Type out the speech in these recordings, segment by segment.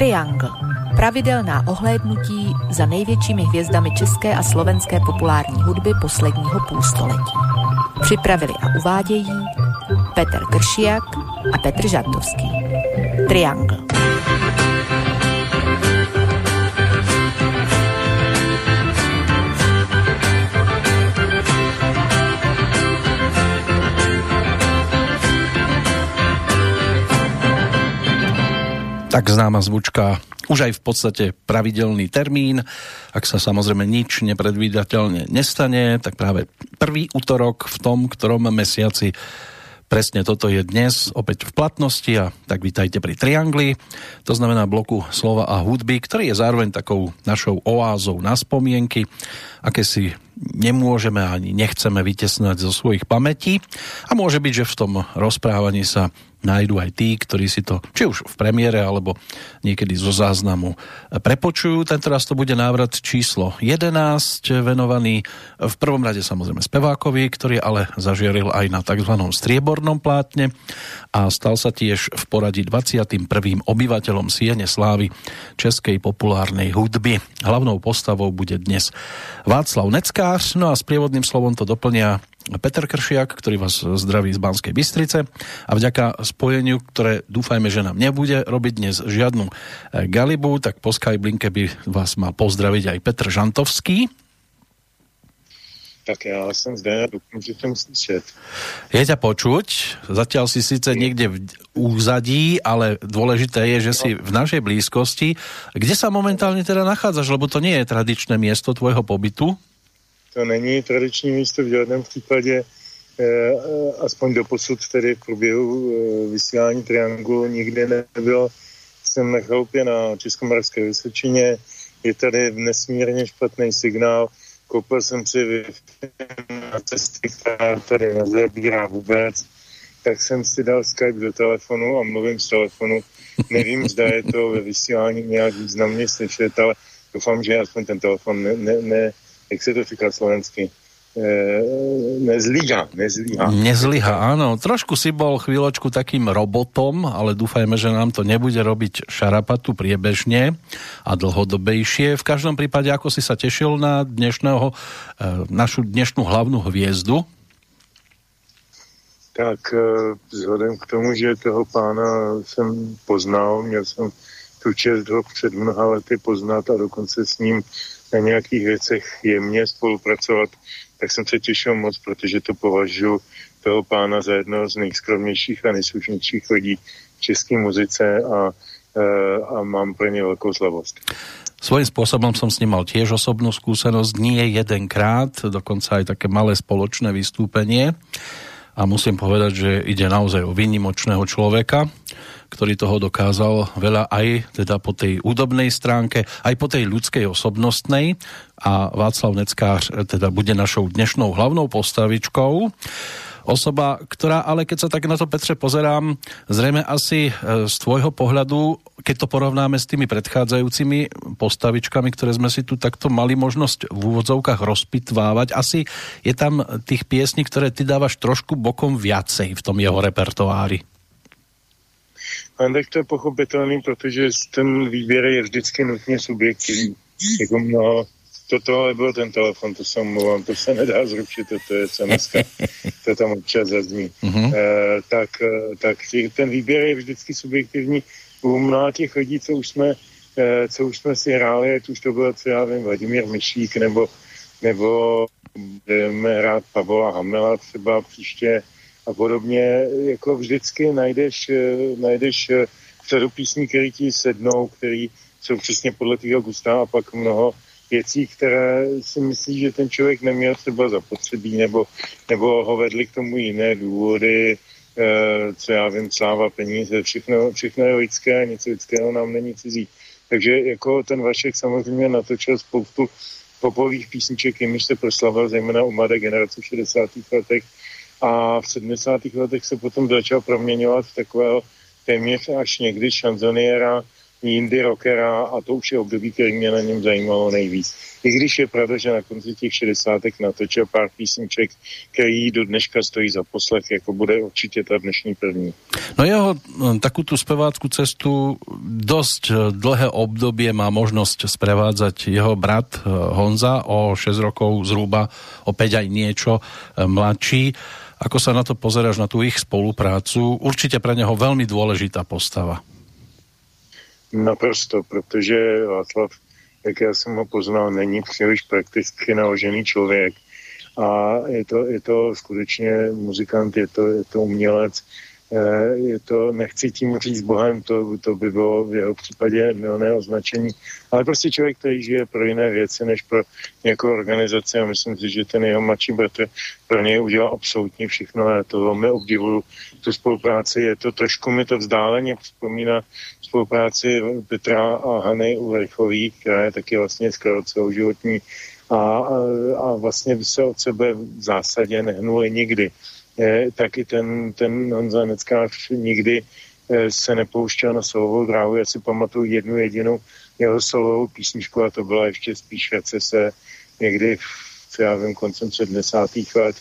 Triangle. Pravidelná ohlédnutí za největšími hvězdami české a slovenské populární hudby posledního půlstoletí. Připravili a uvádějí Petr Kršiak a Petr Žantovský. Triangle. Tak známa zvučka, už aj v podstate pravidelný termín. Ak sa samozrejme nič nepredvídateľne nestane, tak práve prvý útorok v tom, ktorom mesiaci Presne toto je dnes opäť v platnosti a tak vítajte pri Triangli, to znamená bloku slova a hudby, ktorý je zároveň takou našou oázou na spomienky, aké si nemôžeme ani nechceme vytesnať zo svojich pamätí a môže byť, že v tom rozprávaní sa nájdú aj tí, ktorí si to, či už v premiére, alebo niekedy zo záznamu prepočujú. Tento raz to bude návrat číslo 11, venovaný v prvom rade samozrejme spevákovi, ktorý ale zažieril aj na tzv. striebornom plátne a stal sa tiež v poradí 21. obyvateľom Siene Slávy českej populárnej hudby. Hlavnou postavou bude dnes Václav Neckář, no a s prievodným slovom to doplnia Peter Kršiak, ktorý vás zdraví z Banskej Bystrice a vďaka spojeniu, ktoré dúfajme, že nám nebude robiť dnes žiadnu eh, galibu, tak po Skyblinke by vás mal pozdraviť aj Petr Žantovský. Tak já jsem zde, doufám, že jsem slyšet. Je ťa počuť, zatiaľ si sice niekde v úzadí, ale dôležité je, že si v našej blízkosti. Kde sa momentálne teda nachádzaš, lebo to nie je tradičné miesto tvojho pobytu? To není tradiční místo v žádném případě, eh, eh, aspoň do posud tedy v průběhu eh, vysílání Triangulu nikdy nebylo. Jsem na chalupě na Českomoravské Vysočině, je tady nesmírně špatný signál, koupil jsem si na cestě, která tady nezabírá vůbec, tak jsem si dal Skype do telefonu a mluvím z telefonu. Nevím, zda je to ve vysílání nějak významně slyšet, ale doufám, že aspoň ten telefon ne, ne, ne jak se to říká slovensky, nezlíha, nezlíha. Nezlíha, áno. Trošku si bol chvíľočku takým robotom, ale dúfajme, že nám to nebude robiť šarapatu priebežne a dlhodobejšie. V každom prípade, ako si sa tešil na dnešného, e, našu dnešnú hlavnú hviezdu? Tak e, vzhledem k tomu, že toho pána jsem poznal, měl jsem tu čest ho před mnoha lety poznat a dokonce s ním na nějakých věcech jemně spolupracovat, tak jsem se těšil moc, protože to považuji toho pána za jednoho z nejskromnějších a nejslušnějších lidí v české muzice a, e, a mám pro ně velkou slavost. Svojím spôsobom som s ním mal tiež osobnú skúsenosť, nie jedenkrát, dokonca aj také malé spoločné vystúpenie a musím povedať, že ide naozaj o výnimočného človeka ktorý toho dokázal veľa aj teda po tej údobnej stránke, aj po tej ľudskej osobnostnej a Václav Neckář eh, teda bude našou dnešnou hlavnou postavičkou. Osoba, ktorá ale keď sa tak na to Petře pozerám, zrejme asi eh, z tvojho pohľadu, keď to porovnáme s tými predchádzajúcimi postavičkami, ktoré sme si tu takto mali možnosť v úvodzovkách rozpitvávať, asi je tam tých piesní, ktoré ty dávaš trošku bokom viacej v tom jeho repertoári. Ale tak to je pochopitelný, protože ten výběr je vždycky nutně subjektivní. Jako no, toto byl ten telefon, to jsem mluvám, to se nedá zrušit, to, to je SMS, to tam občas zazní. Uh-huh. E, tak, eh, tak ten výběr je vždycky subjektivní. U mnoha těch lidí, co už jsme, e, co už jsme si hráli, ať už to bylo, co já vím, Vladimír Myšík, nebo, nebo budeme hrát Pavola Hamela třeba příště, a podobně. Jako vždycky najdeš, najdeš řadu písní, které ti sednou, které jsou přesně podle tvého gusta a pak mnoho věcí, které si myslí, že ten člověk neměl třeba zapotřebí nebo, nebo ho vedli k tomu jiné důvody, eh, co já vím, sláva, peníze, všechno, všechno je lidské nic lidského nám není cizí. Takže jako ten Vašek samozřejmě natočil spoustu popových písniček, jimiž se proslavil, zejména u mladé generace v 60. letech, a v 70. letech se potom začal proměňovat v takového téměř až někdy šanzoniera, indie rockera a to už je období, který mě na něm zajímalo nejvíc. I když je pravda, že na konci těch 60. natočil pár písniček, který do dneška stojí za poslech, jako bude určitě ta dnešní první. No jeho takú tu spevácku cestu dosť eh, dlhé obdobie má možnosť sprevádzať jeho brat eh, Honza o 6 rokov zhruba, opäť aj niečo eh, mladší. Ako sa na to pozeráš, na tú ich spoluprácu? Určite pre neho veľmi dôležitá postava. Naprosto, protože Václav, jak já jsem ho poznal, není příliš prakticky naložený člověk. A je to, je to skutečně muzikant, je to, je to umělec, je to, nechci tím říct Bohem, to, to by bylo v jeho případě milné označení, ale prostě člověk, který žije pro jiné věci, než pro nějakou organizaci a myslím si, že ten jeho mladší bratr pro něj udělal absolutně všechno a to velmi obdivuju, tu spolupráci, je to trošku mi to vzdáleně připomíná spolupráci Petra a Hany Ulrichový, která je taky vlastně skoro celoživotní a, a, a vlastně se od sebe v zásadě nehnuli nikdy eh, taky ten, ten Honza Neckář nikdy eh, se nepouštěl na solovou dráhu. Já si pamatuju jednu jedinou jeho solovou písničku a to byla ještě spíš recese někdy v, co já vím, koncem 70. let.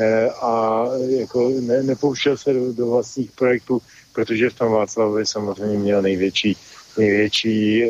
Eh, a jako ne, nepouštěl se do, do vlastních projektů, protože v tom Václavovi samozřejmě měl největší, největší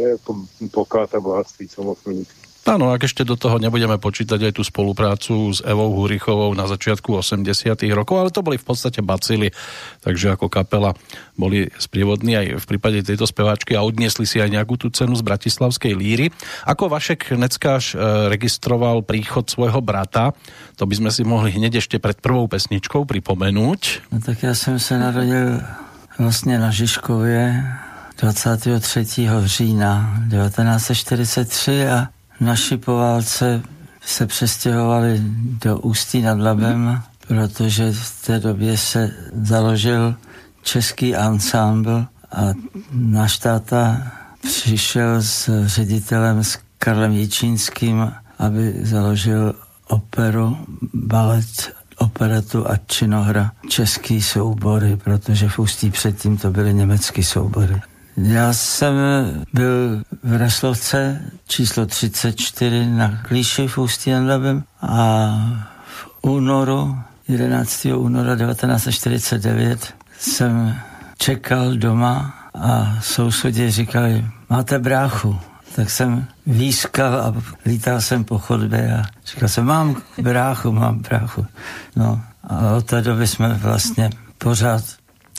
poklad a bohatství, co mohl mít. Áno, ak ešte do toho nebudeme počítať aj tú spoluprácu s Evou Hurichovou na začiatku 80 rokov, ale to boli v podstate bacily, takže ako kapela boli sprievodní aj v prípade tejto speváčky a odniesli si aj nejakú tú cenu z Bratislavskej líry. Ako Vašek Neckáš e, registroval príchod svojho brata, to by sme si mohli hneď ešte pred prvou pesničkou pripomenúť. No tak ja som sa narodil vlastne na Žižkově 23. října 1943 a naši po se přestěhovali do Ústí nad Labem, protože v té době se založil český ansámbl a náš táta přišel s ředitelem s Karlem Jičínským, aby založil operu, balet, operetu a činohra český soubory, protože v Ústí předtím to byly německý soubory. Já jsem byl v Reslovce číslo 34 na Klíši v Ústí nad Labem a v únoru, 11. února 1949 jsem čekal doma a sousedě říkali, máte bráchu. Tak jsem výskal a lítal jsem po chodbě a říkal jsem, mám bráchu, mám bráchu. No a od té doby jsme vlastně pořád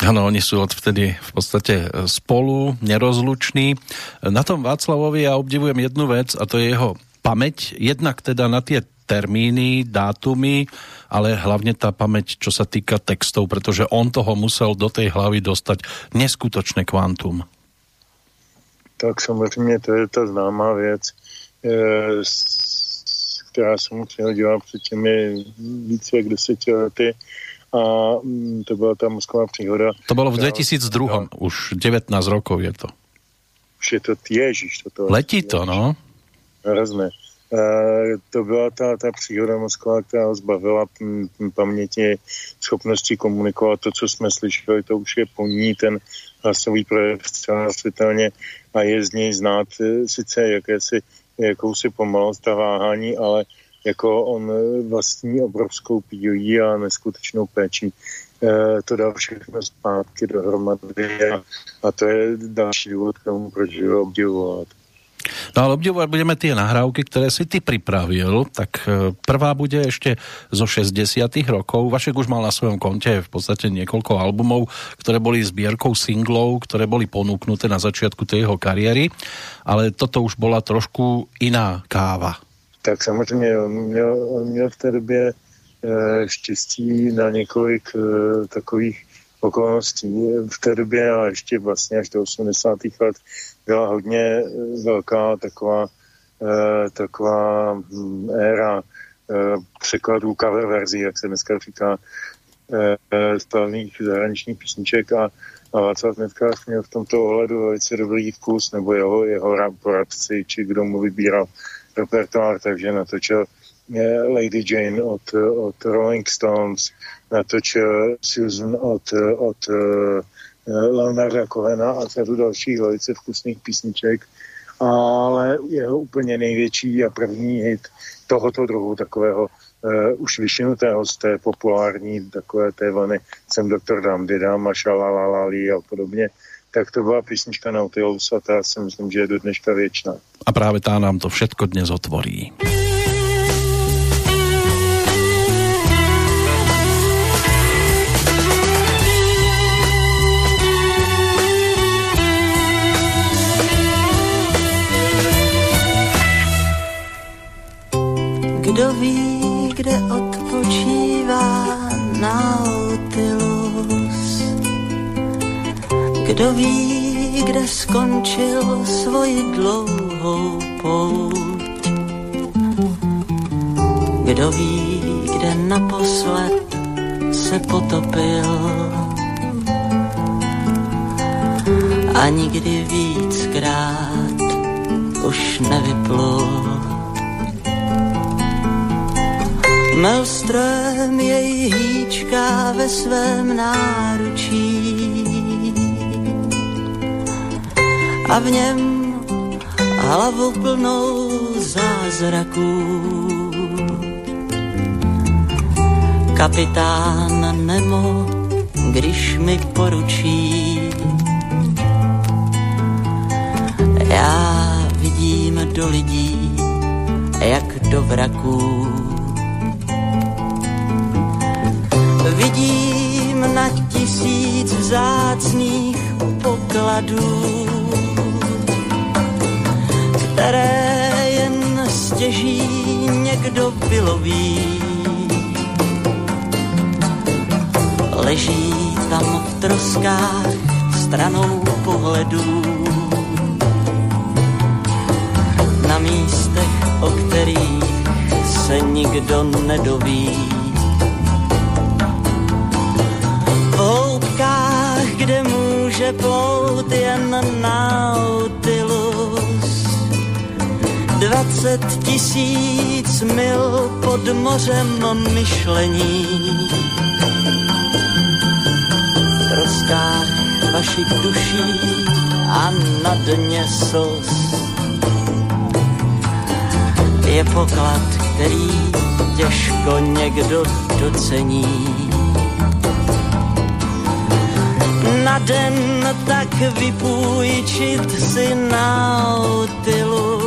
Áno, oni sú odvtedy v podstate e, spolu, nerozluční. Na tom Václavovi ja obdivujem jednu vec a to je jeho pamäť, jednak teda na tie termíny, dátumy, ale hlavne tá pamäť, čo sa týka textov, pretože on toho musel do tej hlavy dostať neskutočné kvantum. Tak samozřejmě to je ta známá věc, e, která se mu přihodila před těmi více jak deseti lety a mm, to byla ta mozková příhoda. To bylo v 2002, no. už 19 rokov je to. Už je to ježiš. To Letí to, no. Hrozné. Uh, to byla ta, ta příhoda mozková, která ho zbavila paměti, schopnosti komunikovat to, co jsme slyšeli, to už je po ní ten hlasový projev zcela světelně a je z něj znát e, sice jakési, jakousi pomalost a váhání, ale jako on eh, vlastní obrovskou pílí a neskutečnou péči eh, to dal všechno zpátky dohromady a, a to je další důvod k tomu, proč ho obdivovat. No ale obdivovat budeme tie nahrávky, které si ty pripravil, tak eh, prvá bude ešte zo 60 rokov. Vašek už mal na svojom konte v podstate niekoľko albumov, ktoré boli zbierkou singlov, ktoré boli ponúknuté na začiatku tej jeho kariéry, ale toto už bola trošku iná káva tak samozřejmě on měl, on měl v té době e, štěstí na několik e, takových okolností. V té době a ještě vlastně až do 80. let byla hodně eh, velká taková, taková hm, éra překladů cover verzí, jak se dneska říká, splavných zahraničních písniček a, a Václav Netkář měl v tomto ohledu velice dobrý vkus, nebo jeho, jeho poradci, či kdo mu vybíral repertoár, takže natočil eh, Lady Jane od, od Rolling Stones, natočil Susan od, od uh, Leonarda Kohena a řadu dalších velice vkusných písniček, ale jeho úplně největší a první hit tohoto druhu takového uh, už vyšinutého z té populární takové té vlny Jsem doktor Dám, Didám a Šalalalali a podobně, tak to byla písnička Nautilus a ta si myslím, že je do dneška věčná. A právě tá nám to všetko dnes otvorí. Kdo ví, Kdo ví, kde skončil svoji dlouhou pouť? Kdo ví, kde naposled se potopil? A nikdy víckrát už nevyplul. Melström jej hýčká ve svém náručí a v něm hlavu plnou zázraků. Kapitán Nemo, když mi poručí, já vidím do lidí, jak do vraků. Vidím na tisíc vzácných pokladů, které jen stěží někdo vyloví. Leží tam v troskách stranou pohledů. Na místech, o kterých se nikdo nedoví. V hloubkách, kde může plout jen náud 20 tisíc mil pod mořem myšlení. V rozkách vašich duší a na dně slz je poklad, který těžko někdo docení. Na den tak vypůjčit si na otilu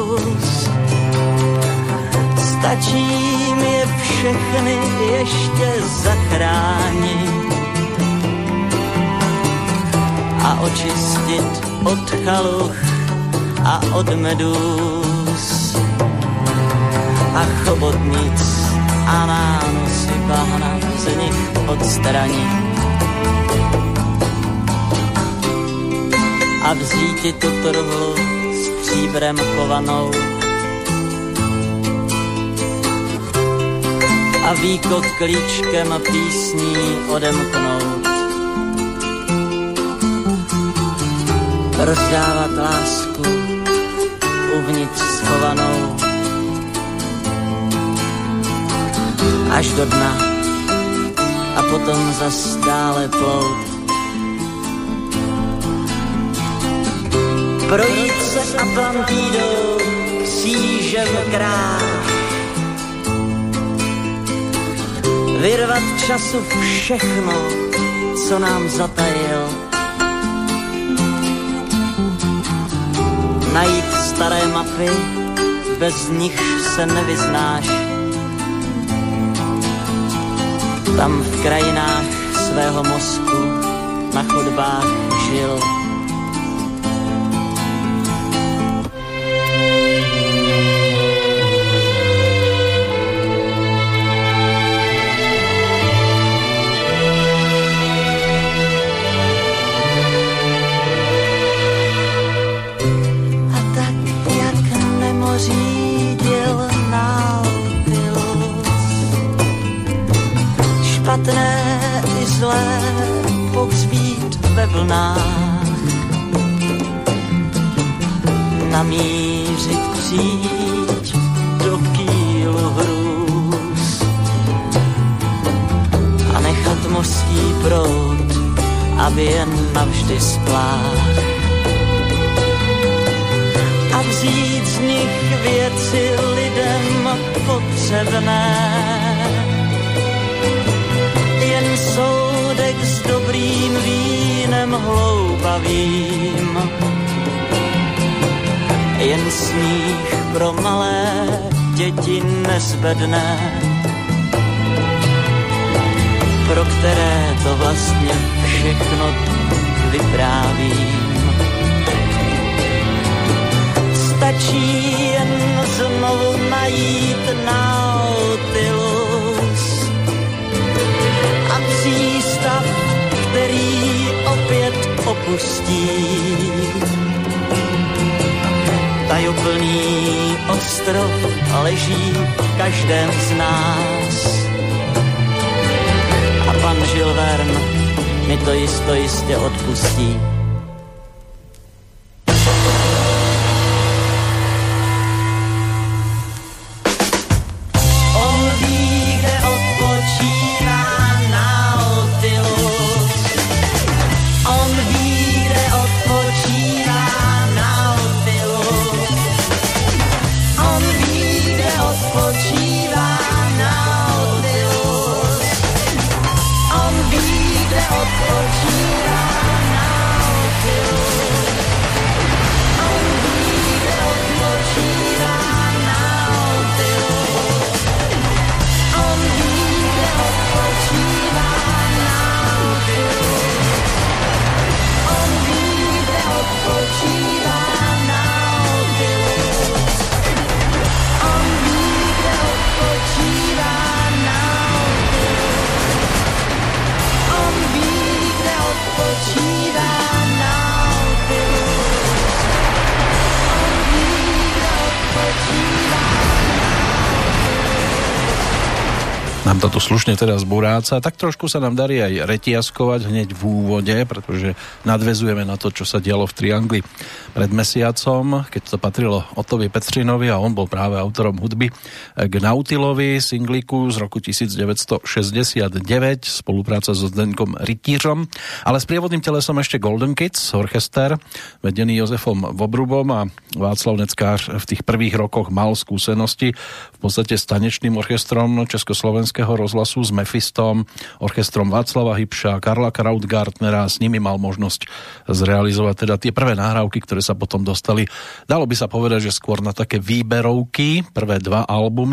Stačí mi všechny ještě zachránit a očistit od chaluch a od medus a chobotnic a nánosy bahna z nich odstranit a vzít tu trhlu s příbrem chovanou. A výkot klíčkem písní odemknout. Rozdávat lásku uvnitř schovanou. Až do dna a potom za stále plout projít se Atlantidou křížem kráš. Vyrvat času všechno, co nám zatajil. Najít staré mapy, bez nich se nevyznáš. Tam v krajinách svého mozku na chodbách žil děti nezbedné pro které to vlastně všechno vyprávím. Stačí jen znovu najít Nautilus a přístav, který opět opustí. Tajuplný ostrov leží v každém z nás pan Žil Vern mi to jisto jistě odpustí. To slušne teda zburáca, tak trošku sa nám darí aj retiaskovať hneď v úvode, pretože nadvezujeme na to, čo sa dialo v Triangli pred mesiacom, keď to patrilo Otovi Petřinovi a on bol práve autorom hudby k Nautilovi, singliku z roku 1969, spolupráca so Zdenkom Rytířom, ale s prievodným telesom ešte Golden Kids, orchester, vedený Jozefom Vobrubom a Václav Neckář v tých prvých rokoch mal skúsenosti v podstate s tanečným orchestrom Československého rozhlasu s Mefistom, orchestrom Václava Hybša, Karla Krautgartnera, s nimi mal možnosť zrealizovať teda tie prvé nahrávky, ktoré sa potom dostali, dalo by sa povedať, že skôr na také výberovky, prvé dva albumy,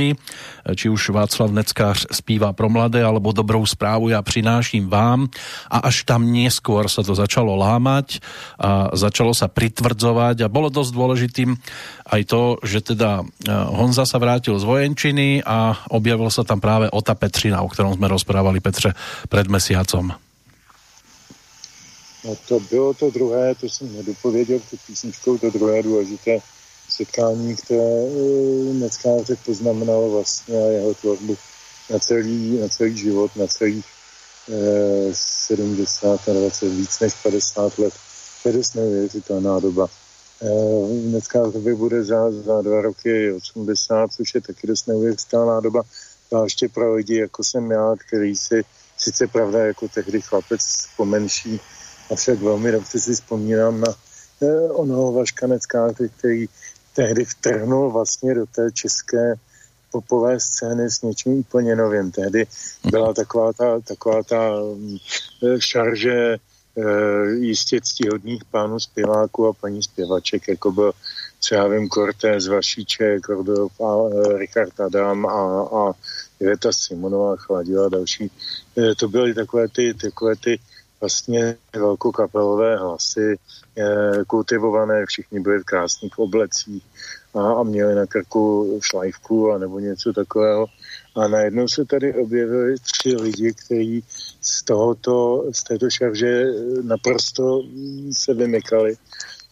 či už Václav Neckář zpívá pro mladé, alebo Dobrou správu ja prináším vám a až tam neskôr sa to začalo lámať a začalo sa pritvrdzovať a bolo dosť dôležitým aj to, že teda eh, Honza sa vrátil z vojenčiny a objavil sa tam práve Ota Petřina, o ktorom sme rozprávali Petře pred mesiacom. No to bylo to druhé, to jsem nedopověděl před písničkou, to druhé důležité setkání, které eh, Neckáře poznamenalo vlastně jeho tvorbu na celý, na celý život, na celých eh, 70 a 20, víc než 50 let. To je dost neuvěřitelná doba. Eh, dneska to bude za, za dva roky 80, což je taky dost neuvěřitelná doba, zvláště pro lidi, jako jsem já, který si, sice pravda, jako tehdy chlapec pomenší, avšak velmi dobře si vzpomínám na eh, onoho Vaška Necká, který tehdy vtrhnul vlastně do té české popové scény s něčím úplně novým. Tehdy byla taková ta, taková ta eh, šarže Eh, jistě ctihodných pánů zpěváků a paní zpěvaček, jako byl třeba vím Cortés, Vašíček, Kordov a e, Richard Adam a, a Iveta Simonová, Chladila a další. E, to byly takové ty, takové ty vlastně velkokapelové hlasy, e, kultivované, všichni byli v krásných oblecích a, a měli na krku šlajvku a nebo něco takového. A najednou se tady objevili tři lidi, kteří z, tohoto, z této šarže naprosto se vymykali.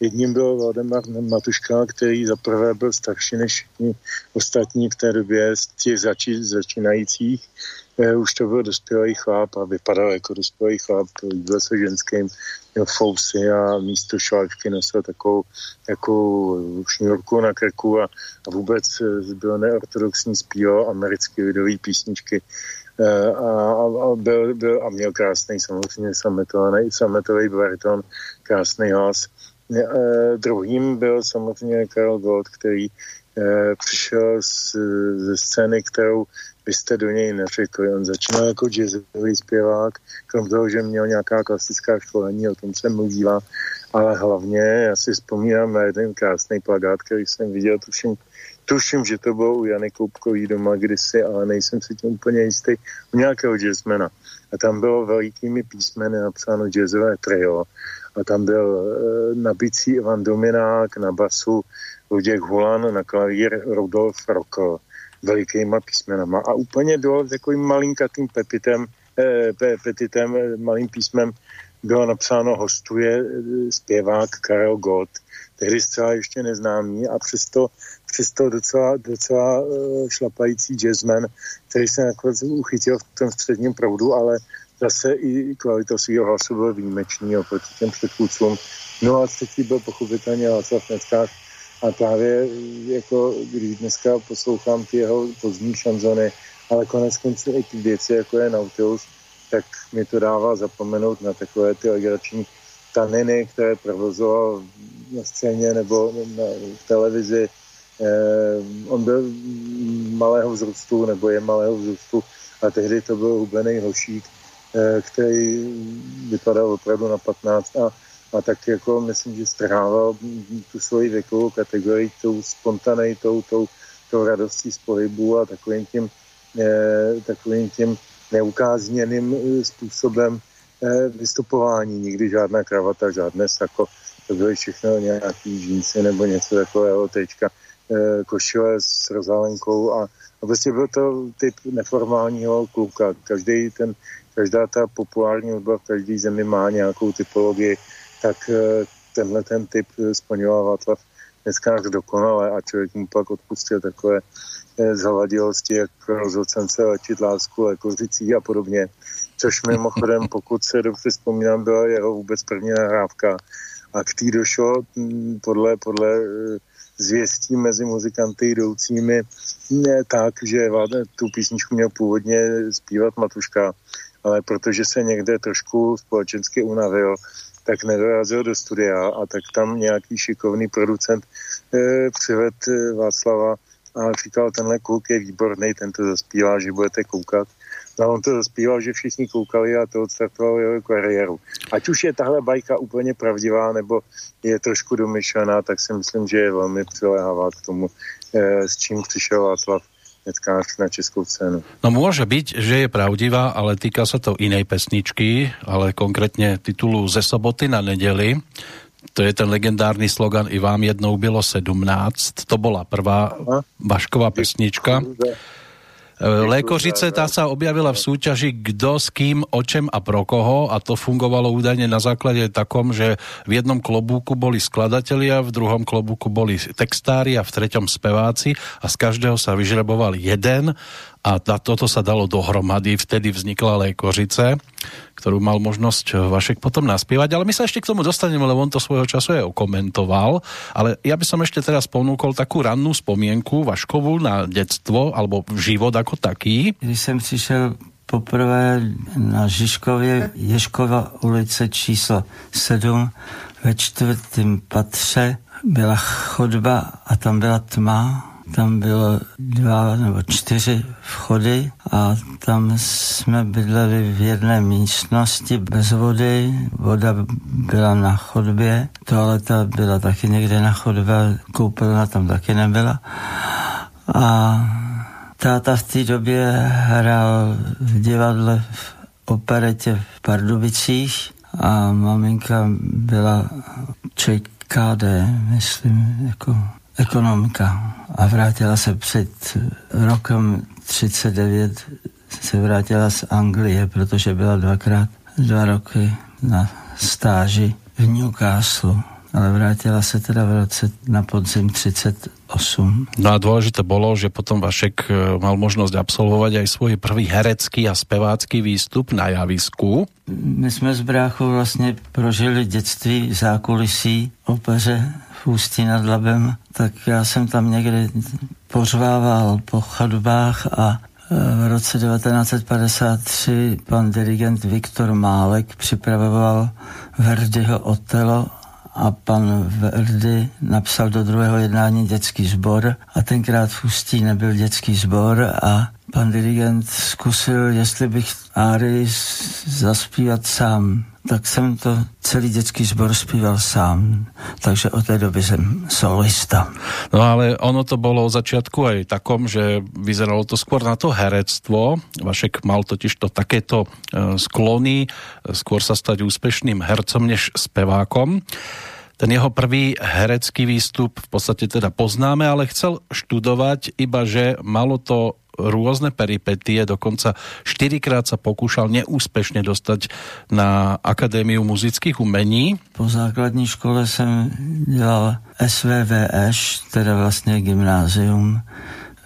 Jedním byl Valdemar Matuška, který zaprvé byl starší než všichni ostatní v té době z těch zači, začínajících. Eh, už to byl dospělý chlap a vypadal jako dospělý chlap, byl se ženským, měl fousy a místo šláčky nosil takovou, takovou šňůrku na krku a, a vůbec eh, byl neortodoxní zpíval americké lidové písničky a, a, byl, byl, a měl krásný samozřejmě sametový, sametový bariton, krásný hlas. Druhým byl samozřejmě Karel Gold, který přišel z, ze scény, kterou byste do něj neřekli. On začínal jako jazzový zpěvák, krom toho, že měl nějaká klasická školení, o tom se mluvila, ale hlavně já si vzpomínám na jeden krásný plagát, který jsem viděl, tuším, tuším, že to bylo u Jany Koupkový doma kdysi, ale nejsem si tím úplně jistý, u nějakého jazzmana. A tam bylo velikými písmeny napsáno jazzové trio. A tam byl e, na bicí Ivan Dominák, na basu Luděk Hulan, na klavír Rudolf Rokl velikýma písmenama. A úplně dole takovým malinkatým pepitem, eh, pe, petitem, eh, malým písmem bylo napsáno hostuje eh, zpěvák Karel Gott, tehdy zcela ještě neznámý a přesto, přesto docela, docela uh, šlapající jazzman, který se nakonec uchytil v tom středním proudu, ale zase i kvalitou svého hlasu byl výjimečný oproti těm předchůdcům. No a třetí byl pochopitelně Václav Neckář, a právě jako když dneska poslouchám ty jeho pozdní šanzony, ale konec konců i ty věci, jako je Nautilus, tak mi to dává zapomenout na takové ty legrační taniny, které provozoval na scéně nebo na, televizi. Eh, on byl malého vzrůstu, nebo je malého vzrůstu, a tehdy to byl hubený hošík, eh, který vypadal opravdu na 15 a a tak jako myslím, že strhával tu svoji věkovou kategorii tou spontanitou, tou, tou radostí z pohybu a takovým tím, eh, takovým tím neukázněným způsobem vystupování. Nikdy žádná kravata, žádné sako, to byly všechno nějaký džínsy nebo něco takového, tečka, košile s rozálenkou a, a prostě byl to typ neformálního kluka. Každý ten, každá ta populární hudba v každé zemi má nějakou typologii tak eh, tenhle ten typ splňoval Václav dneska dokonale a člověk mu pak odpustil takové eh, zhavadilosti, jak rozhodcence lečit lásku, řící a podobně. Což mimochodem, pokud se dobře vzpomínám, byla jeho vůbec první nahrávka a k tý došlo hm, podle, podle eh, zvěstí mezi muzikanty jdoucími ne tak, že tu písničku měl původně zpívat Matuška, ale protože se někde trošku společensky unavil, tak nedorazil do studia a tak tam nějaký šikovný producent e, přived e, Václava a říkal, tenhle kluk je výborný, ten to zaspívá, že budete koukat. No a on to zaspíval, že všichni koukali a to odstartovalo jeho kariéru. Ať už je tahle bajka úplně pravdivá, nebo je trošku domyšlená, tak si myslím, že je velmi přiléhavá k tomu, e, s čím přišel Václav neckář na českou scénu. No môže byť, že je pravdivá, ale týka sa to inej pesničky, ale konkrétne titulu Ze soboty na nedeli. To je ten legendárny slogan I vám jednou bylo 17. To bola prvá Vašková pesnička. Děkuji Eh, Lékořice, tá sa objavila v súťaži kdo s kým, o čem a pro koho. A to fungovalo údajne na základe takom, že v jednom klobúku boli skladatelia, v druhom klobúku boli textári a v treťom speváci a z každého sa vyžreboval jeden a toto sa dalo dohromady, vtedy vznikla Lékořice, ktorú mal možnosť eh, Vašek potom naspievať, ale my sa ešte k tomu dostaneme, lebo on to svojho času je okomentoval, ale ja by som ešte teraz ponúkol takú rannú spomienku Vaškovu na detstvo, alebo život ako taký. Když jsem přišel poprvé na Žižkově Ješkova ulice číslo 7 ve čtvrtém patře byla chodba a tam byla tma tam bylo dva nebo čtyři vchody a tam jsme bydleli v jedné místnosti bez vody. Voda byla na chodbě, toaleta byla taky někde na chodbě, koupelna tam taky nebyla. A táta v té době hrál v divadle v operetě v Pardubicích a maminka byla ČKD, myslím, jako ekonomka a vrátila se před rokem 39 se vrátila z Anglie, protože byla dvakrát dva roky na stáži v Newcastle ale vrátila se teda v roce na podzim 38. No a dôležité bolo, že potom Vašek e, mal možnosť absolvovať aj svoj prvý herecký a spevácký výstup na javisku. My jsme s bráchou vlastně prožili dětství zákulisí opeře v Ústí nad Labem, tak já jsem tam někde pořvával po chodbách a v roce 1953 pan dirigent Viktor Málek připravoval Verdiho Otelo a pan Verdi napsal do druhého jednání dětský sbor a tenkrát v Ústí nebyl dětský sbor a pan dirigent zkusil, jestli bych Áry zaspívat sám tak jsem to celý dětský sbor zpíval sám, takže od té doby jsem solista. No ale ono to bylo od začátku aj takom, že vyzeralo to skôr na to herectvo. Vašek mal totiž to takéto e, sklony, skôr sa stať úspešným hercom než spevákom. Ten jeho prvý herecký výstup v podstate teda poznáme, ale chcel študovať, iba že malo to různé peripetie, dokonca čtyřikrát sa pokúšal neúspešne dostať na Akadémiu muzických umení. Po základní škole jsem dělal SVVŠ, teda vlastně gymnázium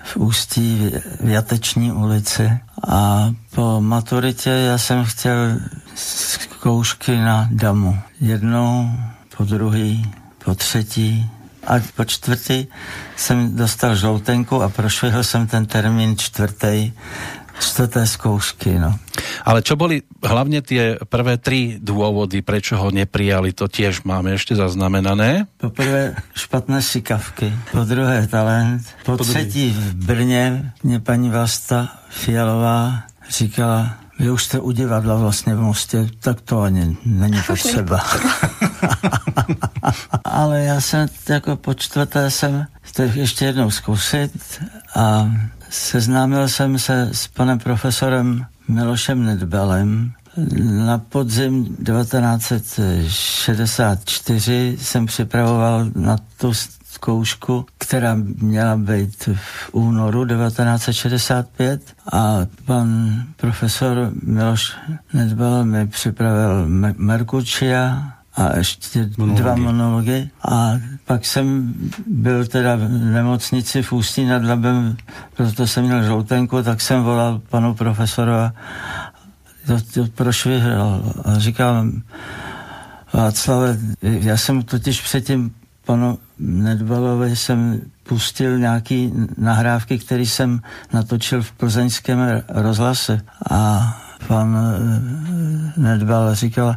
v Ústí v Jateční ulici a po maturitě já jsem chtěl zkoušky na damu. Jednou, po druhý, po třetí, a po čtvrtý jsem dostal žloutenku a prošvihl jsem ten termín čtvrtý čtvrté zkoušky, no. Ale čo boli hlavně tie prvé tři důvody, prečo ho neprijali, to tiež máme ještě zaznamenané? Po prvé špatné šikavky, po druhé talent, po, po třetí v Brně mě paní Vlasta Fialová říkala, vy už jste u divadla vlastně v Mostě, tak to ani není potřeba. Ale já jsem jako po čtvrté jsem chtěl ještě jednou zkusit a seznámil jsem se s panem profesorem Milošem Nedbalem. Na podzim 1964 jsem připravoval na tu zkoušku, která měla být v únoru 1965 a pan profesor Miloš Nedbal mi připravil Merkučia a ještě monology. dva monology. A pak jsem byl teda v nemocnici v Ústí nad Labem, proto jsem měl žloutenku, tak jsem volal panu profesoru a to, to prošvihl a říkal Václave, já jsem totiž předtím panu Nedbalovi jsem pustil nějaký nahrávky, které jsem natočil v plzeňském rozhlase a pan eh, Nedbal říkal,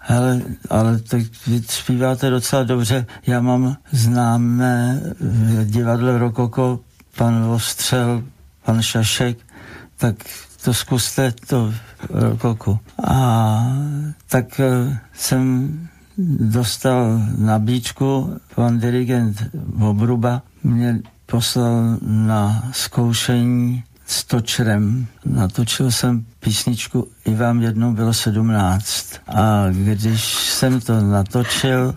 hele, ale tak vy zpíváte docela dobře, já mám známé v divadle Rokoko, pan Vostřel, pan Šašek, tak to zkuste to Rokoku. A tak eh, jsem dostal nabídku, pan dirigent Obruba mě poslal na zkoušení s točrem. Natočil jsem písničku I vám jednou bylo sedmnáct. A když jsem to natočil,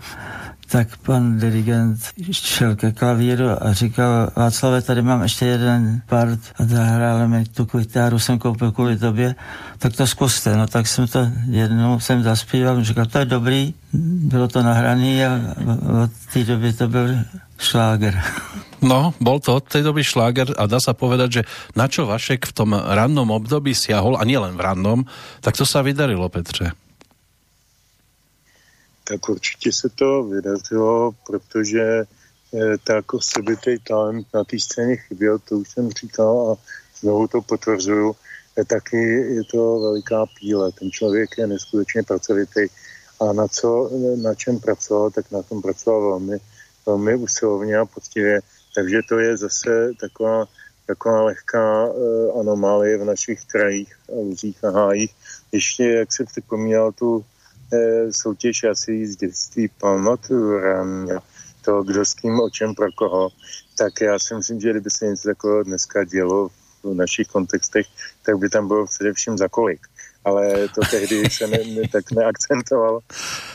tak pan dirigent šel ke klavíru a říkal, Václave, tady mám ještě jeden part a zahráli mi tu kytáru, jsem koupil kvůli tobě, tak to zkuste. No tak jsem to jednou jsem zaspíval, říkal, to je dobrý, bylo to nahraný a od té doby to byl šláger. No, bol to od tej doby šláger a dá sa povedať, že na čo Vašek v tom rannom období siahol, a nielen v rannom, tak to sa vydarilo, Petře tak určitě se to vydařilo, protože eh, tak jako sobitý talent na té scéně chyběl, to už jsem říkal a znovu to potvrzuju, eh, taky je to veliká píle. Ten člověk je neskutečně pracovitý a na, co, na čem pracoval, tak na tom pracoval velmi, velmi usilovně a poctivě. Takže to je zase taková, taková lehká uh, anomálie v našich krajích a luzích a hájích. Ještě, jak se připomínal tu Eh, soutěž asi z dětství pamatuju to, kdo s kým, o čem, pro koho, tak já si myslím, že kdyby se něco takového dneska dělo v našich kontextech, tak by tam bylo především za kolik. Ale to tehdy se ne, ne, tak neakcentovalo.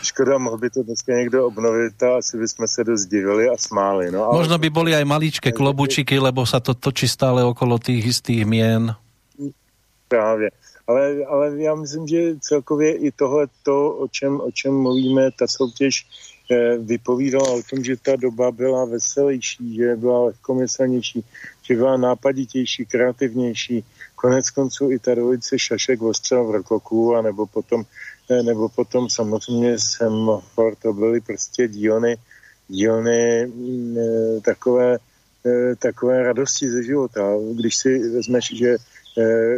Škoda, mohl by to dneska někdo obnovit a asi bychom se dost divili a smáli. No, ale... Možno by byly aj maličké klobučiky, lebo sa to točí stále okolo tých istých mien. Právě ale, ale já myslím, že celkově i tohle to, o čem, o čem mluvíme, ta soutěž eh, vypovídala o tom, že ta doba byla veselější, že byla lehkomyslnější, že byla nápaditější, kreativnější. Konec konců i ta dvojice Šašek ostřel v rokoku, a nebo potom, eh, nebo potom samozřejmě Semafor, to byly prostě dílny, dílny mm, eh, takové takové radosti ze života. Když si vezmeš, že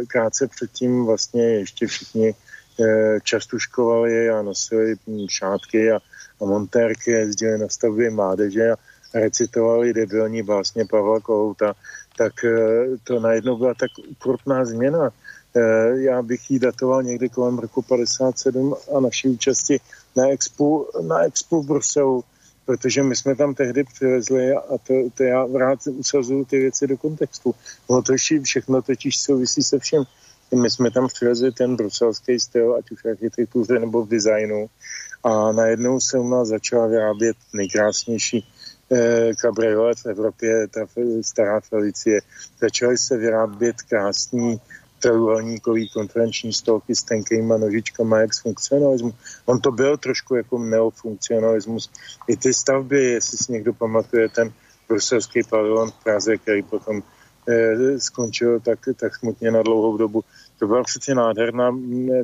krátce předtím vlastně ještě všichni častuškovali a nosili šátky a, a montérky, jezdili na stavbě mládeže a recitovali debilní básně Pavla Kohouta, tak to najednou byla tak ukrutná změna, Eh, já bych ji datoval někdy kolem roku 57 a naší účasti na Expo, na Expo v Bruselu, protože my jsme tam tehdy přivezli a to, to já rád usazuju ty věci do kontextu. No to všechno totiž souvisí se všem. My jsme tam přivezli ten bruselský styl, ať už v architektuře nebo v designu a najednou se u nás začala vyrábět nejkrásnější eh, kabriolet v Evropě, ta stará Felicie. Začaly se vyrábět krásní trojuhelníkový konferenční stolky s tenkýma nožičkama jak z funkcionalismu. On to byl trošku jako neofunkcionalismus. I ty stavby, jestli si někdo pamatuje, ten bruselský pavilon v Praze, který potom eh, skončil tak, tak smutně na dlouhou dobu. To byla přece nádherná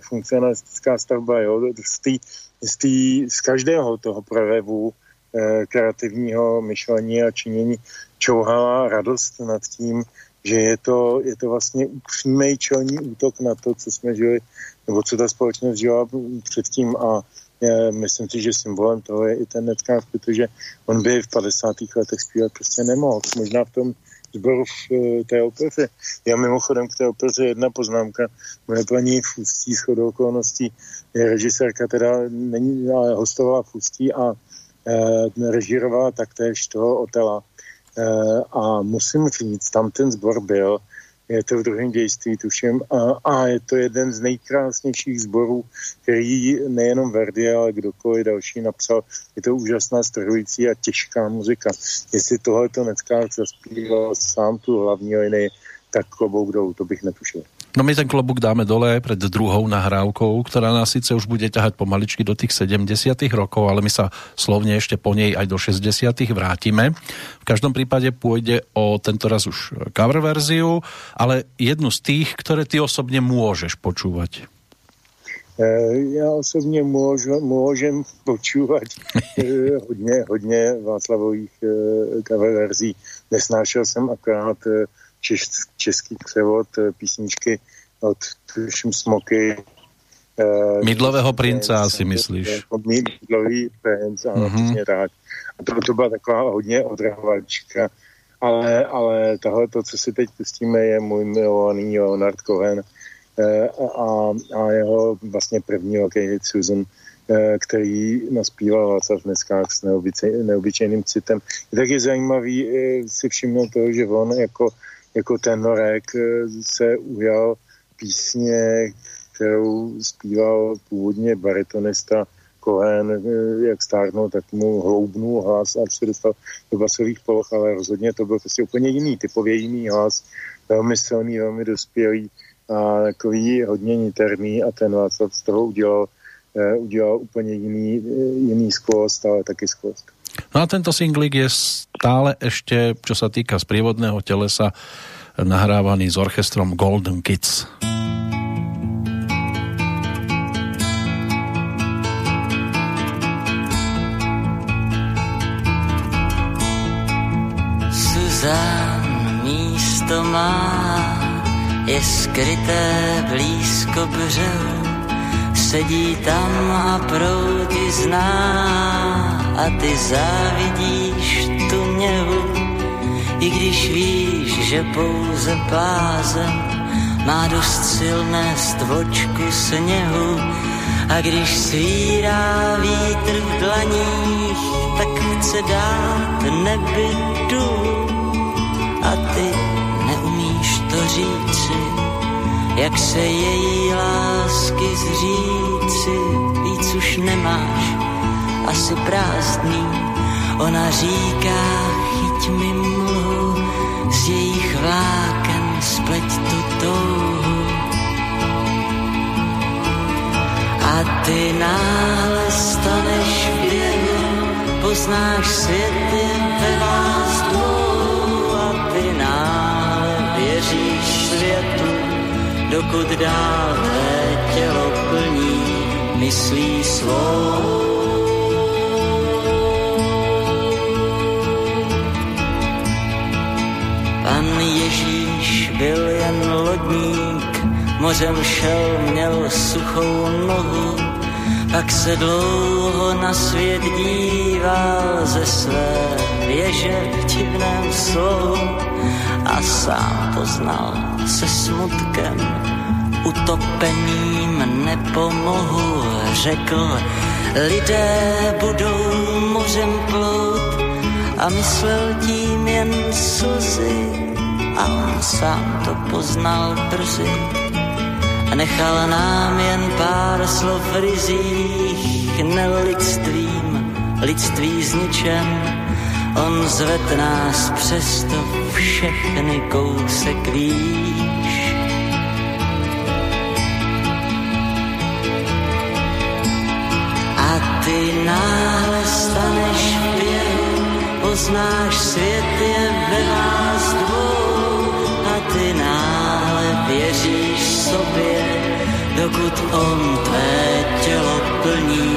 funkcionalistická stavba. Jo? Z, tý, z, tý, z každého toho projevu eh, kreativního myšlení a činění čouhala radost nad tím, že je to, je to vlastně přímý čelní útok na to, co jsme žili, nebo co ta společnost žila předtím a je, myslím si, že symbolem toho je i ten netkář, protože on by v 50. letech zpívat prostě nemohl. Možná v tom sboru v eh, té opeře. Já mimochodem k té opeře jedna poznámka. Moje paní v Ústí s okolností je režisérka, teda není, ale hostovala v Ústí a e, režírovala taktéž toho Otela a musím říct, tam ten zbor byl, je to v druhém dějství, tuším, a, a je to jeden z nejkrásnějších zborů, který nejenom Verdi, ale kdokoliv další napsal. Je to úžasná, strhující a těžká muzika. Jestli tohle to Neckář zaspíval sám tu hlavní linii, tak klobouk dolů, to bych netušil. No my ten klobuk dáme dole pred druhou nahrávkou, ktorá nás síce už bude ťahať pomaličky do tých 70 rokov, ale my sa slovne ešte po nej aj do 60 vrátime. V každom prípade pôjde o tento raz už cover verziu, ale jednu z tých, ktoré ty osobně môžeš počúvať. Eh, já osobně můžu, můžem počúvat eh, hodně, hodně Václavových eh, cover verzí. Nesnášel jsem akorát češ, český převod eh, písničky od tuším Smoky. Uh, Mydlového prince asi myslíš. Jako Mydlový princ, ano, mm-hmm. přesně tak. A to, to byla taková hodně odrahovačka. Ale, ale tohle, to, co si teď pustíme, je můj milovaný Leonard Cohen a, a jeho vlastně první velký hit Susan, který naspíval Václav dneska s neobyčej, neobyčejným citem. Je taky zajímavý si všimnout toho, že on jako jako tenorek eh, se ujal písně, kterou zpíval původně baritonista Cohen, eh, jak stárnul, tak mu hloubnul hlas a se dostal do basových poloh, ale rozhodně to byl prostě úplně jiný, typově jiný hlas, velmi silný, velmi dospělý a takový hodně niterný a ten Václav z toho udělal, uh, udělal úplně jiný, jiný skvost, ale taky skvost. No a tento singlik je stále ešte, čo sa týka sprievodného telesa, nahrávaný s orchestrom Golden Kids. Suzán místo má, je skryté blízko břehu, sedí tam a proudí zná a ty závidíš tu měhu, i když víš, že pouze blázen má dost silné stvočku sněhu. A když svírá vítr v dlaních, tak chce dát nebi a ty neumíš to říci, jak se její lásky zříci, víc už nemáš asi prázdný. Ona říká, chyť mi mlhu, z jejich vláken spleť tu touhu. A ty náhle staneš v běhu, poznáš světy ve vás dvou a ty náhle věříš světu, dokud dál tvé tělo plní myslí svou. Pan Ježíš byl jen lodník, mořem šel, měl suchou nohu, pak se dlouho na svět díval ze své věže v divném slohu a sám poznal se smutkem, utopením nepomohu, řekl, lidé budou mořem plout a myslel tím jen slzy a on sám to poznal brzy a nechal nám jen pár slov rizích nelidstvím, lidství s ničem. On zved nás přesto všechny kousek výš. A ty běhu, poznáš svět je ve vás dvou a ty náhle věříš sobě, dokud on tvé tělo plní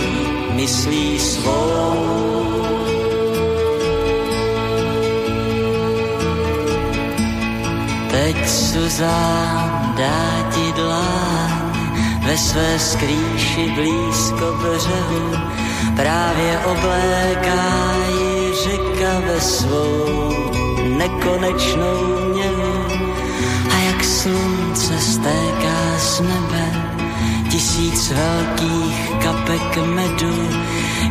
myslí svou. Teď Suzán dá ti dláň ve své skrýši blízko břehu, právě obléká ji řeka ve svou nekonečnou měhu a jak slunce stéká z nebe tisíc velkých kapek medu,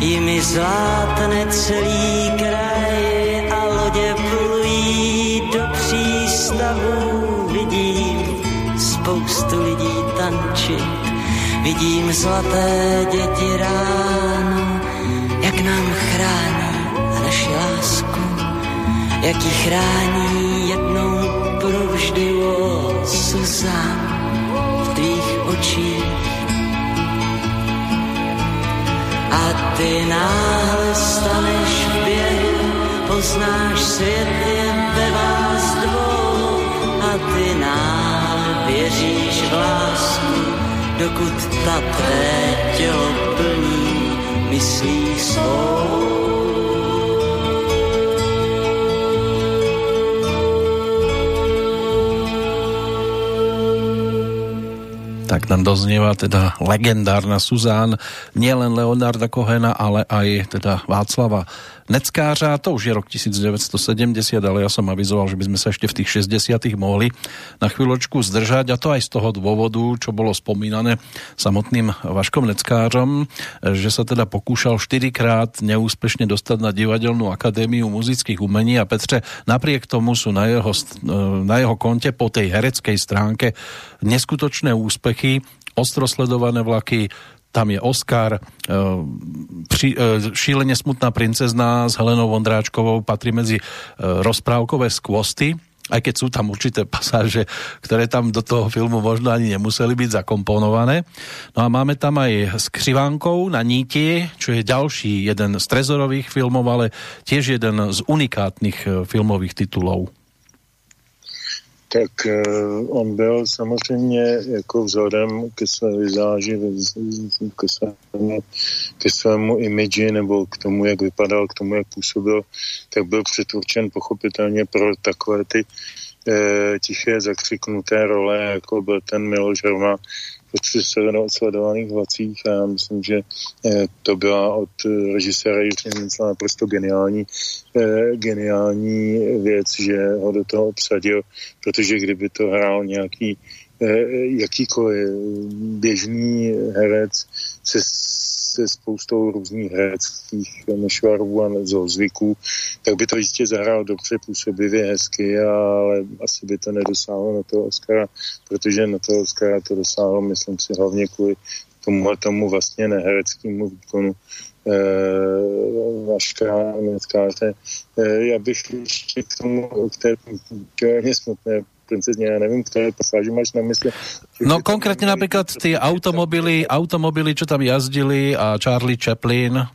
jimi zlátne celý kraj a lodě plují do přístavu. Vidím spoustu lidí tančit, vidím zlaté děti ráno, jak nám chrání jak ji chrání jednou provždy, o Suzan, v tvých očích. A ty náhle staneš v běhu, poznáš svět je ve vás dvou a ty náhle věříš v lásku, dokud ta tvé tělo plní myslí svou. Tak nám doznieva teda legendárna Suzán, nielen Leonarda Kohena, ale aj teda Václava Neckářa, to už je rok 1970, ale ja som avizoval, že by sme sa v tých 60 mohli na chvíľočku zdržať a to aj z toho dôvodu, čo bolo spomínané samotným Vaškom Neckářom, že sa teda pokúšal 4 krát neúspešne dostať na Divadelnú akadémiu muzických umení a Petře, napriek tomu sú na jeho, na jeho konte po tej hereckej stránke neskutočné úspechy, ostrosledované vlaky, tam je Oscar, eh, při, eh, šíleně smutná princezna s Helenou Vondráčkovou patří mezi eh, rozprávkové skvosty, aj keď sú tam určité pasáže, ktoré tam do toho filmu možno ani nemuseli byť zakomponované. No a máme tam aj s Křivánkou na níti, čo je ďalší jeden z trezorových filmov, ale tiež jeden z unikátnych filmových titulov tak eh, on byl samozřejmě jako vzhledem ke své vizáži, ke svému, ke svému imidži nebo k tomu, jak vypadal, k tomu, jak působil, tak byl předurčen pochopitelně pro takové ty e, tiché zakřiknuté role, jako byl ten Miloš Roma počtu sledovaných vlacích a já myslím, že eh, to byla od eh, režiséra Jiří Mincla naprosto geniální, eh, geniální věc, že ho do toho obsadil, protože kdyby to hrál nějaký jakýkoliv běžný herec se se spoustou různých hereckých nešvarů a zlozvyků, tak by to jistě zahrál dobře, působivě, hezky, ale asi by to nedosáhlo na toho Oscara, protože na toho Oscara to dosáhlo, myslím si, hlavně kvůli tomu, tomu vlastně nehereckému výkonu eh, Vaška Neckáře. Eh, já bych ještě k tomu, k té, smutné princezně, já nevím, které pasáže máš na mysli. No konkrétně například ty automobily, automobily, čo tam jazdili a Charlie Chaplin,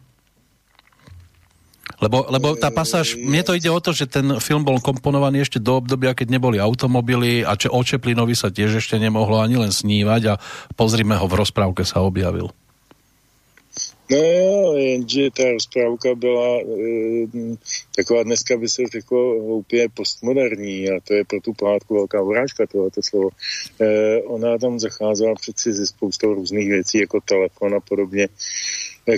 Lebo, lebo tá pasáž, mne to ide o to, že ten film bol komponovaný ešte do obdobia, keď neboli automobily a čo o Chaplinovi sa tiež ešte nemohlo ani len snívať a pozrime ho v rozprávke sa objavil. No jenže ta rozprávka byla e, taková, dneska by se řeklo hloupě postmoderní a to je pro tu pohádku velká urážka, tohleto slovo. E, ona tam zacházela přeci ze spoustou různých věcí, jako telefon a podobně,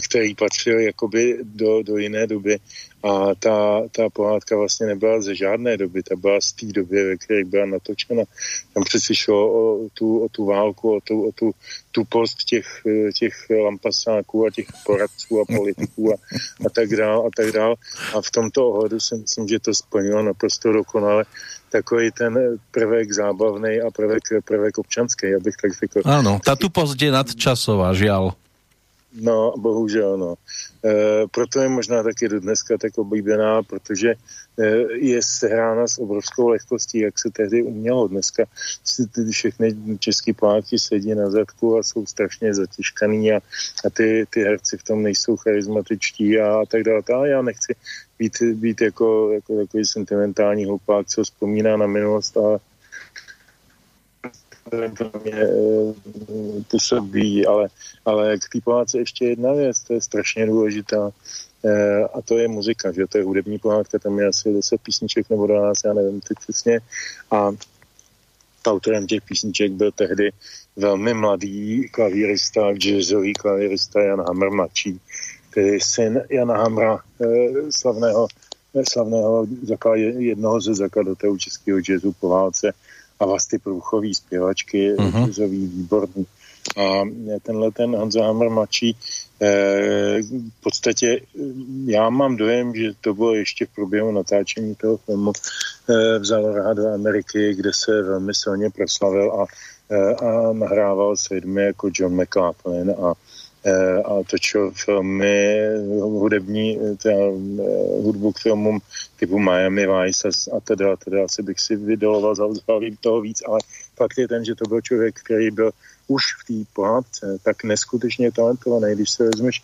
který patřil jakoby do, do jiné doby a ta, ta pohádka vlastně nebyla ze žádné doby, ta byla z té doby, ve které byla natočena. Tam přeci šlo o tu, o tu válku, o tu, o tu tupost těch, těch lampasáků a těch poradců a politiků a, a tak dál a tak dál. A v tomto ohledu si myslím, že to splnilo naprosto dokonale takový ten prvek zábavný a prvek, prvek občanský, abych tak řekl. Ano, ta tupost je nadčasová, žiaľ. No, bohužel, no. E, proto je možná taky do dneska tak oblíbená, protože e, je sehrána s obrovskou lehkostí, jak se tehdy umělo. Dneska všechny český plátky sedí na zadku a jsou strašně zatěžkaný a, a ty, ty herci v tom nejsou charismatičtí a, tak dále. A já nechci být, být jako, jako takový sentimentální hlupák, co vzpomíná na minulost a mě působí, ale, ale k té pohádce ještě jedna věc, to je strašně důležitá, eh, a to je muzika, že to je hudební pohádka, tam je asi 10 písniček nebo 12, já nevím teď přesně, a autorem těch písniček byl tehdy velmi mladý klavírista, jazzový klavírista Jan Hammer mladší, tedy syn Jana Hamra, eh, slavného, slavného jednoho ze zakladatelů českého jazzu po válce, a vlastně průchový zpěvačky, jazzový, výborný. A tenhle ten Hanzo Hammer mladší, eh, v podstatě já mám dojem, že to bylo ještě v průběhu natáčení toho filmu, eh, vzal rád do Ameriky, kde se velmi silně proslavil a, eh, a nahrával s lidmi jako John McLaughlin a Eh, a točil filmy hudební, eh, teda, eh, hudbu k filmům typu Miami Vice a, teda, teda asi bych si vydoloval za toho víc, ale fakt je ten, že to byl člověk, který byl už v té pohádce tak neskutečně talentovaný, když se vezmeš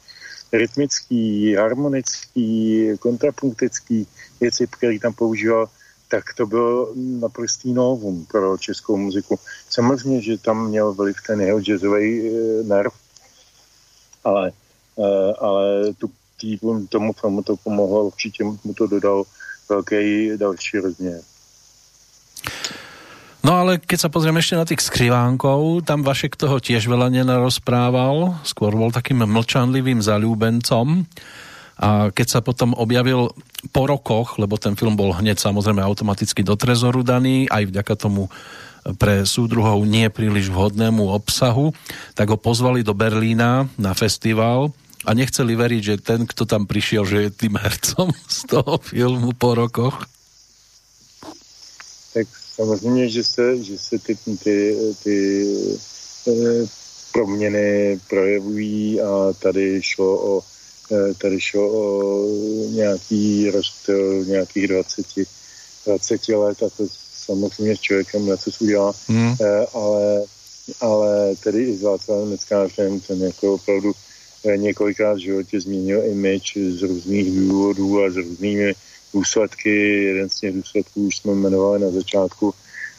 rytmický, harmonický, kontrapunktický věci, které tam používal, tak to byl naprostý novum pro českou muziku. Samozřejmě, že tam měl vliv ten jeho jazzový nerv, ale, uh, ale tu, tý, tomu filmu to pomohlo, určitě mu to dodal velký další rozměr. No ale keď sa pozrieme ešte na tých skřivánkov, tam Vašek toho tiež veľa nenarozprával, skôr bol takým mlčanlivým zalúbencom. A keď sa potom objavil po rokoch, lebo ten film bol hneď samozrejme automaticky do trezoru daný, aj vďaka tomu pre súdruhov nie príliš vhodnému obsahu, tak ho pozvali do Berlína na festival a nechceli veriť, že ten, kto tam prišiel, že je tým hercom z toho filmu po rokoch. Tak samozřejmě, že se, že se ty, ty, ty, eh, proměny projevují a tady šlo o eh, tady šlo o nějaký rozptyl nějakých 20, 20 let a to samozřejmě s člověkem na co udělá, hmm. ale, ale tedy i s Václavem Neckářem, ten jako opravdu eh, několikrát v životě změnil image z různých důvodů a z různými důsledky. Jeden z těch důsledků už jsme jmenovali na začátku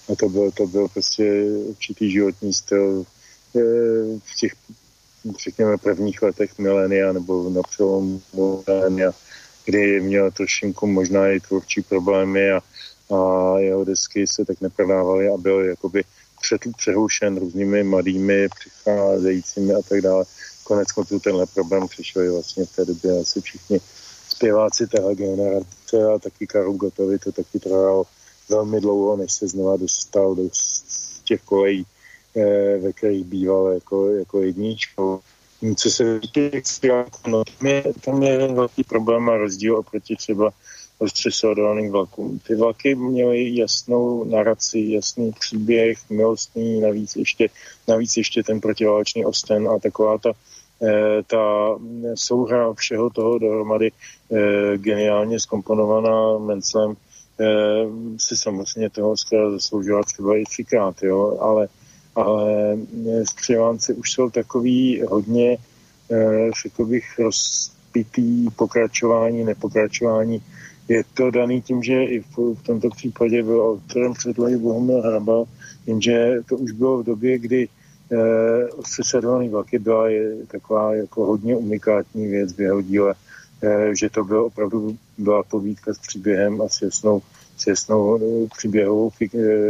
a to byl, to byl prostě určitý životní styl eh, v těch, řekněme, prvních letech milénia nebo na přelomu milénia, kdy měl trošinku možná i tvůrčí problémy a a jeho desky se tak neprodávaly a byl jakoby přehlušen různými mladými přicházejícími a tak dále. Konec konců tenhle problém přišel vlastně v té době asi všichni zpěváci téhle generace a taky Karol Gotovi to taky trvalo velmi dlouho, než se znova dostal do těch kolejí, eh, ve kterých býval jako, jako jedničkou. Co se týče no, tam je, tam je velký problém a rozdíl oproti třeba roztřesovaných vlaků. Ty vlaky měly jasnou naraci, jasný příběh, milostný, navíc ještě, navíc ještě ten protiválečný osten a taková ta, eh, ta souhra všeho toho dohromady eh, geniálně skomponovaná Menclem eh, si samozřejmě toho skoro zasloužila třeba i třikrát, jo, ale, ale skřivánci už jsou takový hodně, řekl bych, rozpitý pokračování, nepokračování je to daný tím, že i v, v tomto případě byl autorem předlohy Bohumil Hrabal, jenže to už bylo v době, kdy se Sledovaný vlaky byla je taková jako hodně unikátní věc v jeho díle, že to bylo opravdu byla povídka s příběhem a s jasnou, s jasnou příběhovou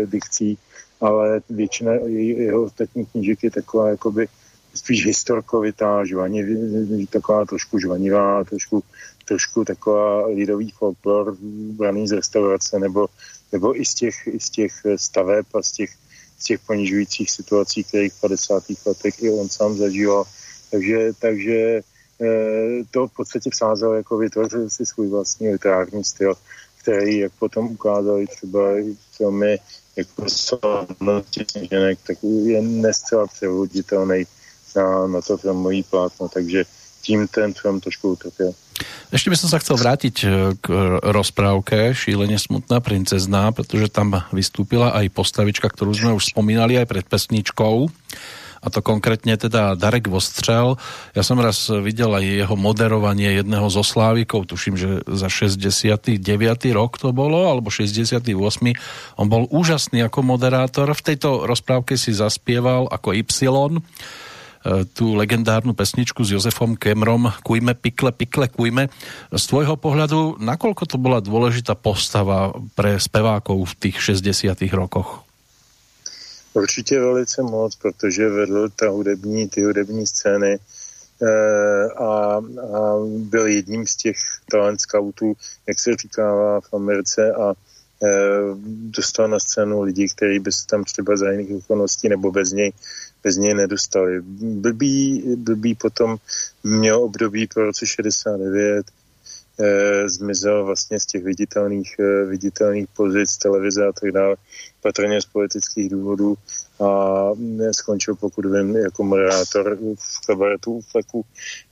dikcí, ale většina jeho ostatních knížek je taková jakoby spíš historkovitá, žvaně, taková trošku žvanivá, trošku, trošku taková lidový folklor braný z restaurace nebo, nebo i, z těch, i z těch staveb a z těch, z těch ponižujících situací, které v 50. letech i on sám zažíval. Takže, takže eh, to v podstatě vsázel, jako vytvořil si svůj vlastní literární styl, který, jak potom ukázali třeba filmy jako slavnosti ženek, tak je nescela převoditelný na, na to filmový plátno, takže tím ten film trošku utrpěl. Ešte by som sa chcel vrátiť eh, k rozprávke Šílene smutná princezná, pretože tam vystúpila aj postavička, ktorú sme už spomínali aj pred pesničkou a to konkrétne teda Darek Vostřel. Ja som raz videl aj jeho moderovanie jedného zo Slávikov, tuším, že za 69. rok to bolo, alebo 68. On bol úžasný ako moderátor. V tejto rozprávke si zaspieval ako Y tú legendárnu pesničku s Jozefom Kemrom Kujme, pikle, pikle, kujme. Z tvojho pohľadu, nakoľko to bola dôležitá postava pre spevákov v tých 60 rokoch? Určitě velice moc, protože vedl ta hudební, ty hudební scény eh, a, a byl jedním z těch talent scoutů, jak se říkává v Americe a eh, dostal na scénu lidi, kteří by se tam třeba za jiných okolností nebo bez něj bez něj nedostali. Blbý, blbý potom měl období po roce 69, eh, zmizel vlastně z těch viditelných, eh, viditelných pozic televize a tak dále, patrně z politických důvodů a skončil, pokud vím, jako moderátor v kabaretu u Fleku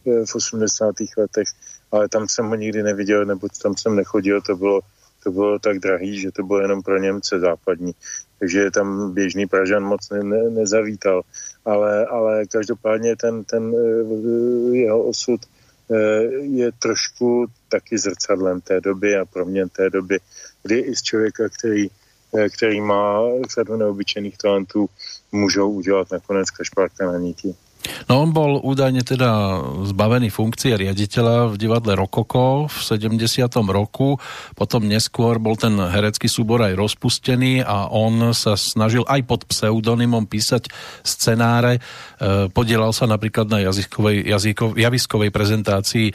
eh, v 80. letech, ale tam jsem ho nikdy neviděl, nebo tam jsem nechodil, to bylo to bylo tak drahý, že to bylo jenom pro Němce západní takže tam běžný Pražan moc ne, ne, nezavítal. Ale, ale každopádně ten, ten eh, jeho osud eh, je trošku taky zrcadlem té doby a pro mě té doby, kdy i z člověka, který, eh, který má řadu neobyčejných talentů, můžou udělat nakonec kašpárka na níti. No on bol údajne teda zbavený funkcie riaditeľa v divadle Rokoko v 70. roku, potom neskôr bol ten herecký súbor aj rozpustený a on sa snažil aj pod pseudonymom písať scenáre. E, podielal sa napríklad na jazykovej, jazykov, javiskovej prezentácii e,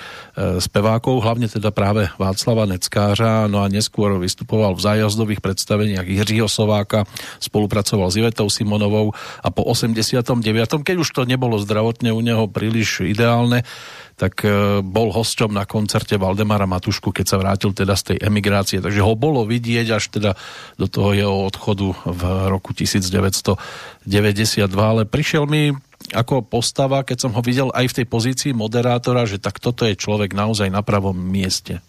spevákov, hlavne teda práve Václava Neckářa, no a neskôr vystupoval v zájazdových predstaveniach Jiřího Sováka, spolupracoval s Ivetou Simonovou a po 89. keď už to nebolo bolo zdravotne u neho príliš ideálne, tak e, bol hosťom na koncerte Valdemara Matušku, keď sa vrátil teda z tej emigrácie. Takže ho bolo vidieť až teda do toho jeho odchodu v roku 1992. Ale prišiel mi ako postava, keď som ho videl aj v tej pozícii moderátora, že tak toto je človek naozaj na pravom mieste.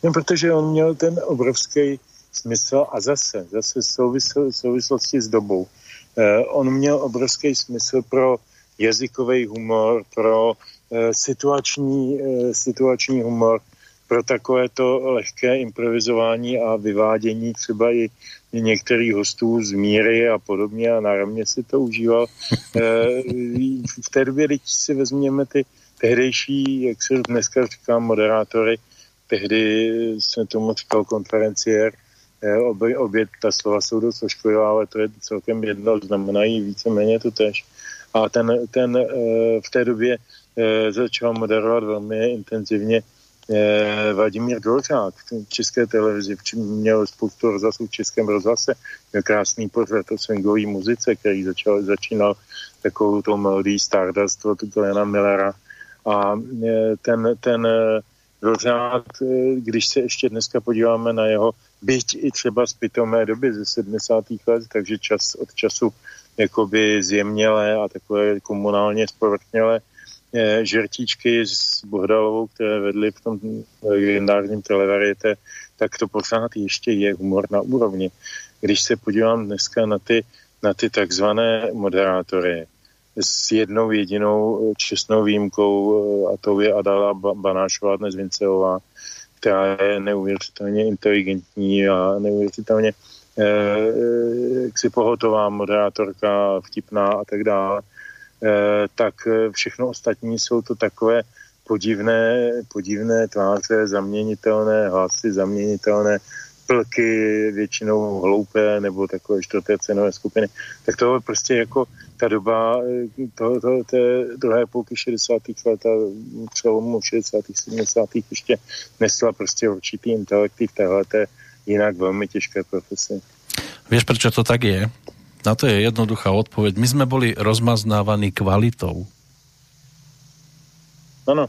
No, protože on měl ten obrovský smysl a zase, zase souvisl, souvislosti s dobou. Eh, on měl obrovský smysl pro jazykový humor, pro eh, situační, eh, situační humor, pro takové to lehké improvizování a vyvádění třeba i některých hostů z míry a podobně a náramně si to užíval. v té době, když si vezměme ty tehdejší, jak se dneska říká, moderátory, tehdy se tomu říkal konferenciér, obě, obě ta slova jsou dost ošklivá, ale to je celkem jedno, znamenají víceméně to tež. A ten, ten eh, v té době eh, začal moderovat velmi intenzivně Vladimír Dvořák v české televizi, měl spoustu rozhlasů v českém rozhlase, měl krásný pořad o swingové muzice, který začal, začínal takovou tou melodii Stardust od Glena Millera. A ten, ten Dvořák, když se ještě dneska podíváme na jeho byť i třeba z pitomé doby ze 70. let, takže čas od času jakoby zjemnělé a takové komunálně spovrtnělé eh, žertíčky s Bohdalovou, které vedly v tom legendárním televariete, tak to pořád ještě je humor na úrovni. Když se podívám dneska na ty, na ty takzvané moderátory, s jednou jedinou čestnou výjimkou, eh, a to je Adala Banášová, dnes Vinceová, která je neuvěřitelně inteligentní a neuvěřitelně si pohotová moderátorka, vtipná a tak dále, tak všechno ostatní jsou to takové podivné, podivné tváře, zaměnitelné hlasy, zaměnitelné plky, většinou hloupé nebo takové čtvrté cenové skupiny. Tak to prostě jako ta doba to, to, té druhé půlky 60. let a přelomu 60. 70. ještě nesla prostě určitý intelekty v téhleté jinak velmi těžké profesi. Víš, proč to tak je? Na to je jednoduchá odpověď. My jsme byli rozmaznávaní kvalitou. Ano,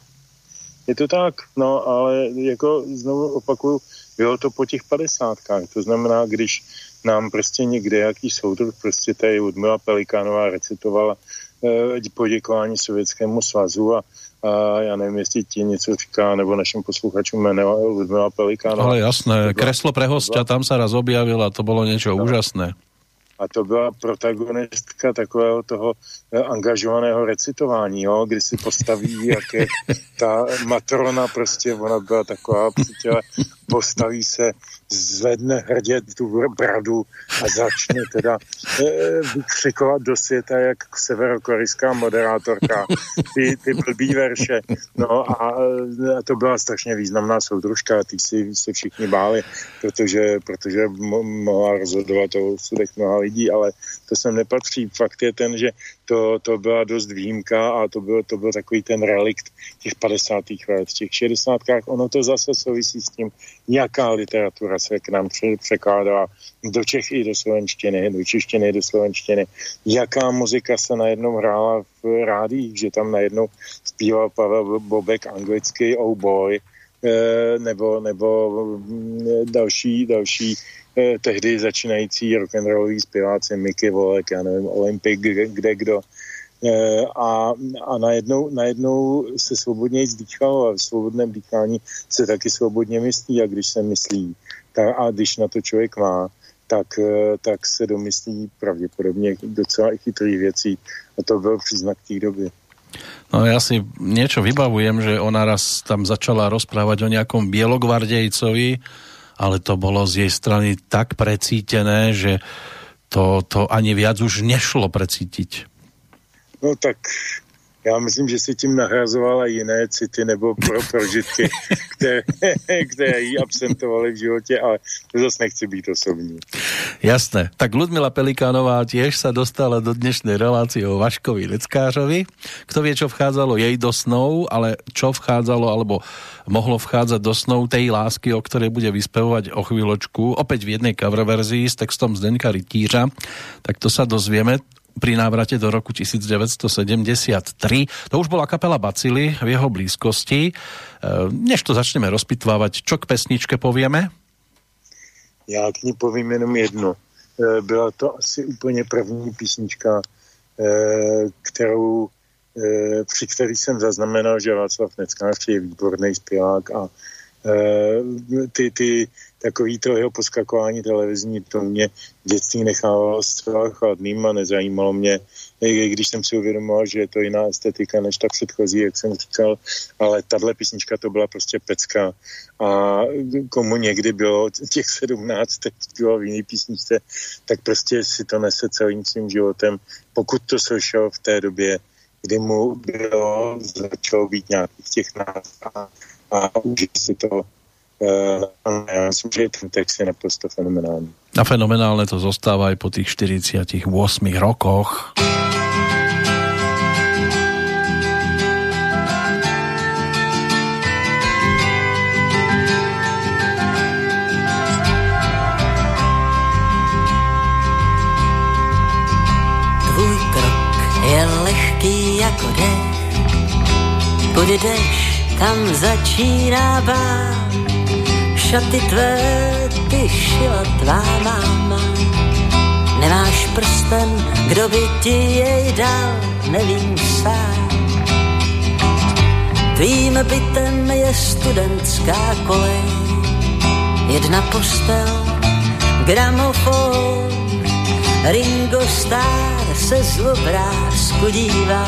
je to tak, no ale jako znovu opakuju, bylo to po těch padesátkách, to znamená, když nám prostě někde jaký soudruh, prostě tady Ludmila Pelikánová recitovala eh, poděkování Sovětskému svazu a, a já nevím, jestli ti něco říká, nebo našim posluchačům jmenovala Ludmila Pelikánová. Ale jasné, kreslo pre hostia, tam se raz objavila, to bylo něco no. úžasné a to byla protagonistka takového toho eh, angažovaného recitování, jo, kdy si postaví, jak je ta matrona prostě, ona byla taková přítele, postaví se, zvedne hrdě tu bradu a začne teda e, vykřikovat do světa, jak severokorejská moderátorka ty, ty blbý verše. No a, a to byla strašně významná soudružka, ty si se všichni báli, protože, protože mohla rozhodovat o sudech mnoha lidí, ale to sem nepatří. Fakt je ten, že to, to byla dost výjimka a to byl, to byl takový ten relikt těch 50. let. V těch 60. ono to zase souvisí s tím, jaká literatura se k nám překládala do Čech i do slovenštiny, do češtiny, do slovenštiny, jaká muzika se najednou hrála v rádích, že tam najednou zpíval Pavel Bobek anglicky Oh Boy, nebo, nebo mm, další, další eh, tehdy začínající rock'n'rollový zpěváci Mickey Volek, já nevím, Olympic, kde, kde kdo. Eh, a, a najednou, najednou se svobodně zdýchalo a v svobodném dýchání se taky svobodně myslí a když se myslí ta, a když na to člověk má, tak, eh, tak se domyslí pravděpodobně docela i chytrých věcí a to byl příznak té doby. No ja si niečo vybavujem, že ona raz tam začala rozprávať o nejakom bielogvardejcovi, ale to bolo z jej strany tak precítené, že to, to ani viac už nešlo precítiť. No tak já myslím, že si tím nahrazovala jiné city nebo pro prožitky, které, které jí absentovaly v životě, ale to zase nechci být osobní. Jasné. Tak Ludmila Pelikánová tiež sa dostala do dnešnej relácie o Vaškovi Leckářovi. Kto vie, čo vchádzalo jej do snov, ale čo vchádzalo, alebo mohlo vchádzať do snov tej lásky, o ktorej bude vyspevovať o chvíľočku, opäť v jednej cover verzii s textom Zdenka Rytířa, tak to sa dozvieme pri návrate do roku 1973. To už bola kapela Bacily v jeho blízkosti. E, než to začneme rozpitvávať, čo k pesničke povieme? Já k ní povím jenom jedno. E, byla to asi úplně první písnička, e, kterou, při který jsem zaznamenal, že Václav Neckář je výborný zpěvák a ty, ty takový to jeho poskakování televizní, to mě dětství nechávalo zcela chladným a nezajímalo mě, i když jsem si uvědomoval, že je to jiná estetika než ta předchozí, jak jsem říkal, ale tahle písnička to byla prostě pecka. A komu někdy bylo těch 17, teď bylo v jiný písničce, tak prostě si to nese celým svým životem, pokud to slyšel v té době, kdy mu bylo, začalo být nějakých těch nás a, a už si to já myslím, že ten text je naprosto fenomenální. A fenomenálne to zostáva aj po tých 48 rokoch. Tvůj krok je lehký jako dech, půjdeš, tam začíná bát šaty tvé ty šila tvá máma. Nemáš prsten, kdo by ti jej dal, nevím sám. Tvým bytem je studentská kolej, jedna postel, gramofon, Ringo Starr se z obrázku dívá.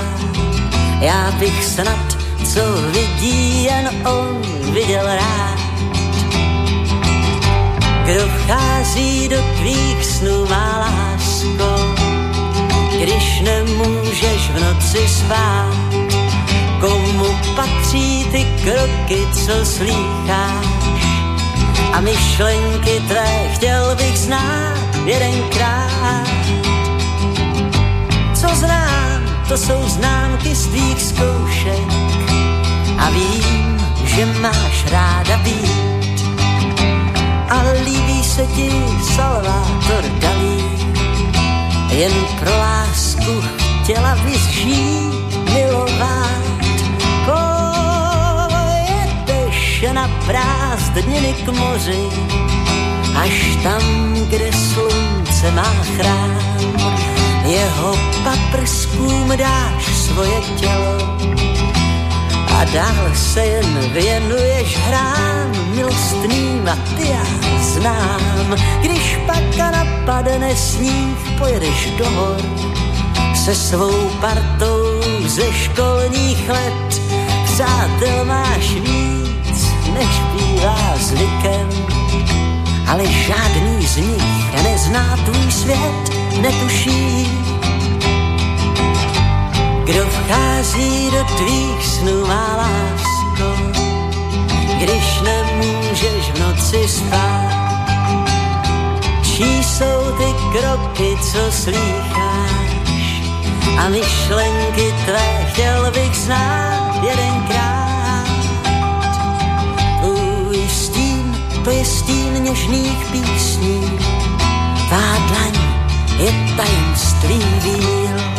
Já bych snad, co vidí jen on, viděl rád kdo vchází do tvých snů, má lásko, když nemůžeš v noci spát. Komu patří ty kroky, co slýcháš? A myšlenky tvé chtěl bych znát jedenkrát. Co znám, to jsou známky z tvých zkoušek a vím, že máš ráda být. A líbí se ti Salvator Dalí, jen pro lásku chtěla vyzžít, milovat. Pojedeš na prázdniny k moři, až tam, kde slunce má chrám. Jeho paprskům dáš svoje tělo, a dál se jen věnuješ hrám milostným a ty já znám. Když pak napadne sníh, pojedeš do hor se svou partou ze školních let. Přátel máš víc, než bývá zvykem, ale žádný z nich nezná tvůj svět, netuší, kdo vchází do tvých snů, má lásko, když nemůžeš v noci spát. Čí jsou ty kroky, co slýcháš a myšlenky tvé chtěl bych znát jedenkrát. Tvůj stín, to je stín něžných písní, tvá dlaň je tajemství víl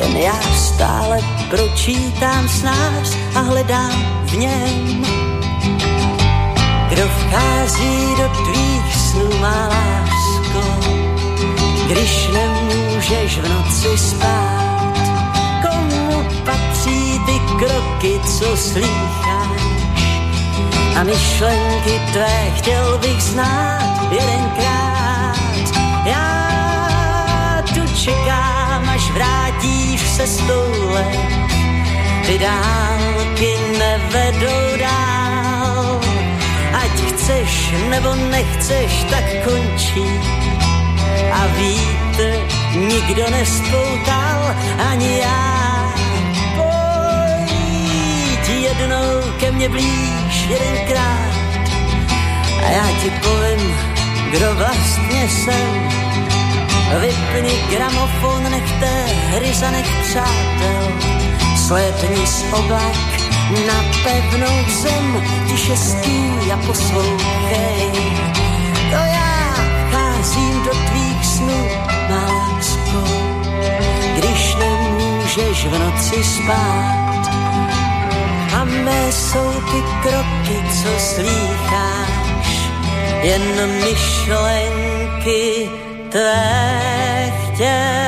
jen já stále pročítám snář a hledám v něm. Kdo vchází do tvých snů, má lásko, když nemůžeš v noci spát. Komu patří ty kroky, co slýcháš? A myšlenky tvé chtěl bych znát jedenkrát. Já tu čekám, vrátíš se stoule. Ty dálky nevedou dál. Ať chceš nebo nechceš, tak končí. A víte, nikdo nespoutal, ani já. Pojď jednou ke mně blíž jedenkrát a já ti povím, kdo vlastně jsem Vypni gramofon, nechte hry za nech přátel. Slétni z oblak na pevnou zem, tiše stůj a poslouchej. To já vcházím do tvých snů, má lásko, když nemůžeš v noci spát. A mé jsou ty kroky, co slýcháš, jen myšlenky, tvé chtěl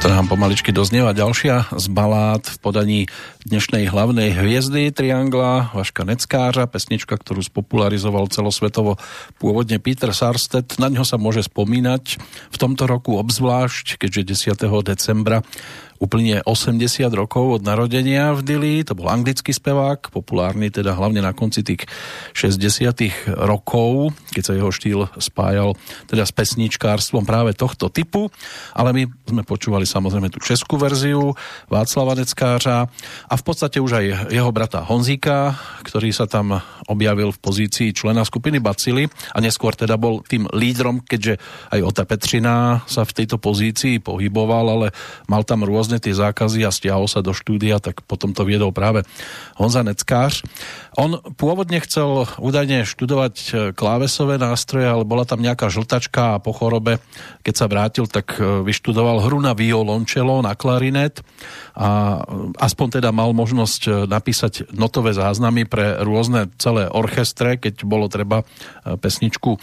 to nám pomaličky doznieva ďalšia z balád v podaní dnešnej hlavnej hviezdy Triangla, Vaška Neckářa, pesnička, ktorú spopularizoval celosvetovo pôvodne Peter Sarstedt. Na ňo sa môže spomínať v tomto roku obzvlášť, keďže 10. decembra úplne 80 rokov od narodenia v Dili. To bol anglický spevák, populárny teda hlavne na konci tých 60 rokov, keď sa jeho štýl spájal teda s pesničkárstvom práve tohto typu. Ale my sme počúvali samozrejme tú českú verziu Václava Neckářa a v podstate už aj jeho brata Honzíka, ktorý sa tam objavil v pozícii člena skupiny Bacily a neskôr teda bol tým lídrom, keďže aj Ota Petřina sa v tejto pozícii pohyboval, ale mal tam rôzne tie zákazy a stiahol sa do štúdia, tak potom to viedol práve Honza Neckář. On pôvodne chcel údajne študovať e, klávesové nástroje, ale bola tam nejaká žltačka a po chorobe, keď sa vrátil, tak e, vyštudoval hru na violončelo, na klarinet a aspoň teda mal možnosť napísať notové záznamy pre rôzne celé orchestre, keď bolo treba pesničku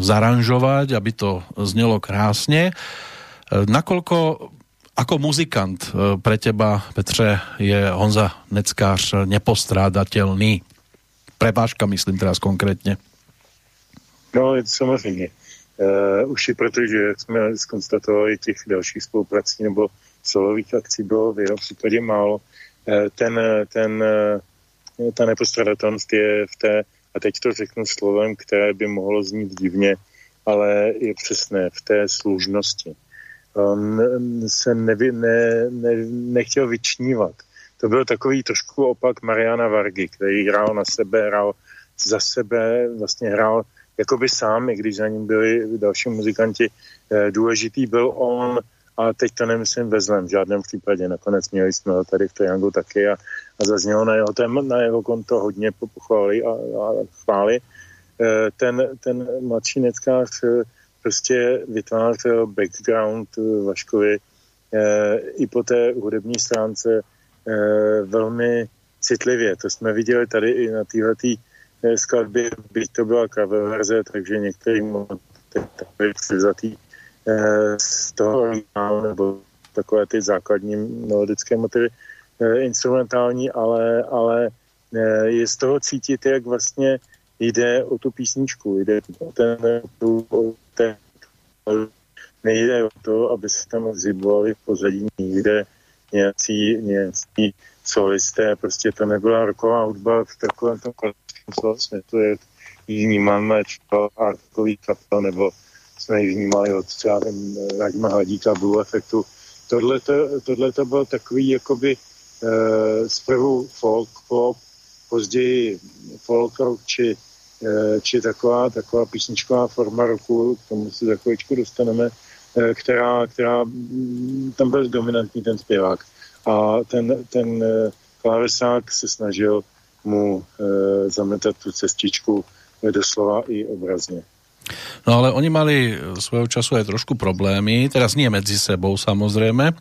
zaranžovať, aby to znelo krásne. Nakoľko ako muzikant pre teba, Petře, je Honza Neckář nepostrádateľný? Pre Váška myslím teraz konkrétně. No, samozřejmě. Uh, už i protože jsme skonstatovali těch dalších spoluprací nebo solových akcí bylo v jeho případě málo. Uh, ten, ten, uh, ta nepostradatelnost je v té, a teď to řeknu slovem, které by mohlo znít divně, ale je přesné, v té služnosti. On se nevy, ne, ne, nechtěl vyčnívat. To byl takový trošku opak Mariana Vargy, který hrál na sebe, hrál za sebe, vlastně hrál jakoby sám, i když za ním byli další muzikanti. Eh, důležitý byl on, a teď to nemyslím ve zlem, v žádném případě. Nakonec měli jsme ho tady v Triangu taky a, a zaznělo na jeho, téma, na jeho konto hodně pochvály a, a chvály. Eh, ten, ten mladší neckář eh, prostě vytvářel background Vaškovi i po té hudební stránce velmi citlivě. To jsme viděli tady i na této skladbě, byť to byla cover verze, takže některým přizatý z toho nebo takové ty základní melodické motivy instrumentální, ale, ale je z toho cítit, jak vlastně jde o tu písničku, jde o ten, o ten nejde o to, aby se tam zhybovali v pozadí někde nějací, nějací solisté, prostě to nebyla roková hudba v takovém tom klasickém slova jak ji vnímáme třeba artový kapel nebo jsme ji vnímali od třeba Radima Hladíka, Blue Effectu. Tohle to byl takový jakoby zprvu folk pop, později folk rock, či, eh, či taková, taková písničková forma roku, k tomu se za chvíličku dostaneme, eh, která, která, mm, tam byl dominantní ten zpěvák. A ten, ten eh, klávesák se snažil mu eh, zametat tu cestičku eh, doslova i obrazně. No ale oni mali svojho času aj trošku problémy, teraz nie medzi sebou samozrejme.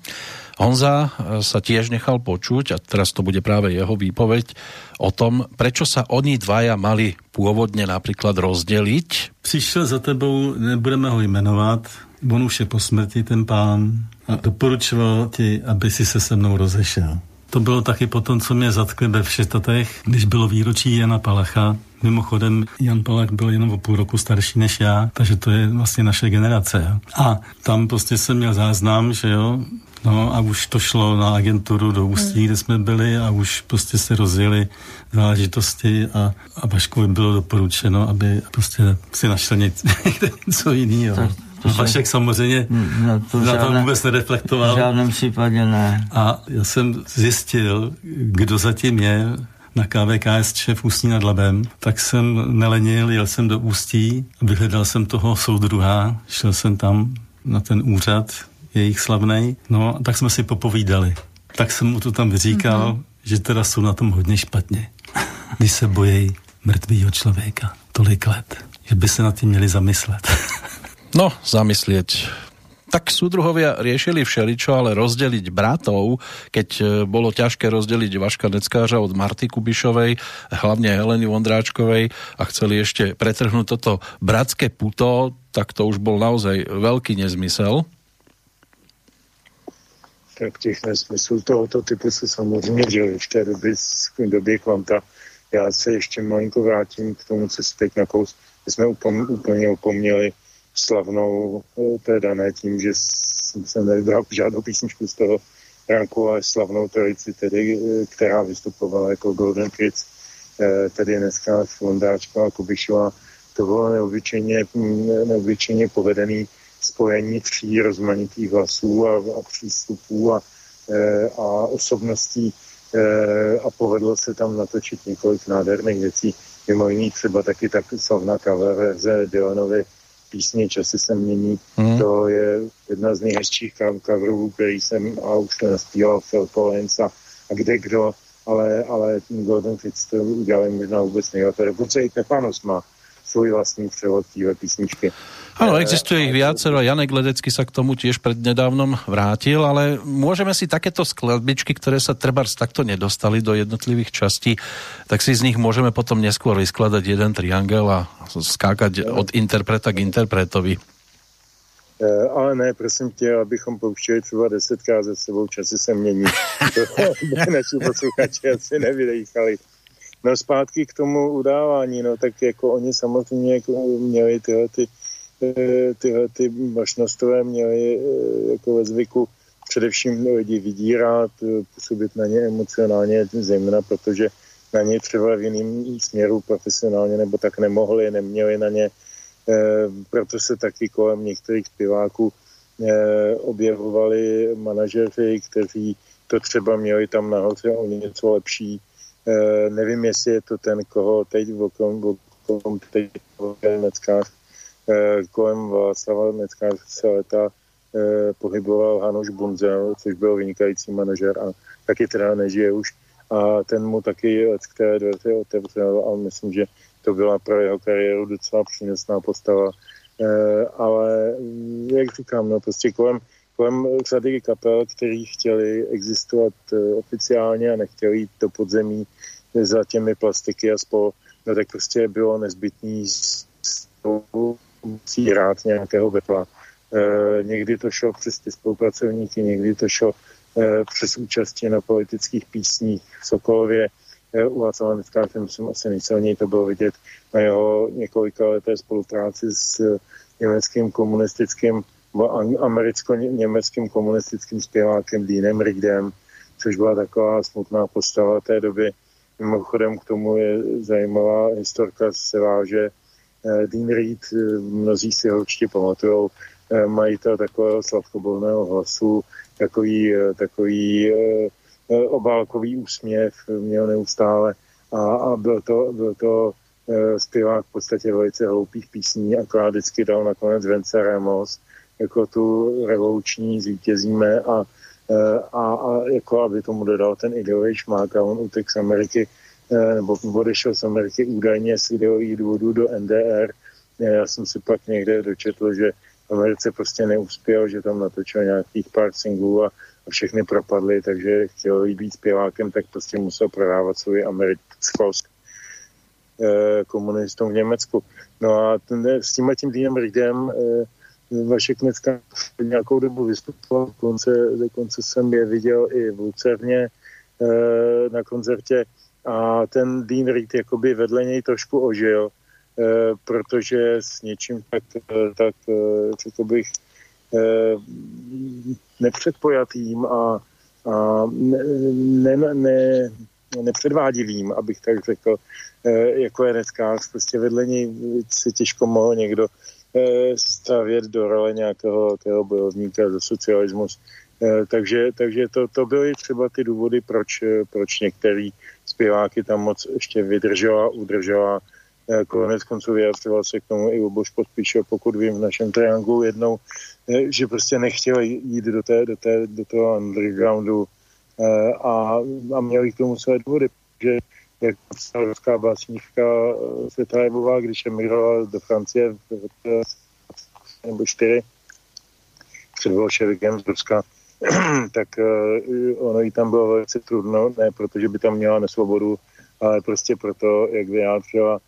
Honza e, sa tiež nechal počuť a teraz to bude práve jeho výpoveď o tom, prečo sa oni dvaja mali pôvodne napríklad rozdeliť. Přišel za tebou, nebudeme ho jmenovat, on už je po smrti ten pán a doporučoval ti, aby si se se mnou rozešel. To bylo taky potom, co mě zatkli ve všetatech, když bylo výročí Jana Palacha. Mimochodem, Jan Palach byl jenom o půl roku starší než já, takže to je vlastně naše generace. A tam prostě jsem měl záznam, že jo, No a už to šlo na agenturu do Ústí, kde jsme byli a už prostě se rozjeli záležitosti a, a Vaškovi bylo doporučeno, aby prostě si našel něco, něco jiného. To Vašek samozřejmě no, to na to vůbec nereflektoval. V žádném případě ne. A já jsem zjistil, kdo zatím je na KVKSČ v Ústí nad Labem, tak jsem nelenil, jel jsem do Ústí, vyhledal jsem toho soudruha, šel jsem tam na ten úřad jejich slavný, no tak jsme si popovídali. Tak jsem mu to tam vyříkal, mm-hmm. že teda jsou na tom hodně špatně, když se bojí mrtvýho člověka tolik let, že by se na tím měli zamyslet. No, zamyslieť. Tak súdruhovia riešili všeličo, ale rozdeliť bratov, keď e, bolo ťažké rozdeliť Vaška Neckářa od Marty Kubišovej, hlavne Heleny Vondráčkovej a chceli ešte pretrhnúť toto bratské puto, tak to už bol naozaj veľký nezmysel. Tak těch nesmyslů tohoto typu se samozřejmě děli v té době, v době kvanta. Já se ještě malinko vrátím k tomu, co si teď nakous. My jsme úplně, úplně opomněli slavnou, teda ne tím, že jsem se nevybral žádnou písničku z toho Ranku a slavnou trojici, tedy, která vystupovala jako Golden Kids, tedy dneska s Vondáčkou a Kubišová. To bylo neobyčejně, neobyčejně povedený spojení tří rozmanitých hlasů a, a přístupů a, a osobností a povedlo se tam natočit několik nádherných věcí. Mimo jiný třeba taky tak slavná cover verze Dylanovy písně Časy se mění. Hmm. To je jedna z nejhezčích coverů, který jsem a už to naspíval Phil Collins a, a kde kdo, ale, ale Golden Fits to udělali možná vůbec nejlépe. Dokonce i Tefanos má svůj vlastní převod téhle písničky. Áno, existuje ich viacero. Janek Ledecký sa k tomu tiež prednedávnom vrátil, ale môžeme si takéto skladbičky, ktoré sa trebárs takto nedostali do jednotlivých častí, tak si z nich môžeme potom neskôr vyskladať jeden triangel a skákať od interpreta k interpretovi. Uh, ale ne, prosím tě, abychom pouštěli třeba desetkrát ze sebou, časy se mění. Naši posluchači asi nevydechali. No zpátky k tomu udávání, no tak jako oni samozřejmě jako měli tyhle ty tyhle ty mašnostové měly eh, jako ve zvyku především lidi vydírat, eh, působit na ně emocionálně, zejména protože na ně třeba v jiném směru profesionálně nebo tak nemohli, neměli na ně. Proto se taky kolem některých zpěváků objevovali manažeři, kteří to třeba měli tam nahoře o něco lepší. Nevím, jestli je to ten, koho teď v okom, teď v Eh, kolem Václava Necká se leta eh, pohyboval Hanuš Bunzel, což byl vynikající manažer a taky teda nežije už. A ten mu taky z které dveře otevřel a myslím, že to byla pro jeho kariéru docela přínosná postava. E, ale mm, jak říkám, no prostě kolem, kolem řady kapel, který chtěli existovat oficiálně a nechtěli jít do podzemí za těmi plastiky a spol, no tak prostě bylo nezbytný musí hrát nějakého vetla. E, někdy to šlo přes ty spolupracovníky, někdy to šlo e, přes účastí na politických písních v Sokolově. E, u Václava Necká, myslím, asi nejsilněji to bylo vidět na jeho několika leté spolupráci s německým komunistickým americko-německým komunistickým zpěvákem Deanem Rigdem, což byla taková smutná postava té doby. Mimochodem k tomu je zajímavá historka se váže Eh, Dean Reed, eh, mnozí si ho určitě pamatují, eh, majitel takového sladkobolného hlasu, takový, takový obálkový úsměv měl neustále. A, a byl to, byl to zpěvák v podstatě velice hloupých písní, akorát vždycky dal nakonec Vence Ramos, jako tu revoluční zvítězíme a, a, a jako aby tomu dodal ten ideový šmák a on utek z Ameriky. Eh, nebo odešel z Ameriky údajně z ideových důvodů do NDR. Eh, já jsem si pak někde dočetl, že v Americe prostě neuspěl, že tam natočil nějakých pár singlů a, a všechny propadly, takže chtěl být zpěvákem, tak prostě musel prodávat svůj americkou eh, komunistům v Německu. No a ten, s tím tím Dýnem Ridem Vašek dneska nějakou dobu vystupoval, dokonce, dokonce jsem je viděl i v Lucerně na koncertě a ten Dean Reed jakoby vedle něj trošku ožil, eh, protože s něčím tak, eh, tak eh, řekl bych, nepředpojatým a, a ne, ne, ne, nepředvádivým, abych tak řekl, jako je Netcast. Prostě vedle něj se těžko mohl někdo stavět do role nějakého, nějakého bojovníka za socialismus. Takže, takže to, to byly třeba ty důvody, proč, proč některý zpěváky tam moc ještě vydržela, udržela. Eh, konec konců vyjadřoval se k tomu i Luboš Podpíšel, pokud vím, v našem trianglu jednou, eh, že prostě nechtěl jít do, té, do, té, do toho undergroundu eh, a, a měli k tomu své důvody, že jak ruská Světa Jebová, když emigrovala do Francie v roce nebo čtyři před bolševikem z Ruska, tak uh, ono jí tam bylo velice trudno, ne protože by tam měla nesvobodu, ale prostě proto, jak vyjádřila,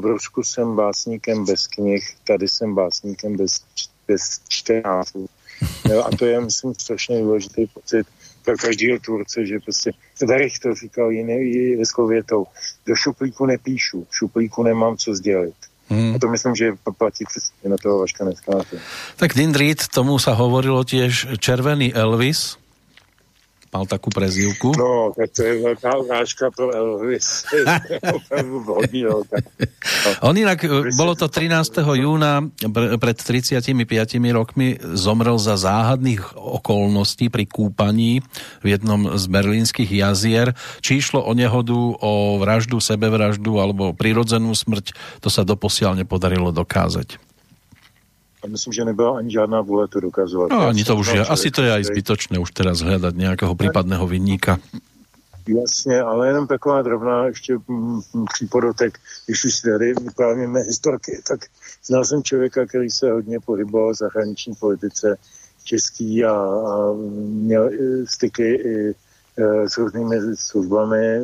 v Rusku jsem básníkem bez knih, tady jsem básníkem bez, bez čtenářů. A to je, myslím, strašně důležitý pocit pro každého tvůrce, že prostě, tady to říkal jiný větou, do šuplíku nepíšu, v šuplíku nemám co sdělit. Hmm. A to myslím, že platí přesně na toho Vaška Neskáte. Tak Dindrit, tomu sa hovorilo tiež Červený Elvis. Mal takú prezývku. No, tak to je veľká urážka pro Elvis. On inak, e, bolo to 13. júna, pred 35 rokmi zomrel za záhadných okolností pri kúpaní v jednom z berlínskych jazier. Či išlo o nehodu, o vraždu, sebevraždu alebo prirodzenú smrť, to sa doposiaľ nepodarilo dokázať. A myslím, že nebyla ani žádná vůle to dokazovat. No, ani to už je, asi to je aj zbytočné už teraz hľadať nejakého prípadného vinníka. Jasně, ale jenom taková drobná ještě mm, přípodotek, když už tady vyprávíme historky, tak znal jsem člověka, který se hodně pohyboval v zahraniční politice český a, a měl styky i e, s různými službami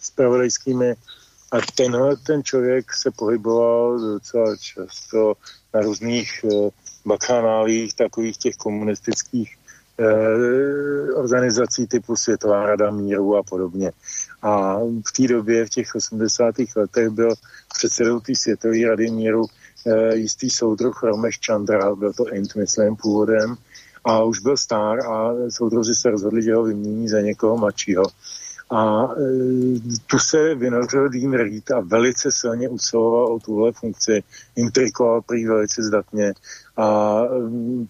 spravodajskými a tenhle ten člověk se pohyboval docela často na různých eh, bakanálích takových těch komunistických eh, organizací typu Světová rada míru a podobně. A v té době, v těch 80. letech, byl předsedou té Světové rady míru eh, jistý soudruh Romeš Chandra, byl to Int, myslím, původem, a už byl star a soudruzi se rozhodli, že ho vymění za někoho mladšího. A e, tu se vynořil Dean Reed a velice silně usiloval o tuhle funkci, intrikoval prý velice zdatně a e,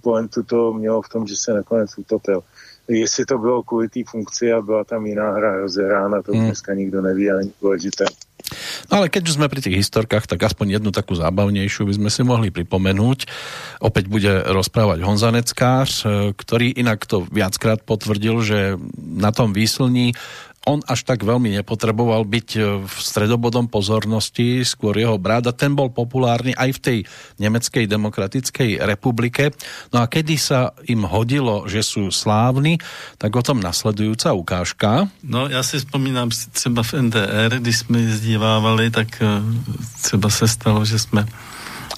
pointu to mělo v tom, že se nakonec utopil. Jestli to bylo kvůli té funkci a byla tam jiná hra rozehrána, to hmm. dneska nikdo neví, ale důležité. No ale keď sme pri tých historkách, tak aspoň jednu takú zábavnejšiu by sme si mohli pripomenúť. Opäť bude rozprávať Honza Neckář, e, ktorý inak to viackrát potvrdil, že na tom výslní on až tak veľmi nepotreboval byť e, v stredobodom pozornosti, skôr jeho brat a ten bol populárny aj v tej Nemeckej demokratickej republike. No a kedy sa im hodilo, že sú slávni, tak o tom nasledujúca ukážka. No já si vzpomínám třeba v NDR, když jsme jezdívávali, tak e, třeba se stalo, že jsme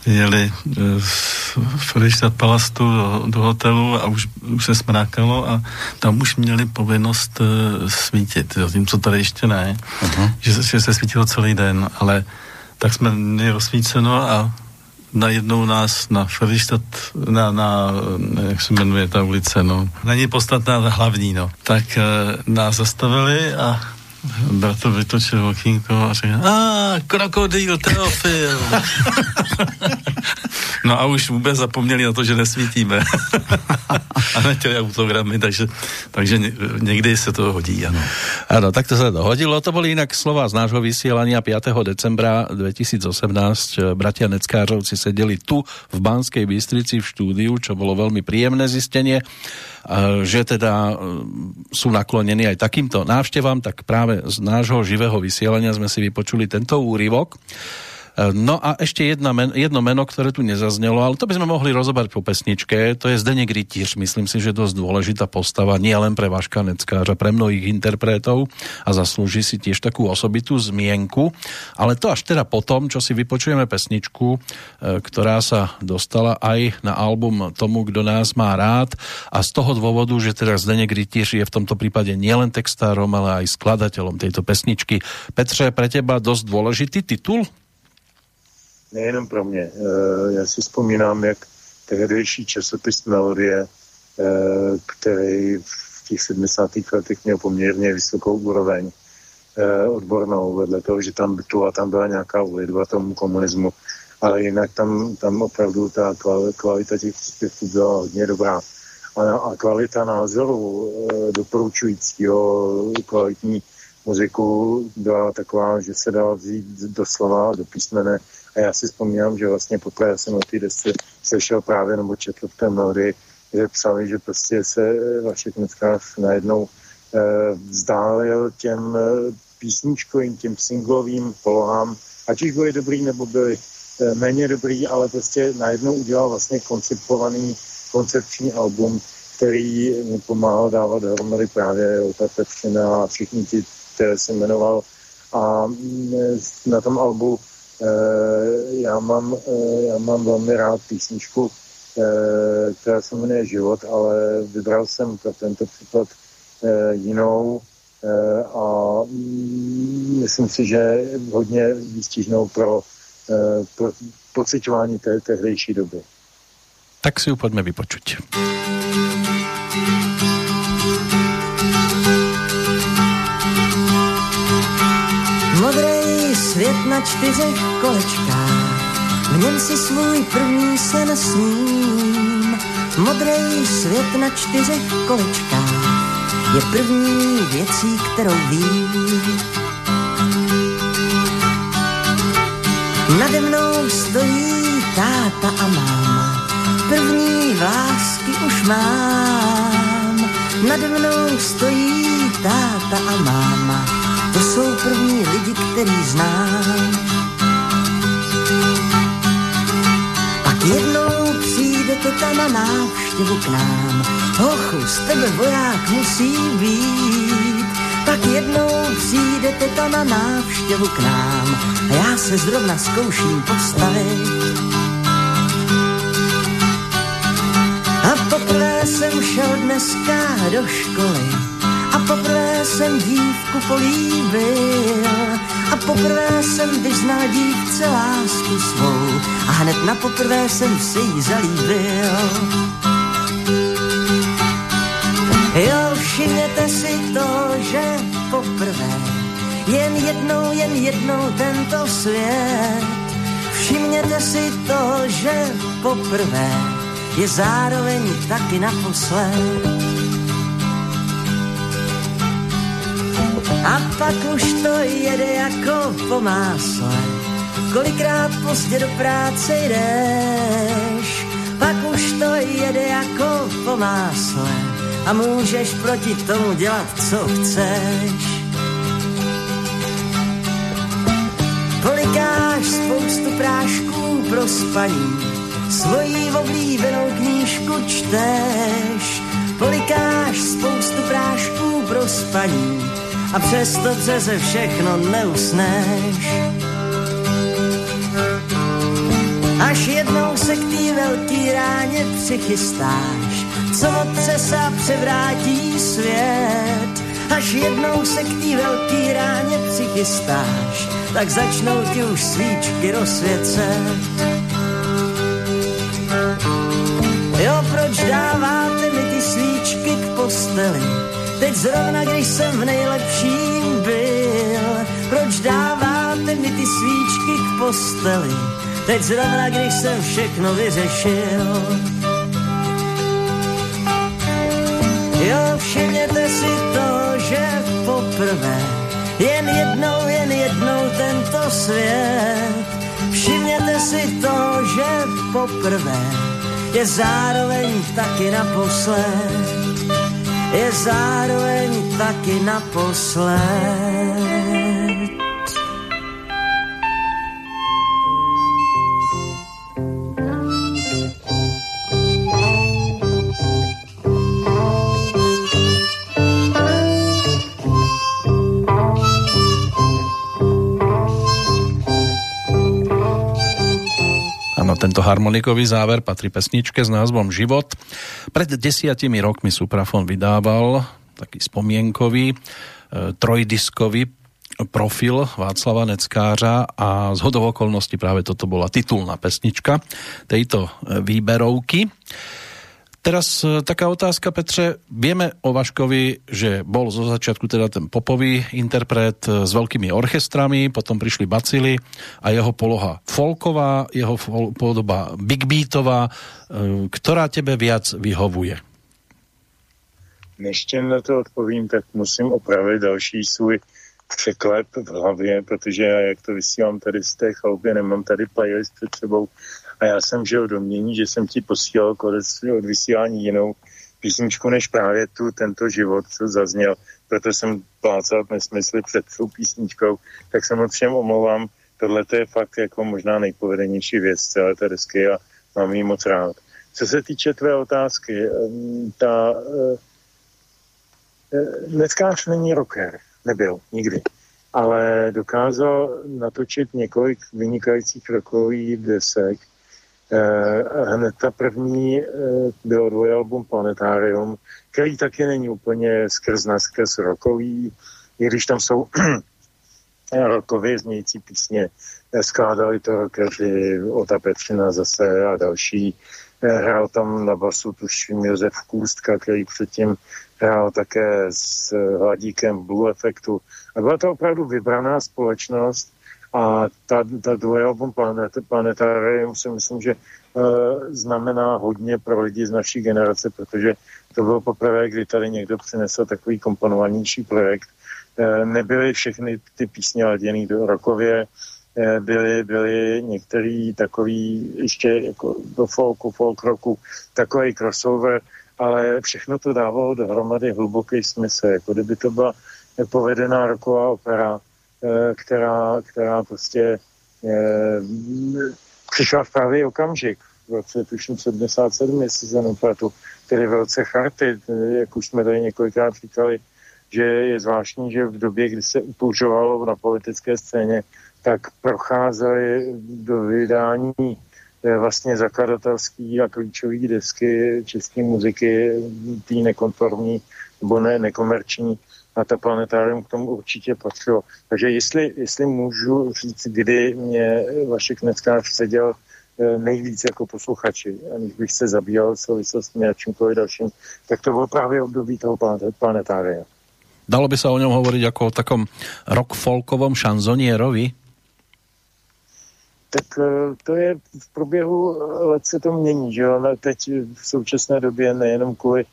jeli z eh, Friedrichstadt Palastu do, do hotelu a už, už se smrákalo a tam už měli povinnost uh, svítit, jo, tím, co tady ještě ne, uh-huh. že, že se svítilo celý den, ale tak jsme měli rozsvíceno a najednou nás na Friedrichstadt, na, na, jak se jmenuje ta ulice, no, na ní podstatná hlavní, no, tak uh, nás zastavili a Bratr vytočil okýnko a řekl, a krokodýl Teofil. no a už vůbec zapomněli na to, že nesvítíme. a nechtěli autogramy, takže, takže někdy se to hodí, ano. Ano, tak to se to hodilo. To byly jinak slova z nášho vysílania 5. decembra 2018. Bratia Neckářovci sedeli tu v Banskej Bystrici v štúdiu, čo bolo veľmi príjemné zistenie že teda sú naklonení aj takýmto návštevám, tak práve z nášho živého vysielania sme si vypočuli tento úryvok. No a jedna men, jedno meno, ktoré tu nezaznelo, ale to by mohli rozobrať po pesničke. To je Zdeněk Rytíř. Myslím si, že dosť dôležitá postava nie len pre Vaška Neckářa, pre mnohých interpretov a zaslúži si tiež takú osobitú zmienku. Ale to až teda potom, čo si vypočujeme pesničku, e, ktorá sa dostala aj na album Tomu, kdo nás má rád a z toho dôvodu, že teda Zdeněk Rytíř je v tomto prípade nielen textárom, ale aj skladateľom tejto pesničky. Petře, pre teba dosť dôležitý titul? Nejenom pro mě. Eh, já si vzpomínám, jak tehdejší časopis Melodie, eh, který v těch 70. letech měl poměrně vysokou úroveň eh, odbornou, vedle toho, že tam tu a tam byla nějaká ulitba tomu komunismu, ale jinak tam, tam opravdu ta kvalita těch příspěvků byla hodně dobrá. A, a kvalita názoru doporučujícího kvalitní muziku byla taková, že se dala vzít doslova do písmene a já si vzpomínám, že vlastně poprvé jsem o té desce slyšel právě nebo četl v té melodii, kde psali, že prostě se Vašek Neckář najednou eh, vzdálil těm eh, písničkovým, těm singlovým polohám, ať už byly dobrý nebo byly eh, méně dobrý, ale prostě najednou udělal vlastně konceptovaný koncepční album, který mi pomáhal dávat dohromady právě Ota Petřina a všichni ti, které jsem jmenoval. A mm, na tom albu Eh, já mám, eh, já mám velmi rád písničku, eh, která se jmenuje Život, ale vybral jsem pro tento případ jinou a mm, myslím si, že hodně výstižnou pro, pro pocitování té tehdejší doby. Tak si ju pojďme vypočuť. Na čtyřech kolečkách, v něm si svůj první sen sním. Modrý svět na čtyřech kolečkách je první věcí, kterou vím. Nade mnou stojí táta a máma, první lásky už mám. Nade mnou stojí táta a máma, to jsou první lidi, který znám. Pak jednou přijde teta na návštěvu k nám, hochu, z tebe voják musí být. Pak jednou přijde teta na návštěvu k nám a já se zrovna zkouším postavit. A poprvé jsem šel dneska do školy a poprvé jsem dívku políbil a poprvé jsem vyznal dívce lásku svou a hned na poprvé jsem si ji zalíbil. Jo, všimněte si to, že poprvé jen jednou, jen jednou tento svět. Všimněte si to, že poprvé je zároveň taky naposled. A pak už to jede jako po másle, kolikrát pozdě do práce jdeš, pak už to jede jako po másle. A můžeš proti tomu dělat, co chceš. Polikáš spoustu prášků pro spaní, svojí oblíbenou knížku čteš, polikáš spoustu prášků pro spaní a přesto přeze všechno neusneš. Až jednou se k tý velký ráně přichystáš, co otřesa převrátí svět. Až jednou se k tý velký ráně přichystáš, tak začnou ti už svíčky rozsvěcet. Jo, proč dáváte mi ty svíčky k posteli? Teď zrovna, když jsem v nejlepším byl. Proč dáváte mi ty svíčky k posteli? Teď zrovna, když jsem všechno vyřešil. Jo, všimněte si to, že poprvé jen jednou, jen jednou tento svět. Všimněte si to, že poprvé je zároveň taky naposled, je zároveň taky naposled. Tento harmonikový záver patrí pesničke s názvom Život. Pred desiatimi rokmi Suprafon vydával taký spomienkový e, trojdiskový profil Václava Neckářa a z hodov okolností práve toto bola titulná pesnička tejto e, výberovky. Teraz e, taká otázka, Petře. Vieme o Vaškovi, že bol zo začiatku teda ten popový interpret e, s veľkými orchestrami, potom prišli bacily a jeho poloha folková, jeho podoba big beatová. E, ktorá tebe viac vyhovuje? Než na to odpovím, tak musím opravit další svůj překlep v hlavě, protože já, jak to vysílám tady z té chalupy, nemám tady playlist před sebou, a já jsem žil domění, že jsem ti posílal konec od vysílání jinou písničku než právě tu, tento život, co zazněl. Proto jsem plácal nesmysly před tou písničkou, tak se moc všem omlouvám. Tohle je fakt jako možná nejpovedenější věc celé té desky a mám ji moc rád. Co se týče tvé otázky, ta uh, Neckář není rocker, nebyl, nikdy, ale dokázal natočit několik vynikajících rokových desek, Eh, hned ta první eh, bylo dvojalbum Planetarium, který taky není úplně skrz na skrz rokový, i když tam jsou rokově znějící písně. Eh, skládali to rockeři, Ota Petřina zase a další. Hrál tam na basu, tuším, Josef Kůstka, který předtím hrál také s Hladíkem Blue Effectu. A byla to opravdu vybraná společnost, A ta, ta druhé album Planet, Planetarium si myslím, že uh, znamená hodně pro lidi z naší generace, protože to bylo poprvé, kdy tady někdo přinesl takový komponovanější projekt. Uh, nebyly všechny ty písně laděny do rokově, uh, byly, byly některý takový ještě jako do folku, folk roku, takový crossover, ale všechno to dávalo dohromady hluboký smysl, jako kdyby to byla povedená roková opera, která, která prostě eh, přišla v pravý okamžik. V roce tuším 77, jestli se nepletu, tedy v roce charty, jak už jsme tady několikrát říkali, že je zvláštní, že v době, kdy se upoužovalo na politické scéně, tak procházely do vydání eh, vlastně zakladatelský a klíčový desky české muziky, tý nekonformní nebo ne, nekomerční, a ta planetárium k tomu určitě patřilo. Takže jestli, jestli můžu říct, kdy mě Vašek Neckář seděl eh, nejvíc jako posluchači, aniž bych se zabýval souvislostmi a čímkoliv dalším, tak to bylo právě období toho planetária. Dalo by se o něm hovorit jako o takom rock-folkovom šanzonierovi? Tak eh, to je v průběhu let se to mění, že jo? Teď v současné době nejenom kvůli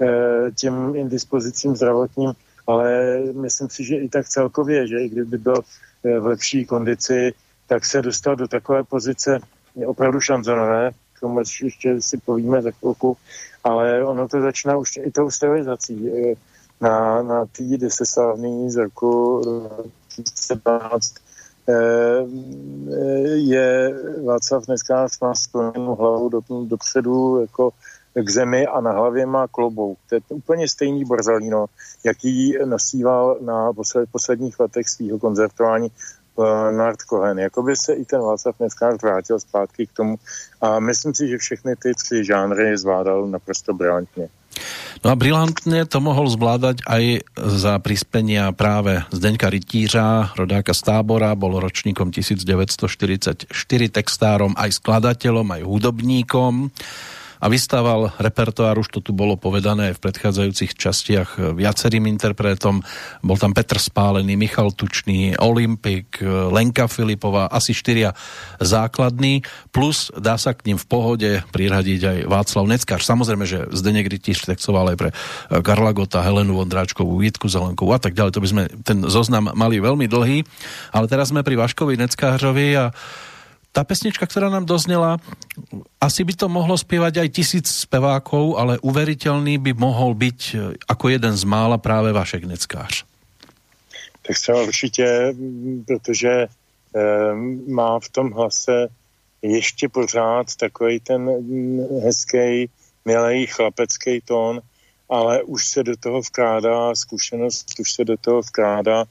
eh, těm indispozicím zdravotním, ale myslím si, že i tak celkově, že i kdyby byl eh, v lepší kondici, tak se dostal do takové pozice opravdu šanzonové, k tomu ještě si povíme za chvilku, ale ono to začíná už i tou stylizací. Eh, na, na tý desesávný z roku 2012 eh, je Václav dneska má skloněnou hlavu do, dopředu jako k zemi a na hlavě má klobouk. To je úplně stejný borzalino, jaký nasíval na posled, posledních letech svého koncertování uh, Nard Cohen. Jakoby se i ten Václav dneska vrátil zpátky k tomu a myslím si, že všechny ty tři žánry zvládal naprosto brilantně. No a brilantně to mohl zvládat aj za prispenia práve Zdeňka Rytířa, rodáka z tábora, bol ročníkom 1944 textárom, aj skladateľom, aj hudobníkom a vystával repertoár, už to tu bolo povedané v predchádzajúcich častiach viacerým interpretom. Bol tam Petr Spálený, Michal Tučný, Olympik, Lenka Filipová, asi štyria základní, plus dá sa k ním v pohode priradiť aj Václav Neckář. Samozrejme, že Zdeněk Rytíř textoval aj pre Karla Gota, Helenu Vondráčkovú, Vítku Zelenkovú a tak ďalej. To by sme ten zoznam mali veľmi dlhý, ale teraz sme pri Vaškovi Neckářovi a tá pesnička, ktorá nám doznela, asi by to mohlo spievať aj tisíc spevákov, ale uveriteľný by mohol byť e, ako jeden z mála práve Vašek Neckář. Tak se určitě, protože e, má v tom hlase ještě pořád takový ten hezký, milý chlapecký tón, ale už se do toho vkrádá zkušenost, už se do toho vkrádá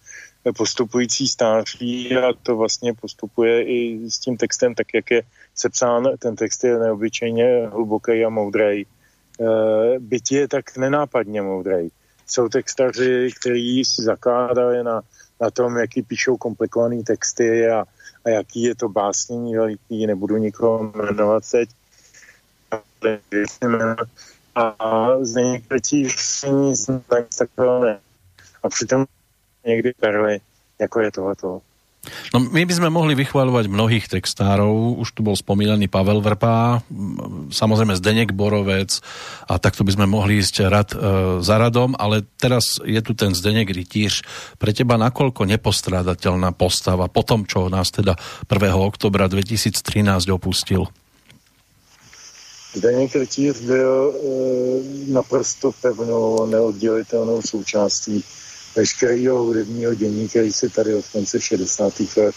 postupující stáří a to vlastně postupuje i s tím textem, tak jak je sepsán. Ten text je neobyčejně hluboký a moudrý. E, byť je tak nenápadně moudrý. Jsou textaři, kteří si zakládají na, na tom, jaký píšou komplikované texty a, a jaký je to básnění veliký, nebudu nikoho jmenovat teď. A z některých nic takového ne. A přitom někdy perly, jako je tohleto. No my by sme mohli vychváľovať mnohých textárov, už tu bol spomínaný Pavel Vrpá, samozrejme Zdeněk Borovec a takto by sme mohli ísť rad e, za radom, ale teraz je tu ten Zdeněk Rytíř. Pre teba nakoľko nepostrádateľná postava po tom, čo nás teda 1. oktobra 2013 opustil? Zdeněk Rytíř byl e, naprosto pevnou, neoddělitelnou součástí veškerého hudebního dění, který se tady od konce 60. let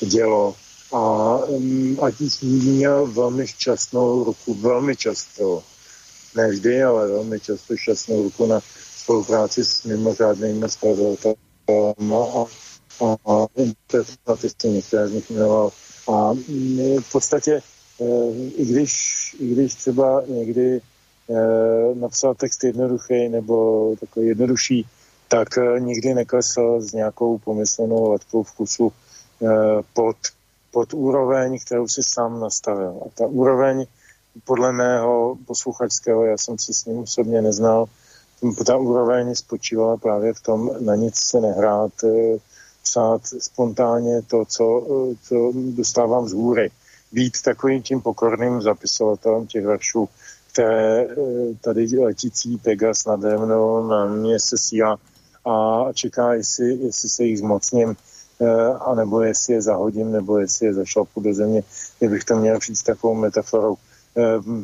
dělo. A um, ať měl velmi šťastnou ruku, velmi často, ne vždy, ale velmi často šťastnou ruku na spolupráci s mimořádnými skladatelemi a, a, a interpretisty, některé z nich jmenoval. A mm, v podstatě, eh, i když, i když třeba někdy eh, napsal text jednoduchý nebo takový jednodušší, tak eh, nikdy neklesl s nějakou pomyslnou letkou vkusu eh, pod, pod úroveň, kterou si sám nastavil. A ta úroveň podle mého posluchačského, já jsem se s ním osobně neznal, ta úroveň spočívala právě v tom na nic se nehrát, eh, psát spontánně to, co, co dostávám z hůry. Být takovým tím pokorným zapisovatelem těch veršů, které tady letící Pegas nade mnou na mě se síla a čeká, jestli, jestli se jich zmocním, anebo jestli je zahodím, nebo jestli je zašlapu do země, kdybych to měl říct takovou metaforou.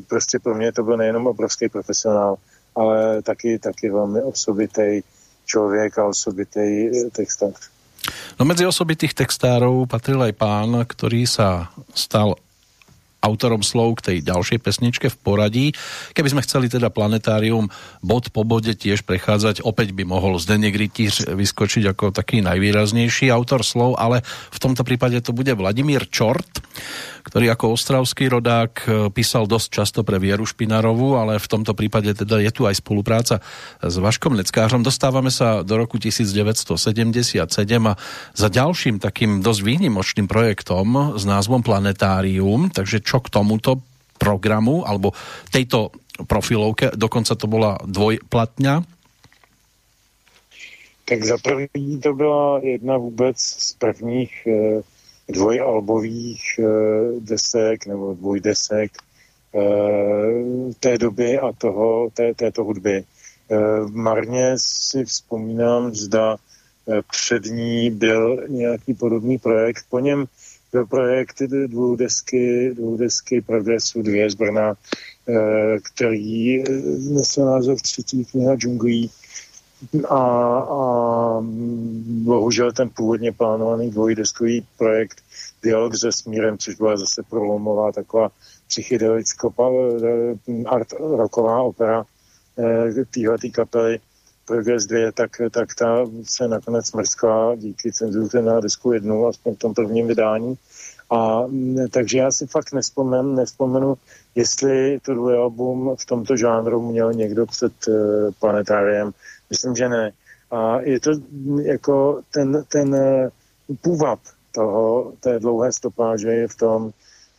Prostě pro mě to byl nejenom obrovský profesionál, ale taky, taky velmi osobitý člověk a osobitý textář. No medzi osobitých textárov patril aj pán, ktorý sa stal autorom slov k tej ďalšej pesničke v poradí. Keby sme chceli teda planetárium bod po bode tiež prechádzať, opäť by mohol Zdeněk Rytíř vyskočiť ako taký najvýraznejší autor slov, ale v tomto prípade to bude Vladimír Čort, ktorý ako ostravský rodák e, písal dosť často pre Vieru Špinarovú, ale v tomto prípade teda je tu aj spolupráca s Vaškom Neckářom. Dostávame sa do roku 1977 a za ďalším takým dosť výnimočným projektom s názvom Planetárium, takže čo k tomuto programu alebo tejto profilovke, dokonca to bola dvojplatňa, tak za první to byla jedna vůbec z prvních eh, dvojalbových eh, desek nebo dvojdesek eh, té doby a toho, té, této hudby. Eh, marně si vzpomínám, zda před ní byl nějaký podobný projekt. Po něm byl projekt dvoudesky, dvoudesky Progresu dvě z Brna, který nesl název třetí kniha džunglí a, a bohužel ten původně plánovaný dvojdeskový projekt Dialog se smírem, což byla zase prolomová taková psychedelická art rocková opera eh, téhle kapely Progress 2, tak, tak ta se nakonec mrzká díky cenzuře na disku jednu, aspoň v tom prvním vydání. A mm, takže já si fakt nespomenu, nespomenu jestli to album v tomto žánru měl někdo před uh, planetáriem Myslím, že ne. A je to jako ten, ten eh, půvab toho, té dlouhé stopáže je v tom,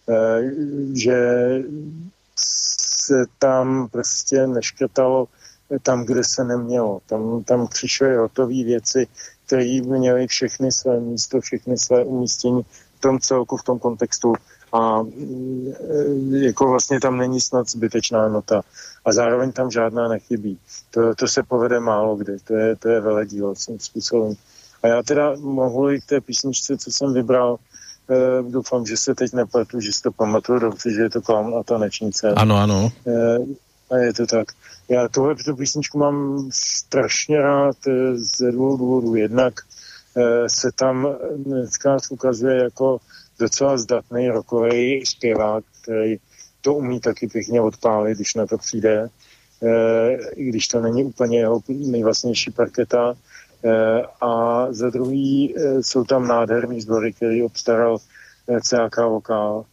eh, že se tam prostě neškrtalo tam, kde se nemělo. Tam, tam přišly hotové věci, které měly všechny své místo, všechny své umístění v tom celku, v tom kontextu a e, jako vlastně tam není snad zbytečná nota a zároveň tam žádná nechybí. To, to se povede málo kdy, to je, to je veledílo svým způsobem. A já teda mohu i k té písničce, co jsem vybral, e, doufám, že se teď nepletu, že si to pamatuju dobře, že je to klaun a tanečnice. Ano, ano. E, a je to tak. Já tohle tu písničku mám strašně rád e, ze dvou důvodů. Jednak e, se tam dneska ukazuje jako docela zdatný rokový zpěvák, který to umí taky pěkně odpálit, když na to přijde, e, i když to není úplně jeho nejvlastnější parketa. E, a za druhý e, jsou tam nádherný sbory, který obstaral CAK Vokál.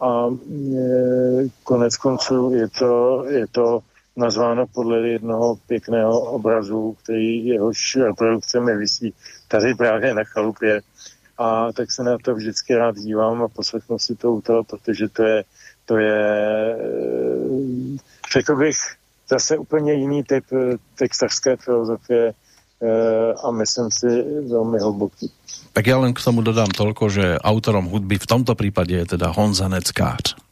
A konec konců je to, je to nazváno podle jednoho pěkného obrazu, který jehož reprodukce mi vysí tady právě na chalupě a tak se na to vždycky rád dívám a poslechnu si to u toho, protože to je, to je eh, řekl bych, zase úplně jiný typ eh, textařské filozofie eh, a myslím si velmi hluboký. Tak já len k tomu dodám tolko, že autorom hudby v tomto případě je teda Honza Neckář.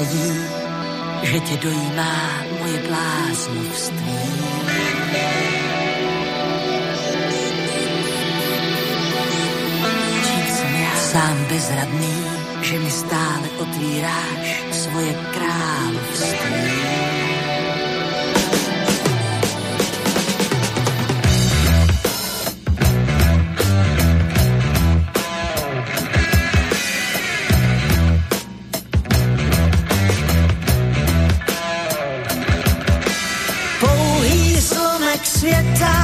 sedí, že tě dojímá moje bláznovství. Čím jsem já sám bezradný, že mi stále otvíráš svoje království. 别太。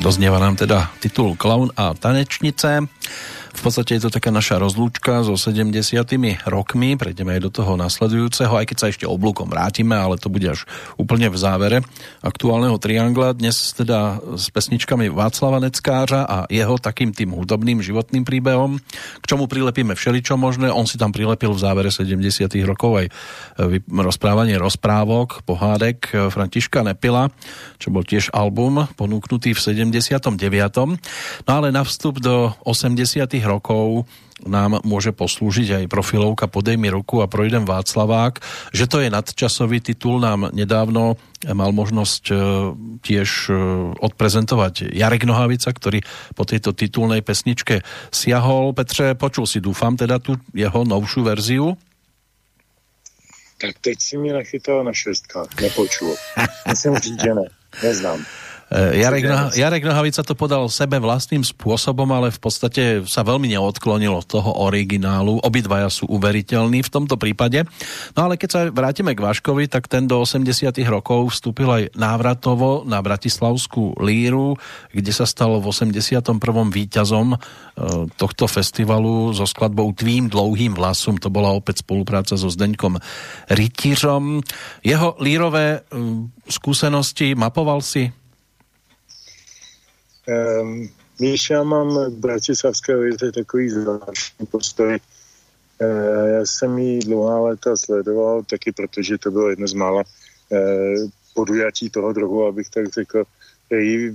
Doznieva nám teda titul Klaun a tanečnice. V podstate je to taká naša rozlúčka so 70 rokmi, prejdeme aj do toho nasledujúceho, aj keď sa ešte oblúkom vrátime, ale to bude až úplne v závere aktuálneho triangla. Dnes teda s pesničkami Václava Neckářa a jeho takým tým hudobným životným príbehom, k čomu prilepíme všeličo možné. On si tam prilepil v závere 70 rokov aj rozprávanie rozprávok, pohádek Františka Nepila, čo bol tiež album ponúknutý v 79. No ale na vstup do 80 rokov nám môže poslúžiť aj profilovka Podej mi ruku a projdem Václavák. Že to je nadčasový titul nám nedávno mal možnosť e, tiež e, odprezentovať Jarek Nohavica, ktorý po tejto titulnej pesničke siahol. Petře, počul si, dúfam, teda tu jeho novšiu verziu? Tak teď si mě nachytal na šestkách, nepočul. Říct, že ne, neznám. Eh, Jarek, Noha, Jarek Nohavica to podal sebe vlastným spôsobom, ale v podstate sa veľmi neodklonil od toho originálu. Obidvaja sú uveriteľní v tomto prípade. No ale keď sa vrátime k Vaškovi, tak ten do 80 rokov vstúpil aj návratovo na Bratislavskú líru, kde sa stalo v 81. víťazom eh, tohto festivalu so skladbou Tvým dlouhým vlasom. To bola opäť spolupráca so Zdeňkom Rytířom. Jeho lírové eh, skúsenosti mapoval si? Um, Víš, já mám k Bratislavské lize takový zvláštní postoj. Uh, já jsem ji dlouhá léta sledoval, taky protože to bylo jedno z mála uh, podujatí toho druhu, abych tak řekl, který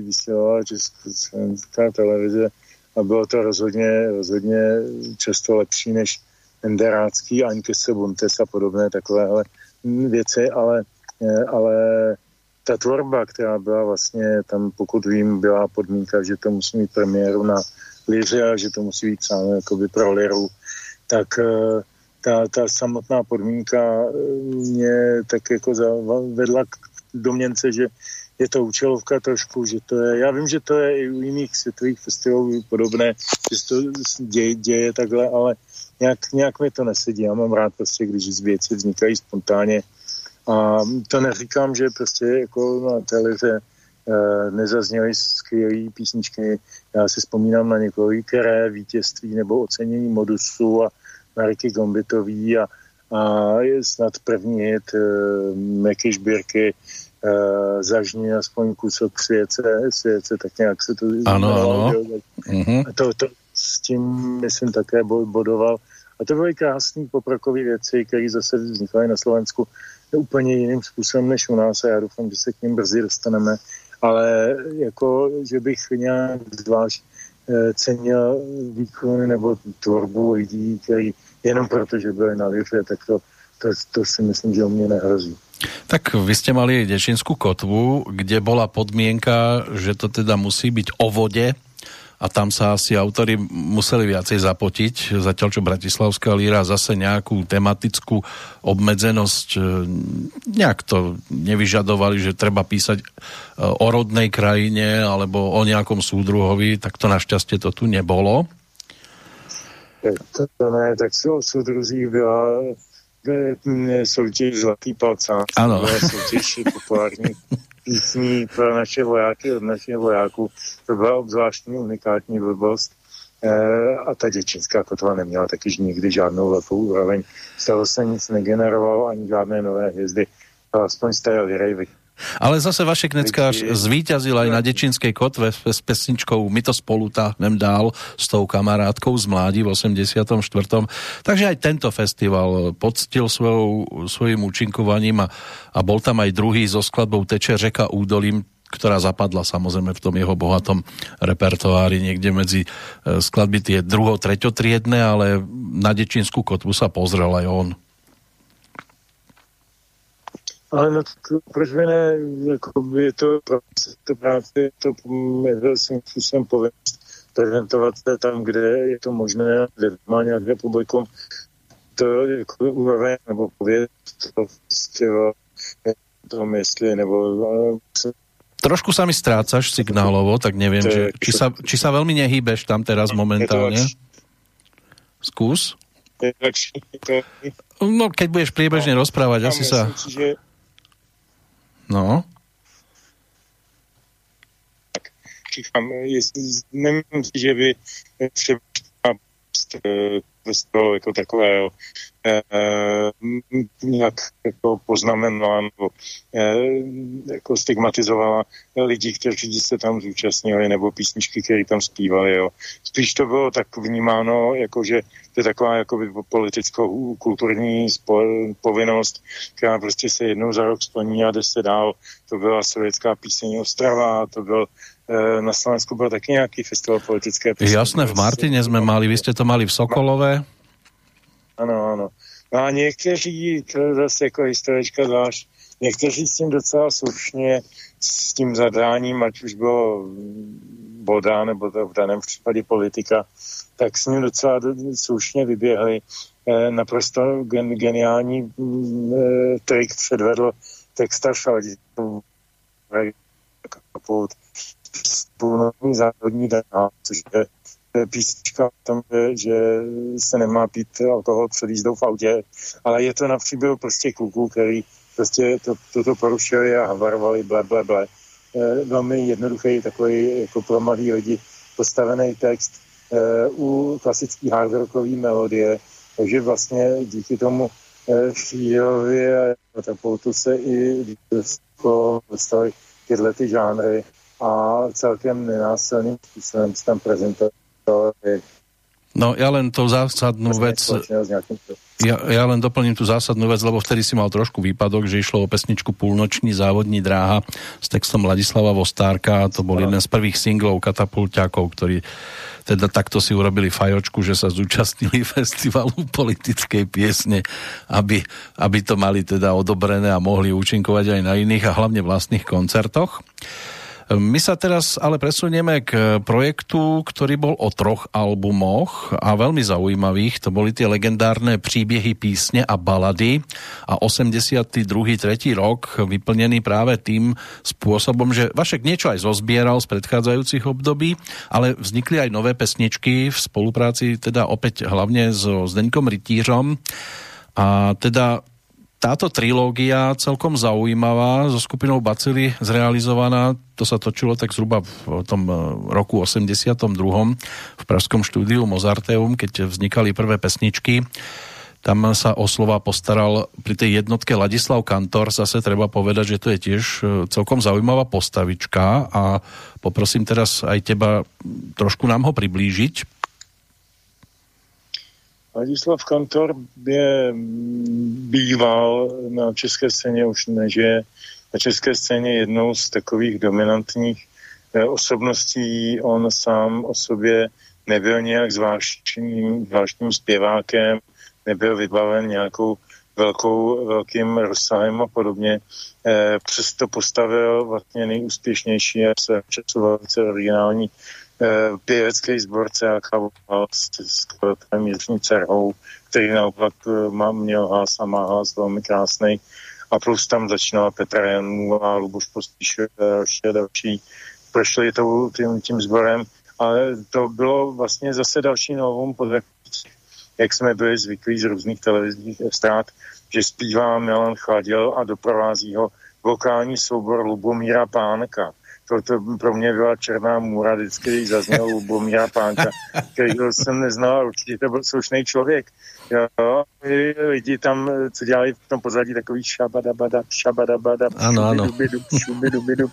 vysílala Česká televize a bylo to rozhodně, rozhodně často lepší než Enderácký, Aňke Sebuntes a podobné takovéhle věci, ale, ale ta tvorba, která byla vlastně tam, pokud vím, byla podmínka, že to musí mít premiéru na liře a že to musí být psáno jakoby pro liru, tak eh, ta, ta samotná podmínka eh, mě tak jako vedla k domněnce, že je to účelovka trošku, že to je, já vím, že to je i u jiných světových festivalů podobné, že se to děje, děje takhle, ale nějak, nějak mi to nesedí. Já mám rád prostě, když věci vznikají spontánně, a to neříkám, že prostě jako na televize e, nezazněly skvělé písničky. Já si vzpomínám na některé vítězství nebo ocenění modusu a Mariky Gombitový a, a je snad první hit e, Meky Šbírky e, zažní aspoň kusok svěce, svěce, tak nějak se to ano, ano. Mm-hmm. To, to, s tím, myslím, také bodoval. A to byly krásné poprokové věci, které zase vznikaly na Slovensku úplně jiným způsobem než u nás a já doufám, že se k ním brzy dostaneme, ale jako, že bych nějak zvlášť eh, cenil výkony nebo tvorbu lidí, který jenom proto, že byli na liře, tak to, to, to si myslím, že o mě nehrozí. Tak vy ste mali Dečinskú kotvu, kde bola podmienka, že to teda musí byť o vode, a tam sa asi autory museli viacej zapotiť, zatiaľ čo Bratislavská líra zase nejakú tematickú obmedzenosť e, nejak to nevyžadovali, že treba písať e, o rodnej krajine alebo o nejakom súdruhovi, tak to našťastie to tu nebolo. To, to ne, tak jsou soudruzí byla soutěž Zlatý palcán. Ano. Soutěž populární písní pro naše vojáky od našich vojáků. To byla obzvláštní unikátní blbost. E, a ta děčinská kotva neměla taky nikdy žádnou velkou úroveň. Z toho se nic negenerovalo, ani žádné nové hvězdy. Aspoň staré lirej ale zase Vašek Neckář zvíťazil aj na Dečinskej kotve s pesničkou My to spolu táhnem dál s tou kamarátkou z mládí v 84. Takže aj tento festival poctil svojou, svojim účinkovaním a, a bol tam aj druhý so skladbou Teče řeka údolím, ktorá zapadla samozrejme v tom jeho bohatom repertoári niekde medzi e, skladby tie druho, treťotriedne, ale na Dečinskú kotvu sa pozrel aj on. Ale no, proč by ne, jako je to, to práce, to svým způsobem povinnost prezentovat se tam, kde je to možné, kde má nějaké publikum, to jako úroveň nebo povědět to festival, tom jestli, nebo Trošku sa mi strácaš signálovo, tak neviem, že, či, sa, či sa veľmi nehýbeš tam teraz momentálne. Skús. No, keď budeš priebežne rozprávať, asi sa... Si, že No. Tak říkám, jestli, nemyslím že by festivalu jako takového eh, nějak jako poznamenala nebo eh, jako stigmatizovala lidi, kteří se tam zúčastnili nebo písničky, které tam zpívali. Jo. Spíš to bylo tak vnímáno, jako že to je taková jako politickou kulturní povinnost, která prostě se jednou za rok splní a jde se dál. To byla sovětská píseň Ostrava, to byl Eh, na Slovensku byl taky nějaký festival politické písně. Jasné, v Martine jsme mali, vy jste to mali v Sokolové. Ano, ano. No a někteří, to je zase jako historička zvlášť, někteří s tím docela slušně, s tím zadáním, ať už bylo voda, nebo to v daném případě politika, tak s ním docela slušně vyběhli. E, naprosto gen, geniální e, trik předvedl textař Kaput, půlnoční závodní dráha, což je písnička tom, že, se nemá pít alkohol před jízdou v autě, ale je to na příběhu prostě kluků, který prostě to, toto porušili a havarovali ble, ble, ble. E, velmi jednoduchý takový jako pro mladý lidi postavený text e, u klasický hard rockové melodie, takže vlastně díky tomu e, Šírovi a Katapultu se i dostaly tyhle ty žánry a celkem nenásilným způsobem se tam prezentovali. No ja len to zásadnú vec, ja, ja len doplním tú zásadnú vec, lebo vtedy si mal trošku výpadok, že išlo o pesničku Púlnoční závodní dráha s textom Ladislava Vostárka, to bol jeden z prvých singlov katapulťákov, ktorí teda takto si urobili fajočku, že sa zúčastnili festivalu politickej piesne, aby, aby to mali teda odobrené a mohli účinkovať aj na iných a hlavne vlastných koncertoch. My sa teraz ale presunieme k projektu, ktorý bol o troch albumoch a veľmi zaujímavých. To boli tie legendárne příběhy, písne a balady a 82. 3. rok vyplnený práve tým spôsobom, že Vašek niečo aj zozbieral z predchádzajúcich období, ale vznikli aj nové pesničky v spolupráci teda opäť hlavne so Zdeňkom Rytířom a teda táto trilógia celkom zaujímavá, so skupinou Bacily zrealizovaná, to sa točilo tak zhruba v tom eh, roku 82. v pražskom štúdiu Mozarteum, keď vznikali prvé pesničky. Tam sa o slova postaral pri tej jednotke Ladislav Kantor, zase treba povedať, že to je tiež eh, celkom zaujímavá postavička a poprosím teraz aj teba trošku nám ho priblížiť. Ladislav Kantor je býval na české scéně, už nežije na české scéně jednou z takových dominantních eh, osobností. On sám o sobě nebyl nějak zvláštním, zvláštním zpěvákem, nebyl vybaven nějakou velkou, velkým rozsahem a podobně. E, přesto postavil vlastně nejúspěšnější a se velice originální Eh, pěvecký sborce a klavoval s, s Jiřní dcerou, který naopak eh, má, měl hlas a má hlas velmi krásný. A plus tam začínala Petra Janů a Luboš Pospíš a další a další. Prošli to, tím, tím sborem, ale to bylo vlastně zase další novum pod jak jsme byli zvyklí z různých televizních strát, že zpívá Milan Chladil a doprovází ho vokální soubor Lubomíra Pánka to, to pro mě byla černá můra, vždycky, když zazněl Lubomíra Pánka, který jsem neznal, určitě to byl slušný člověk. Jo, lidi tam, co dělali v tom pozadí, takový šabadabada, šabadabada, ano, ano. Šubidubidu, šubidubidu.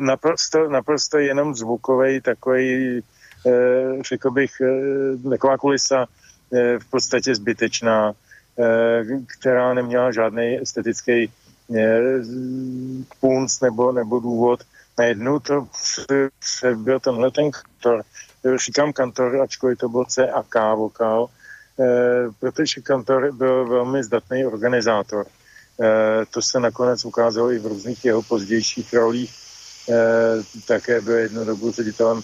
Naprosto, naprosto jenom zvukový takový, eh, řekl bych, eh, taková kulisa eh, v podstatě zbytečná, eh, která neměla žádný estetický eh, punc nebo, nebo důvod najednou to se byl tenhle ten kantor, říkám kantor, ačkoliv to byl C a K vokál, eh, protože kantor byl velmi zdatný organizátor. Eh, to se nakonec ukázalo i v různých jeho pozdějších rolích. Eh, také byl jednu dobu ředitelem,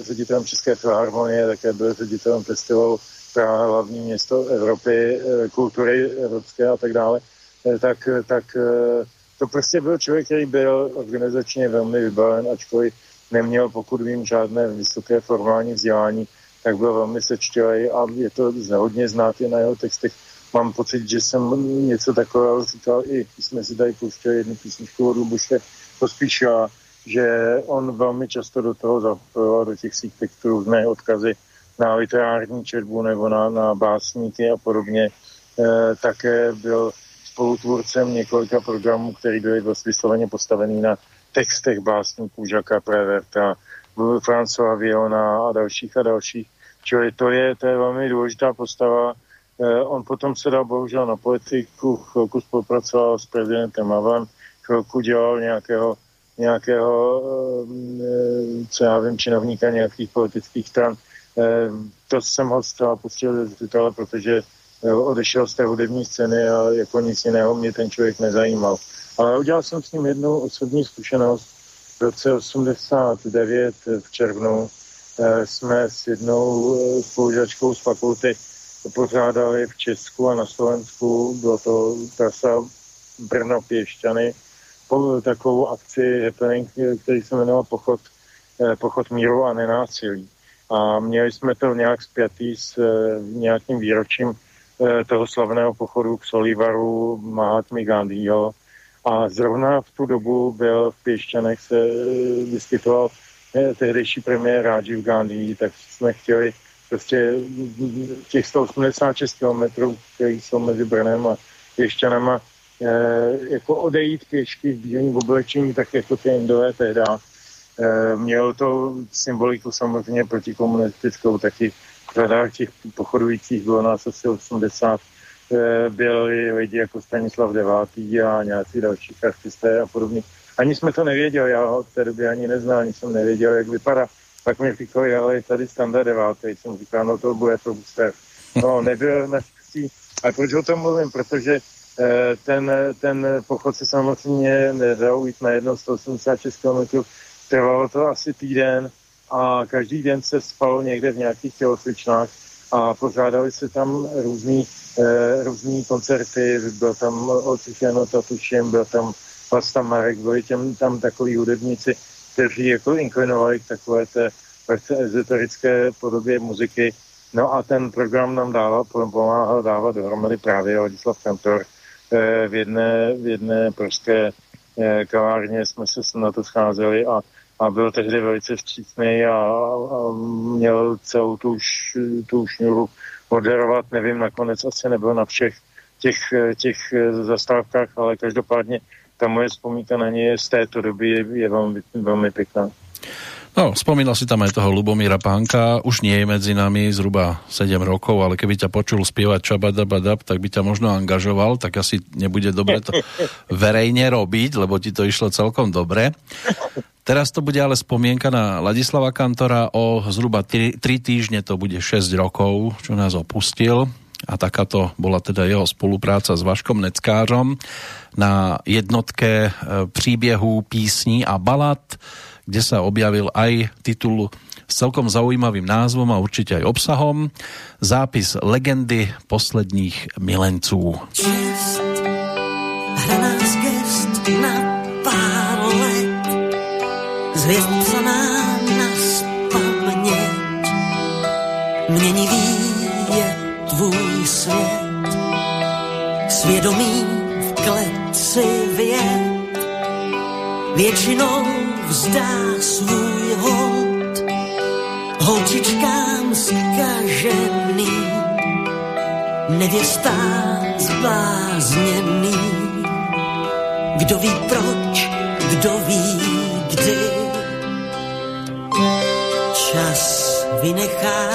ředitelem České filharmonie, také byl ředitelem festivalu Praha, hlavní město Evropy, kultury evropské a tak dále. Tak, tak to prostě byl člověk, který byl organizačně velmi vybaven, ačkoliv neměl, pokud vím, žádné vysoké formální vzdělání, tak byl velmi sečtělej a je to hodně znát i na jeho textech. Mám pocit, že jsem něco takového říkal i, když jsme si tady pouštěli jednu písničku od Lubuše Pospíšila, že on velmi často do toho zapojoval, do těch svých textů různé odkazy na literární četbu nebo na, na básníky a podobně. Také byl spolutvůrcem několika programů, které byly vysloveně postavený na textech básníků Žaka Preverta, François Viona a dalších a dalších. Čili to je, to je velmi důležitá postava. Eh, on potom se dal bohužel na politiku, chvilku spolupracoval s prezidentem Havlem, chvilku dělal nějakého, nějakého eh, co já vím, činovníka nějakých politických stran. Eh, to jsem ho zcela pustil z protože odešel z té hudební scény a jako nic jiného mě ten člověk nezajímal. Ale udělal jsem s ním jednu osobní zkušenost. V roce 89 v červnu eh, jsme s jednou eh, spolužačkou z fakulty pořádali v Česku a na Slovensku, bylo to trasa Brno Pěšťany, takovou akci happening, který se jmenoval Pochod, eh, Pochod míru a nenásilí. A měli jsme to nějak zpětý s nějakým výročím toho slavného pochodu k Solivaru Mahatmy Gandhiho, a zrovna v tu dobu byl v Pěšťanech se eh, vyskytoval eh, tehdejší premiér Rajiv Gandhi, tak jsme chtěli prostě těch 186 kilometrů, které jsou mezi Brnem a Pěšťanama, eh, jako odejít pěšky v bílém oblečení, tak jako ty Indové tehda. Mělo to symboliku samozřejmě protikomunistickou, taky v řadách těch pochodujících bylo nás asi 80 Eh, byli lidi jako Stanislav Devátý a nějací další artisté a podobně. Ani jsme to nevěděli, já ho v té době ani neznal, ani jsem nevěděl, jak vypadá. Pak mi říkali, ale je tady standard devátý. Jsem říkal, no to bude to booster. No, nebyl naštěstí. A proč o tom mluvím? Protože eh, ten, ten pochod se samozřejmě nedal jít na jedno 186 km. Trvalo to asi týden a každý den se spalo někde v nějakých tělocvičnách a pořádali se tam různý, eh, různý koncerty, byl tam Otichano Tatušem, byl tam Pasta Marek, byli těm, tam takový hudebníci, kteří jako inklinovali k takové té velice ezoterické podobě muziky. No a ten program nám dával, pomáhal dávat dohromady právě Ladislav Kantor eh, v jedné, v jedné pražské eh, kavárně jsme se na to scházeli a a byl tehdy velice vstřícný a, a měl celou tu, tu šňůru moderovat, nevím, nakonec asi nebyl na všech těch, těch zastávkách, ale každopádně ta moje vzpomínka na ně z této doby je, je velmi, velmi pěkná. No, spomínal si tam aj toho Lubomíra Pánka, už nie je medzi nami zhruba 7 rokov, ale keby ťa počul spievať Čabadabadab, tak by ťa možno angažoval, tak asi nebude dobre to verejne robiť, lebo ti to išlo celkom dobre. Teraz to bude ale spomienka na Ladislava Kantora. O zhruba 3, 3 týždne, to bude 6 rokov, čo nás opustil. A takáto bola teda jeho spolupráca s Vaškom Neckářom na jednotke e, příběhů, písní a balad kde sa objavil aj titul s celkom zaujímavým názvom a určite aj obsahom. Zápis legendy posledních milenců. Svědomí v kleci vět, většinou vzdá svůj hod holčičkám zkažený, nevěstám zblázněný. Kdo ví proč, kdo ví kdy, čas vynechá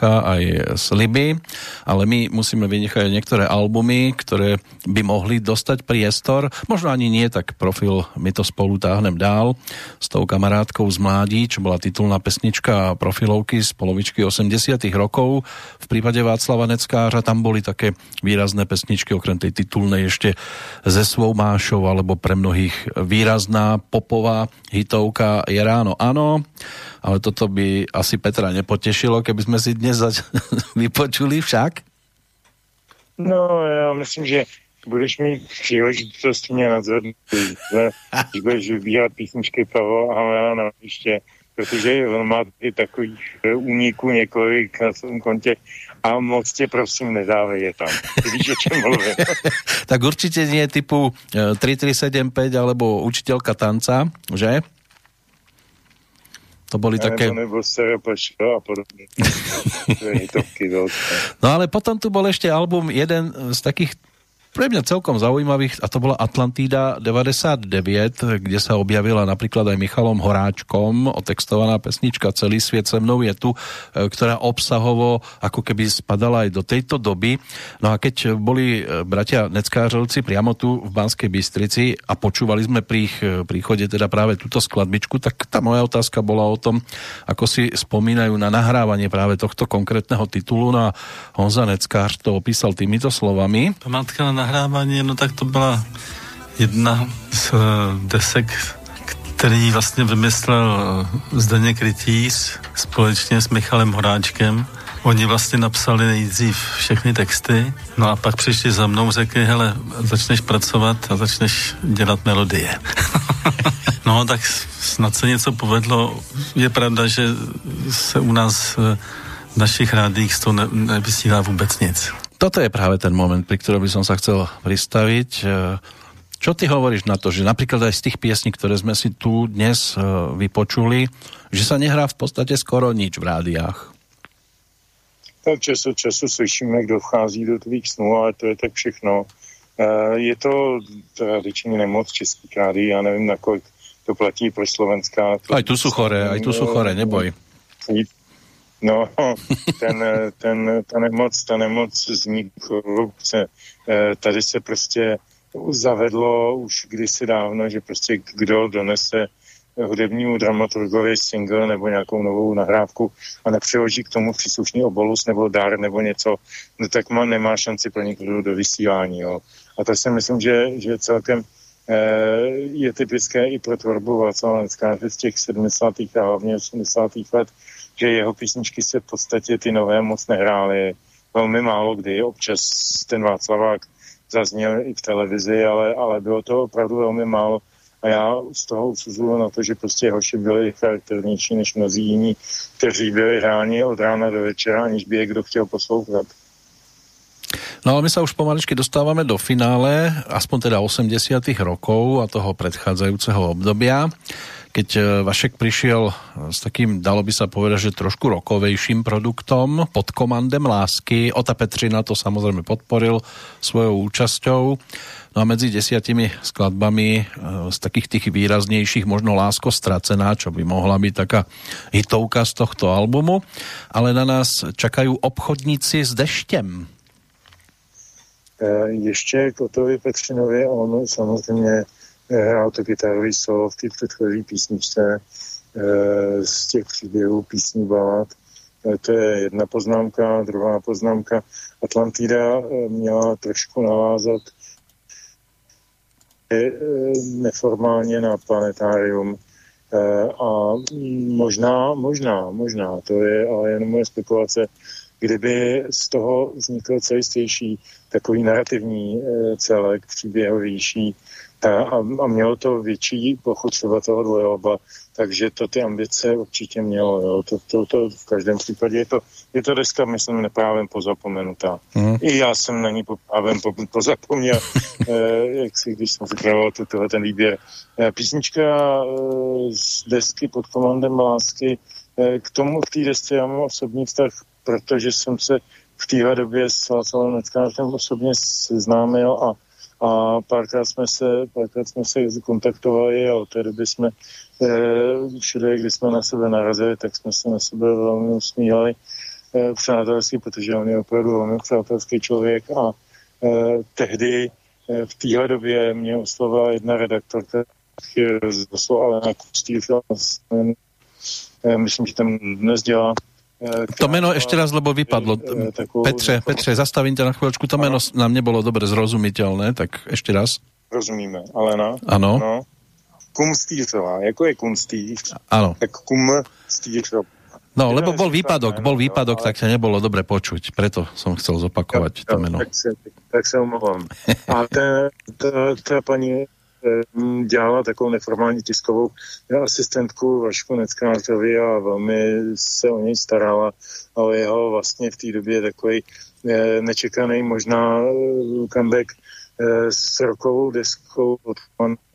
vynechá aj sliby, ale my musíme vynechať niektoré albumy, ktoré by mohli dostať priestor. Možno ani nie, tak profil My to spolu táhnem dál tou kamarátkou z mládí, čo bola titulná pesnička profilovky z polovičky 80 rokov. V prípade Václava Neckářa tam boli také výrazné pesničky, okrem tej titulnej ešte ze svou mášou, alebo pre mnohých výrazná popová hitovka Je ráno ano ale toto by asi Petra nepotešilo, keby jsme si dnes zač- vypočuli však. No, já myslím, že budeš mít příležitost mě nadzornit, když budeš vybírat písničky Pavla Hamela na příště, protože on má i takových úniků několik na svém kontě a moc tě prosím nedávej je tam. Ty víš, o čem mluvím. tak určitě nie typu 3375 alebo učitelka tanca, že? To Ja, také... Nebo, nebo Seropačko a hitovky No ale potom tu bol ešte album, jeden z takých pre mňa celkom zaujímavých a to bola Atlantída 99, kde sa objavila napríklad aj Michalom Horáčkom otextovaná pesnička Celý sviet se mnou je tu, e, ktorá obsahovo ako keby spadala aj do tejto doby. No a keď boli e, bratia Neckářovci priamo tu v Banskej Bystrici a počúvali sme pri ich e, príchode teda práve túto skladbičku, tak tá moja otázka bola o tom, ako si spomínajú na nahrávanie práve tohto konkrétneho titulu. No a Honza Neckář to opísal týmito slovami. Nahrávání, no tak to byla jedna z desek, který vlastně vymyslel Zdeněk Rytíř společně s Michalem Horáčkem. Oni vlastně napsali nejdřív všechny texty, no a pak přišli za mnou, řekli, hele, začneš pracovat a začneš dělat melodie. no tak snad se něco povedlo. Je pravda, že se u nás v našich rádích z toho ne, nevysílá vůbec nic toto je práve ten moment, pri ktorom by som sa chcel pristaviť. E, čo ty hovoríš na to, že napríklad aj z tých piesní, ktoré sme si tu dnes e, vypočuli, že sa nehrá v podstate skoro nič v rádiách? Tak času času slyšíme, kdo vchází do tvých snů, ale to je tak všechno. E, je to tradičně nemoc českých rádií, já nevím, nakolik to platí pro Slovenská. Aj tu sú chore, aj tu sú chore, neboj. No, ten, ten, ta nemoc, ta nemoc zní korupce. Eh, tady se prostě zavedlo už kdysi dávno, že prostě kdo donese hudebnímu dramaturgovi single nebo nějakou novou nahrávku a nepřeloží k tomu příslušný obolus nebo dar nebo něco, no tak má, nemá šanci pro někoho do vysílání. Jo. A to si myslím, že, že celkem eh, je typické i pro tvorbu Václava z těch 70. a hlavně 80. let, že jeho písničky se v podstatě ty nové moc nehrály. Velmi málo kdy, občas ten Václavák zazněl i v televizi, ale, ale bylo to opravdu velmi málo. A já z toho usuzuju na to, že prostě hoši byli charakternější než mnozí jiní, kteří byli hráni od rána do večera, aniž by je kdo chtěl poslouchat. No ale my sa už pomaličky dostávame do finále, aspoň teda 80 rokov a toho predchádzajúceho obdobia keď e, Vašek prišiel s takým, dalo by sa povedať, že trošku rokovejším produktom pod komandem lásky. Ota Petřina to samozrejme podporil svojou účasťou. No a medzi desiatimi skladbami e, z takých tých výraznejších možno Lásko stracená, čo by mohla byť taká hitovka z tohto albumu. Ale na nás čakajú obchodníci s deštěm. E, ještě k Petřinovi, on samozřejmě to kytarový solo v té předchozí písničce eh, z těch příběhů písní balad. Eh, to je jedna poznámka. Druhá poznámka. Atlantida eh, měla trošku navázat eh, neformálně na planetárium a možná, možná, možná, to je ale jen moje spekulace, kdyby z toho vznikl celistější takový narrativní celek příběhovější, a, a mělo to větší pochod třeba toho dvojoba, takže to ty ambice určitě mělo. Jo. To, to, to v každém případě je to, je to deska, myslím, neprávem pozapomenutá. Mm. I já jsem na ní právem po, pozapomněl, eh, jak si, když jsem připravoval tohle ten výběr. Eh, písnička eh, z desky pod komandem lásky, eh, k tomu, k té desce já mám osobní vztah, protože jsem se v téhle době s Václavem Neckářem osobně seznámil a a párkrát jsme se, párkrát jsme se kontaktovali a od té doby jsme e, všude, kdy jsme na sebe narazili, tak jsme se na sebe velmi usmíhali e, přátelský, protože on je opravdu velmi přátelský člověk a e, tehdy v téhle době mě oslovila jedna redaktorka z Oslo, Alena Kustýr, myslím, že tam dnes dělá to meno ešte raz, lebo vypadlo. Petře, Petře, zastavím ťa na chvíľočku. To meno nám nebolo dobre zrozumiteľné, tak ešte raz. Rozumíme. Alena? Ano. No. Kum Stýřová. Jako je Kum ano. tak Kum Stýřová. No, lebo bol výpadok, bol výpadok, tak sa nebolo dobre počuť. Preto som chcel zopakovať to meno. Tak se, tak se omlouvám. A ta, ta, ta paní dělala takovou neformální tiskovou asistentku Vašku Neckářovi a velmi se o něj starala, ale jeho vlastně v té době takový eh, nečekaný možná eh, comeback s rokovou deskou od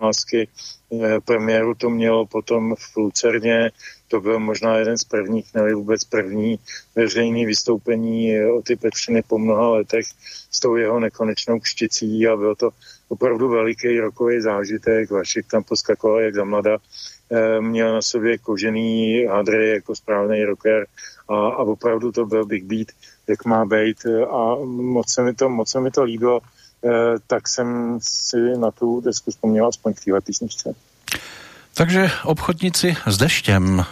lásky. Premiéru to mělo potom v Lucerně, to byl možná jeden z prvních, nebo vůbec první veřejný vystoupení o ty Petřiny po mnoha letech s tou jeho nekonečnou kšticí a bylo to opravdu veliký rokový zážitek. Vašek tam poskakoval jak za mlada. Měl na sobě kožený hadry jako správný rocker a, a opravdu to byl Big Beat, jak má být a moc se mi to, moc se mi to líbilo, tak jsem si na tu desku vzpomněl aspoň k téhle písničce. Takže obchodníci s deštěm.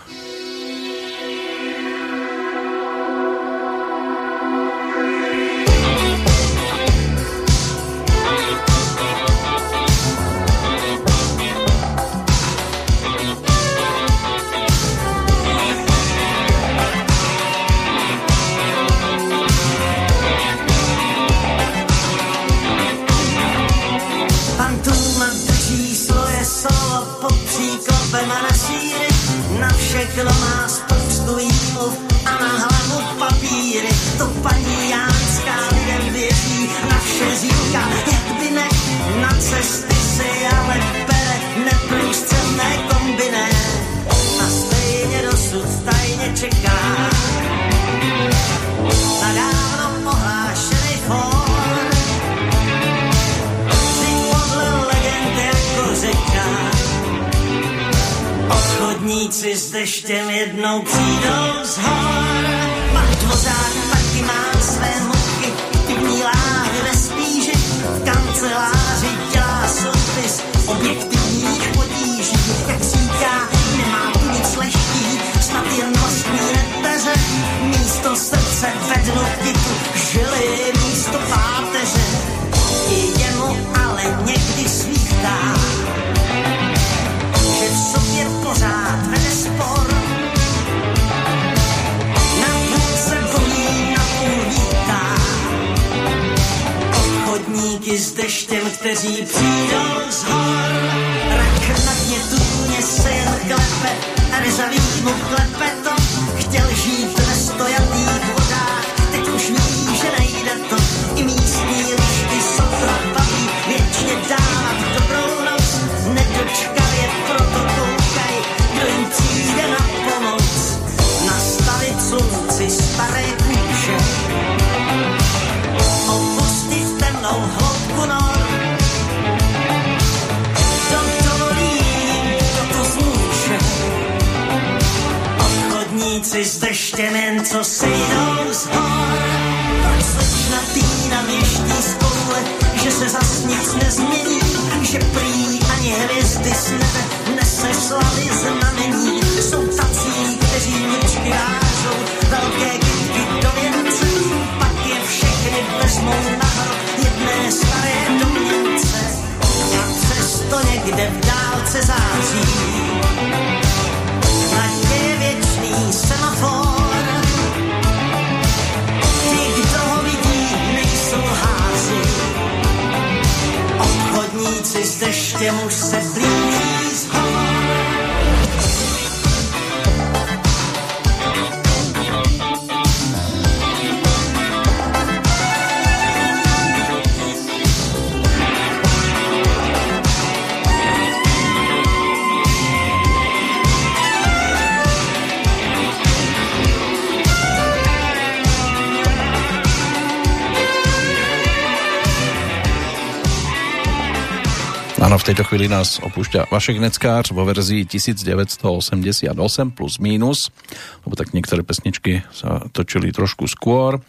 V tejto chvíli nás opúšťa Vašek Neckář vo verzii 1988 plus minus, lebo tak niektoré pesničky sa točili trošku skôr.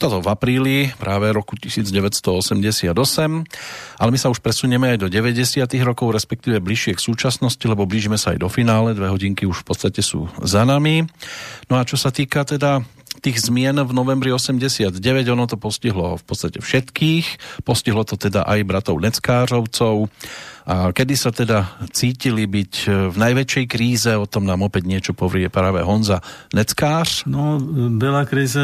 Toto v apríli práve roku 1988, ale my sa už presunieme aj do 90. rokov, respektíve bližšie k súčasnosti, lebo blížime sa aj do finále, dve hodinky už v podstate sú za nami. No a čo sa týka teda tých zmien v novembri 89, ono to postihlo v podstate všetkých, postihlo to teda aj bratov Neckářovcov, a kedy sa teda cítili byť v najväčšej kríze, o tom nám opäť niečo povie práve Honza Neckář. No, byla krize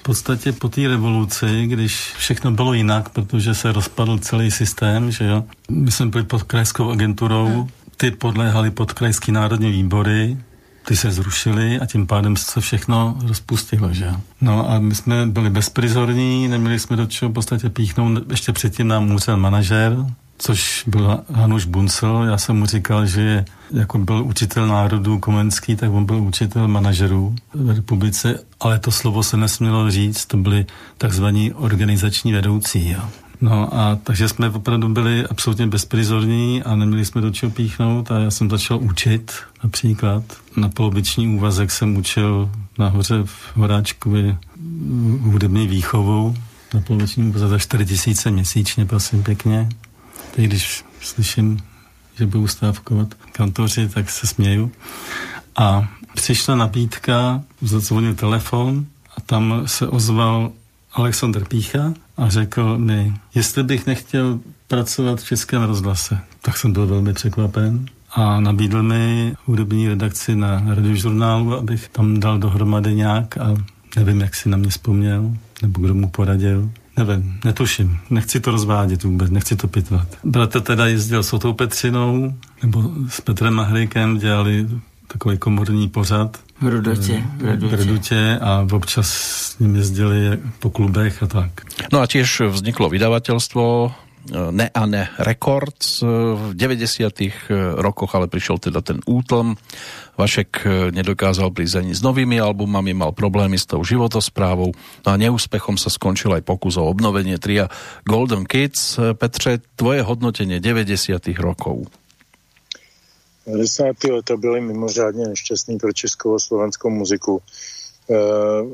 v podstatě po té revoluci, když všechno bylo jinak, protože se rozpadl celý systém, že jo. My jsme byli pod krajskou agenturou, ty podléhaly pod krajský národní výbory, ty se zrušily a tím pádem se všechno rozpustilo, že No a my jsme byli bezprizorní, neměli jsme do čeho v podstatě píchnout, ještě předtím nám umřel manažer, což byl Hanuš Buncel. Já jsem mu říkal, že jako byl učitel národů komenský, tak on byl učitel manažerů v republice, ale to slovo se nesmělo říct, to byli takzvaní organizační vedoucí. Jo. No a takže jsme opravdu byli absolutně bezprizorní a neměli jsme do čeho píchnout a já jsem začal učit například. Na poloviční úvazek jsem učil nahoře v Horáčkově hudební výchovou na poloviční úvazek za 4 tisíce měsíčně, prosím pěkně. Teď když slyším, že budu stávkovat kantoři, tak se směju. A přišla nabídka, zazvonil telefon a tam se ozval Alexander Pícha a řekl mi, jestli bych nechtěl pracovat v Českém rozhlase. Tak jsem byl velmi překvapen a nabídl mi hudební redakci na radiožurnálu, abych tam dal dohromady nějak a nevím, jak si na mě vzpomněl, nebo kdo mu poradil. Nevím, netuším, nechci to rozvádět vůbec, nechci to pitvat. Bratr teda jezdil s Otou Petřinou, nebo s Petrem Mahrejkem, dělali takový komorní pořad. V Rudotě. V Rudotě. V Rudotě a občas s ním jezdili po klubech a tak. No a tiež vzniklo vydavateľstvo ne a ne Records v 90. rokoch, ale prišiel teda ten útlm. Vašek nedokázal prísť ani s novými albumami, mal problémy s tou životosprávou no a neúspechom sa skončil aj pokus o obnovenie tria Golden Kids. Petře, tvoje hodnotenie 90. rokov? 90. leta byly mimořádně nešťastný pro českou a slovenskou muziku. E,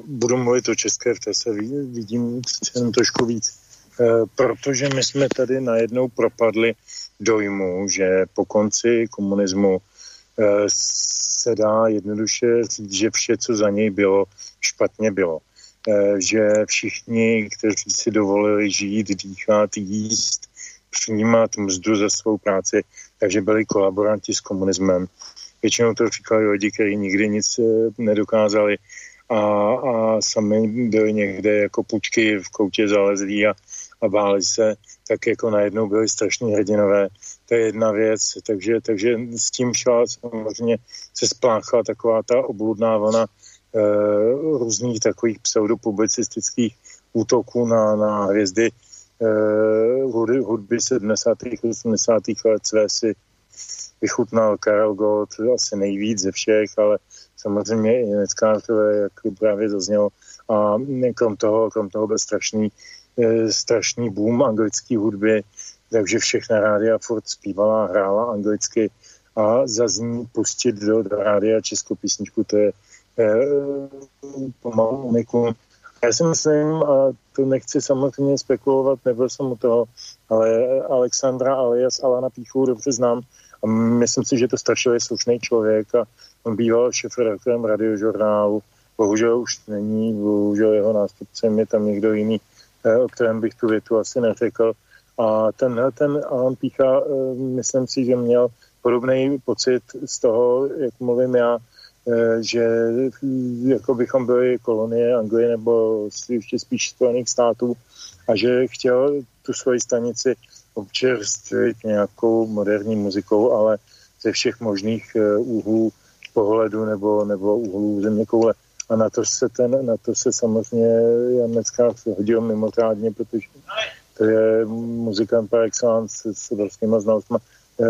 budu mluvit o české, v té se vidím jen trošku víc. E, protože my jsme tady najednou propadli dojmu, že po konci komunismu e, se dá jednoduše říct, že vše, co za něj bylo, špatně bylo. Že všichni, kteří si dovolili žít, dýchat, jíst, přijímat mzdu za svou práci, takže byli kolaboranti s komunismem. Většinou to říkali lidi, kteří nikdy nic eh, nedokázali a, a sami byli někde jako pučky v koutě zalezlí a, a báli se, tak jako najednou byli strašní hrdinové. To je jedna věc, takže, takže s tím šla samozřejmě se spláchala taková ta obludná vlna e, různých takových pseudopublicistických útoků na, na hvězdy uh, hudby 70. 80. let své si vychutnal Karel Gott asi nejvíc ze všech, ale samozřejmě i Neckářové, jak právě zaznělo. A krom toho, krom toho byl strašný, eh, strašný boom anglické hudby, takže všechna rádia furt zpívala, hrála anglicky a za ní pustit do, do rádia českou písničku, to je eh, pomalu unikum já si myslím, a to nechci samozřejmě spekulovat, nebyl jsem u toho, ale Alexandra alias Alana Píchu dobře znám a myslím si, že to strašně slušný člověk a on býval šefredaktorem radiožurnálu bohužel už není, bohužel jeho nástupcem je tam někdo jiný, eh, o kterém bych tu větu asi neřekl. A ten, ten Alan Pícha, eh, myslím si, že měl podobný pocit z toho, jak mluvím já, že jako bychom byli kolonie Anglie nebo ještě spíš Spojených států a že chtěl tu svoji stanici občerstvit nějakou moderní muzikou, ale ze všech možných úhlů pohledu nebo, nebo úhlů země koule. A na to se, ten, na to se samozřejmě Jan Meckách hodil mimořádně, protože to je muzikant par excellence s obrovskýma znalostma. E,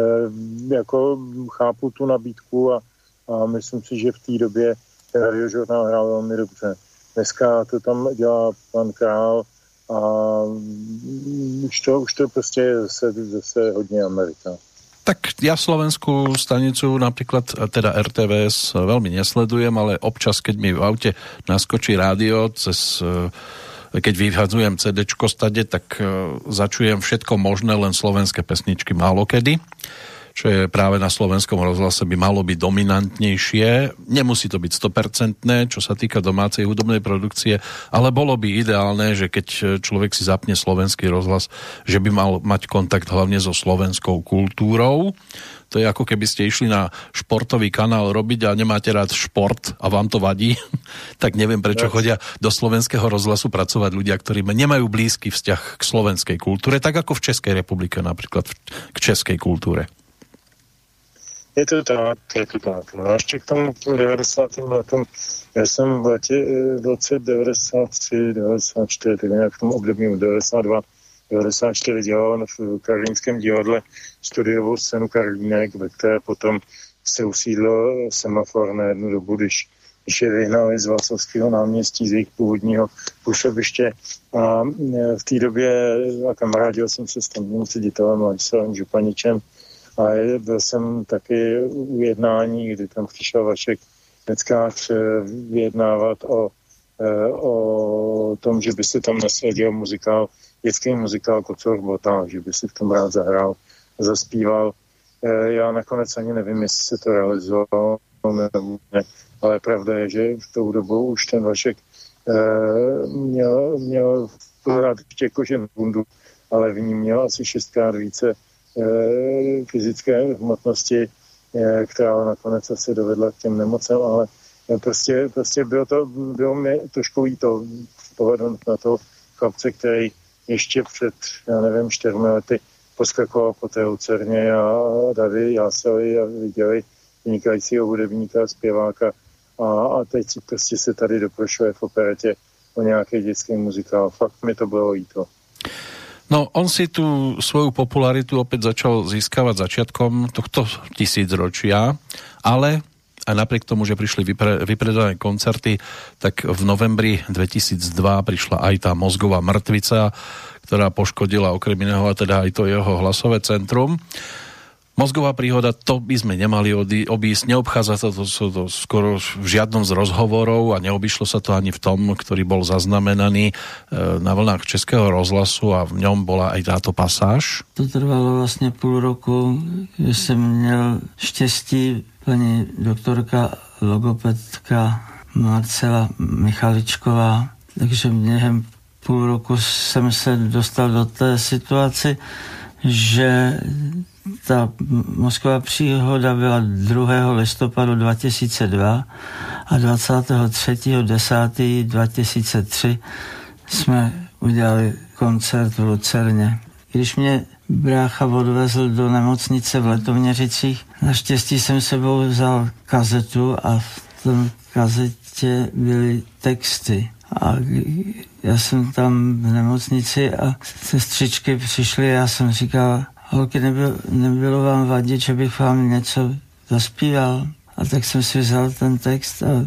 jako chápu tu nabídku a, a myslím si, že v té době radiožurnál hrál velmi dobře. Dneska to tam dělá pan Král a už to, už to prostě je zase, zase hodně Amerika. Tak ja slovenskú stanicu napríklad, teda RTVS veľmi nesledujem, ale občas, keď mi v aute naskočí rádio cez e, keď vyhadzujem CD stade, tak začujem všetko možné, len slovenské pesničky málo kedy čo je práve na slovenskom rozhlase by malo byť dominantnejšie. Nemusí to byť 100%, čo sa týka domácej hudobnej produkcie, ale bolo by ideálne, že keď človek si zapne slovenský rozhlas, že by mal mať kontakt hlavne so slovenskou kultúrou. To je ako keby ste išli na športový kanál robiť a nemáte rád šport a vám to vadí, tak neviem prečo chodia do slovenského rozhlasu pracovať ľudia, ktorí nemajú blízky vzťah k slovenskej kultúre, tak ako v Českej republike napríklad k českej kultúre. Je to tak, je to tak. No a ještě k tomu 90. letům, já jsem v, letě, v roce 93, 94, tak nějak v tom období 92, 94 dělal v Karlínském divadle studiovou scénu Karlínek, ve které potom se usídlo semafor na jednu dobu, když, když je vyhnali z Václavského náměstí z jejich původního působiště. A v té době a kamarádil jsem se s tamním ředitelem Ladislavem Županičem, a byl jsem taky u jednání, kdy tam přišel Vašek Neckář vyjednávat o, eh, o tom, že by se tam nasadil muzikál, dětský muzikál Kocor Bota, že by si v tom rád zahrál, zaspíval. Eh, já nakonec ani nevím, jestli se to realizovalo, ne, ale pravda je, že v tou dobu už ten Vašek eh, měl, měl rád ještě kožen bundu, ale v ní měl asi šestkrát více Eh, fyzické hmotnosti, eh, která nakonec asi dovedla k těm nemocem, ale prostě, prostě bylo to, bylo mi trošku to pohledu na to chlapce, který ještě před, já nevím, čtyřmi lety poskakoval po té lucerně a tady jásali a viděli vynikajícího hudebníka zpěváka a, a teď prostě se tady doprošuje v operetě o nějaký dětský muzikál. Fakt mi to bylo líto. No, on si tu svoju popularitu opäť začal získavať začiatkom tohto tisícročia, ale a napriek tomu, že prišli vypre, vypredané koncerty, tak v novembri 2002 prišla aj tá mozgová mrtvica, ktorá poškodila okrem iného teda aj to jeho hlasové centrum. Mozgová príhoda, to by sme nemali obísť, neobchádza sa to, to, to skoro v žiadnom z rozhovorov a neobyšlo sa to ani v tom, ktorý bol zaznamenaný e, na vlnách Českého rozhlasu a v ňom bola aj táto pasáž. To trvalo vlastně půl roku, že jsem měl štěstí, paní doktorka logopedka Marcela Michaličková, takže během půl roku jsem se dostal do té situaci, že ta Moskva příhoda byla 2. listopadu 2002 a 23.10.2003 jsme udělali koncert v Lucerně. Když mě brácha odvezl do nemocnice v Letovněřicích, naštěstí jsem sebou vzal kazetu a v tom kazetě byly texty. A já jsem tam v nemocnici a sestřičky přišly a já jsem říkal, holky, nebylo, nebylo vám vadit, že bych vám něco zaspíval. A tak jsem si vzal ten text a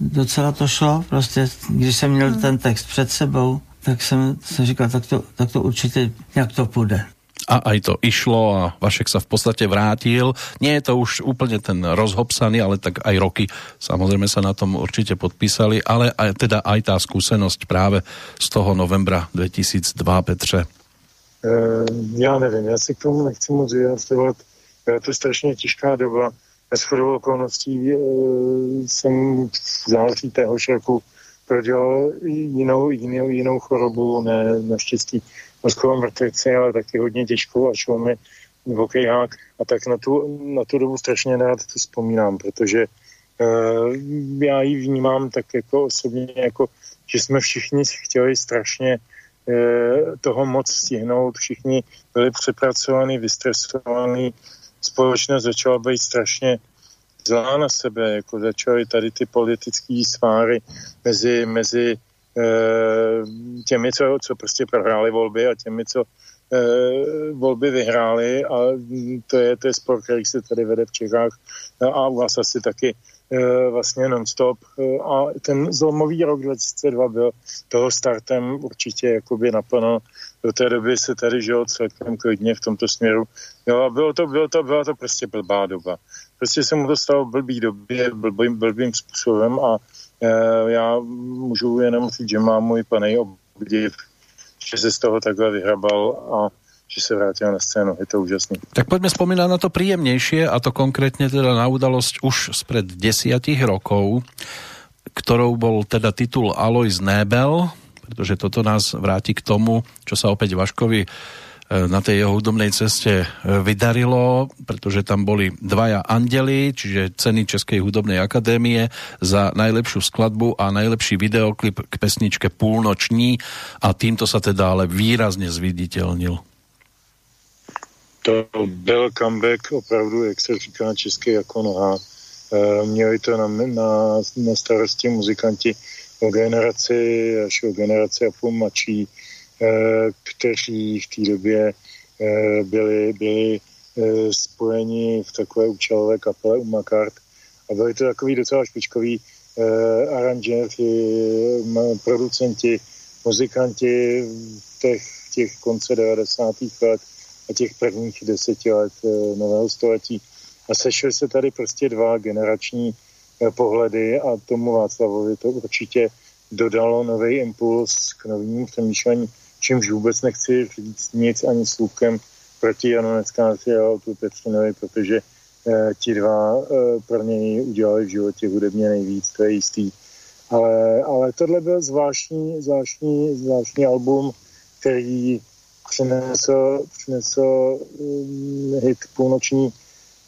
docela to šlo. Prostě, když jsem měl ten text před sebou, tak jsem, jsem říkal, tak to, tak to určitě nějak to půjde. A aj to išlo a Vašek sa v podstate vrátil. Nie je to už úplne ten rozhopsaný, ale tak aj roky samozrejme sa na tom určite podpísali, ale aj, teda aj tá skúsenosť práve z toho novembra 2002, Petře. Eh, já nevím, já si k tomu nechci moc vyjadřovat. Je to strašně těžká doba. bez chodou okolností e, jsem v září téhož roku prodělal jinou, jinou, jinou chorobu, ne naštěstí mozkovou mrtvici, ale taky hodně těžkou a šlo mi v okejhák. A tak na tu, na tu dobu strašně rád to vzpomínám, protože uh, já ji vnímám tak jako osobně, jako, že jsme všichni chtěli strašně toho moc stihnout, všichni byli přepracovaní, vystresovaní, společnost začala být strašně zlá na sebe, jako začaly tady ty politické sváry mezi, mezi e, těmi, co, co prostě prohráli volby a těmi, co e, volby vyhráli. A to je, to je spor, který se tady vede v Čechách. A u vás asi taky vlastně non-stop a ten zlomový rok 2002 byl toho startem určitě jakoby naplno. Do té doby se tady žilo celkem klidně v tomto směru. Jo, a bylo to, bylo to, byla to prostě blbá doba. Prostě se mu to stalo v blbý době, blbým, blbým způsobem a e, já můžu jenom říct, že mám můj panej obdiv, že se z toho takhle vyhrabal a že se vrátil na scénu. Je to úžasný. Tak pojďme vzpomínat na to príjemnější a to konkrétně teda na udalosť už spred desiatich rokov, ktorou bol teda titul Alois Nebel, protože toto nás vrátí k tomu, čo sa opäť Vaškovi E, na tej jeho hudobnej ceste e, vydarilo, pretože tam boli dvaja andeli, čiže ceny Českej hudobnej akadémie za najlepšiu skladbu a najlepší videoklip k pesničke Půlnoční a týmto sa teda ale výrazně zviditeľnil. To byl comeback opravdu, jak se říká český jako noha. E, měli to na, na, na starosti muzikanti o generaci až o generaci a půl mladší Eh, kteří v té době eh, byli, byli eh, spojeni v takové účelové kapele Umakart a byli to takový docela špičkový aranžéři, producenti, muzikanti těch, těch konce 90. let a těch prvních deseti let nového století. A sešly se tady prostě dva generační pohledy a tomu Václavovi to určitě dodalo nový impuls k novým přemýšlení čímž vůbec nechci říct nic ani slůvkem proti Janu Neckáři a Otu Petřinovi, protože eh, ti dva eh, pro něj udělali v životě hudebně nejvíc, to je jistý. Ale, ale tohle byl zvláštní, zvláštní, zvláštní album, který přinesl, přinesl um, hit půlnoční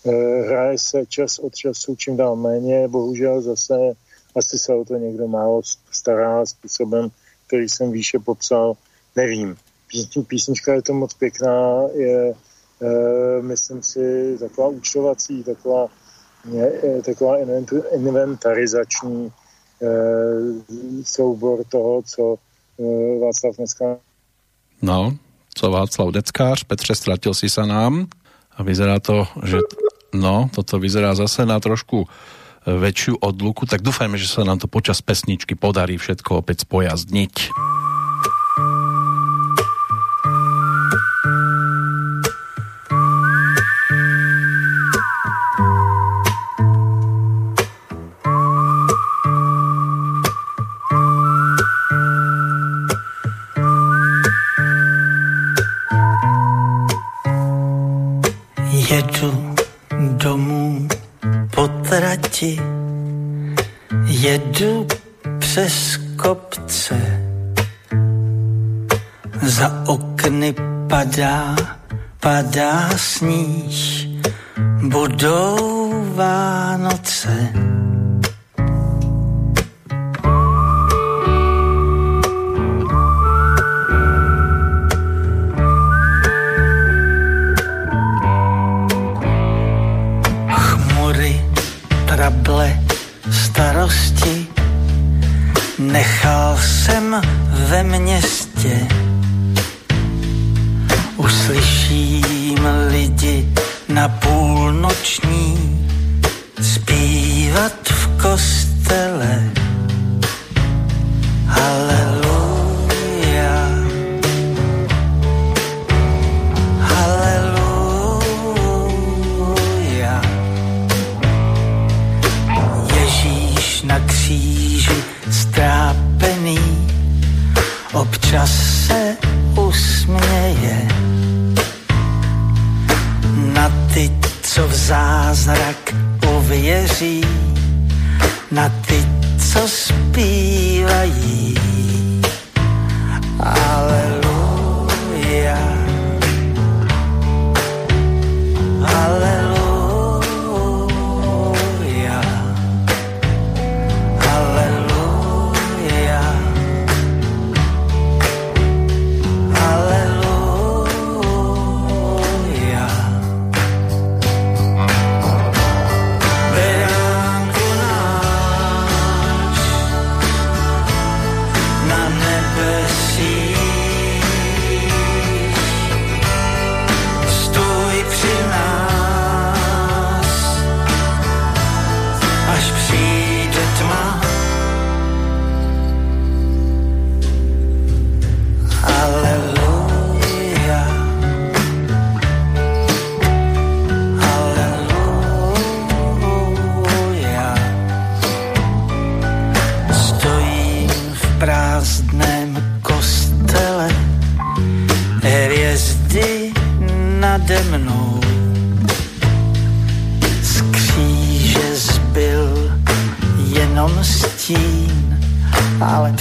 eh, hraje se čas od času čím dál méně, bohužel zase asi se o to někdo málo stará způsobem, který jsem výše popsal, nevím. Písnička je to moc pěkná, je, e, myslím si, taková účtovací, taková, je, taková inventarizační soubor toho, co Václav dneska... No, co Václav Deckář, Petře, ztratil si sa nám a vyzerá to, že no, toto vyzerá zase na trošku väčšiu odluku, tak dúfajme, že sa nám to počas pesničky podarí všetko opäť spojazdniť. sní co v zázrak věří na ty, co zpívají. Aleluja. ale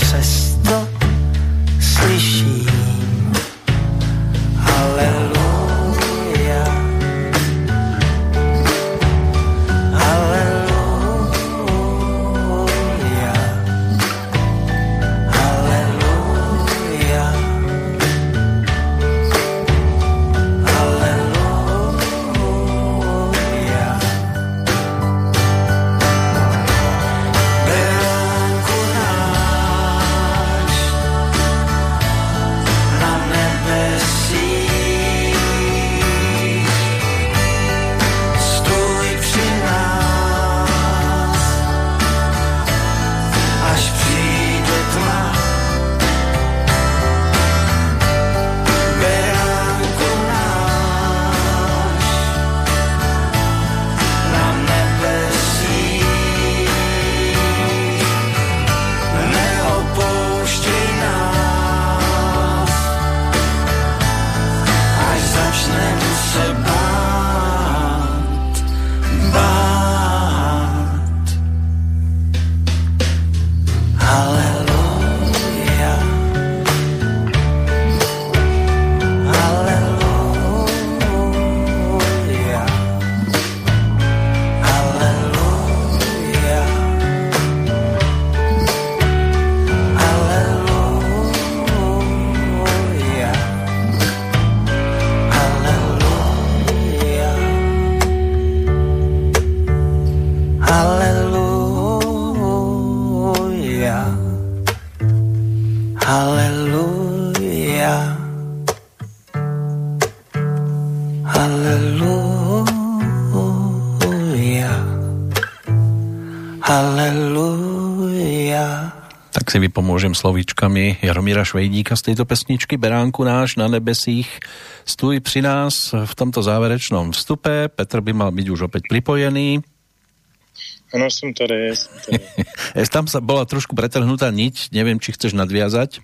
pomôžem slovíčkami Jaromíra Švejdíka z tejto pesničky Beránku náš na nebesích stůj při nás v tomto záverečnom vstupe. Petr by mal byť už opäť pripojený. Ano, jsem tady, jsem tady. Tam sa bola trošku pretrhnutá niť, nevím, či chceš nadviazať.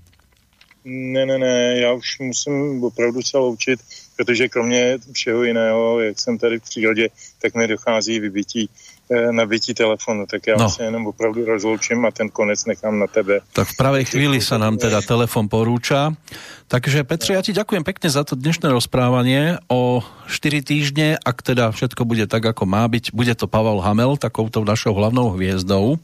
Ne, ne, ne, já už musím opravdu se loučit, protože kromě všeho jiného, jak jsem tady v přírodě, tak mi dochází vybití Eh, nabití telefonu, tak já no. se jenom opravdu rozloučím a ten konec nechám na tebe. Tak v pravej chvíli sa nám teda telefon porúča. Takže Petře, ja ti ďakujem pekne za to dnešné rozprávanie o 4 týždne, ak teda všetko bude tak, ako má byť, bude to Pavel Hamel, takouto našou hlavnou hviezdou.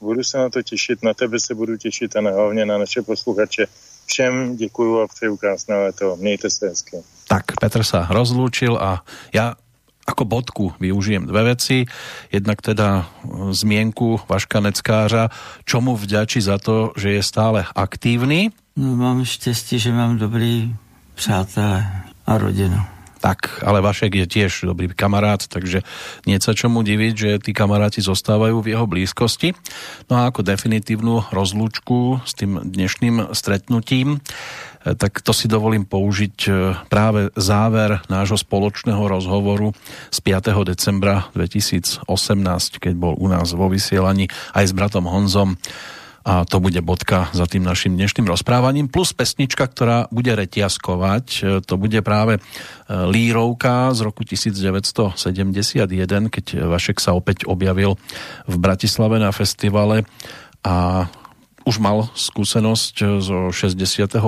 Budu se na to těšit, na tebe se budu těšit a hlavně na naše posluchače. Všem děkuju a přeju krásné léto. Mějte se hezky. Tak, Petr sa rozlúčil a ja ako bodku využijem dve veci. Jednak teda e, zmienku Vaška Neckářa, čomu vďačí za to, že je stále aktívny. No, mám štěstí, že mám dobrý přátelé a rodinu. Tak, ale Vašek je tiež dobrý kamarát, takže nie sa čomu diviť, že tí kamaráti zostávajú v jeho blízkosti. No a ako definitívnu rozlúčku s tým dnešným stretnutím E, tak to si dovolím použiť e, práve záver nášho spoločného rozhovoru z 5. decembra 2018, keď bol u nás vo vysielaní aj s bratom Honzom a to bude bodka za tým našim dnešným rozprávaním. Plus pesnička, ktorá bude retiaskovať, e, to bude práve e, Lírovka z roku 1971, keď Vašek sa opäť objavil v Bratislave na festivale a už mal skúsenosť eh, zo 68.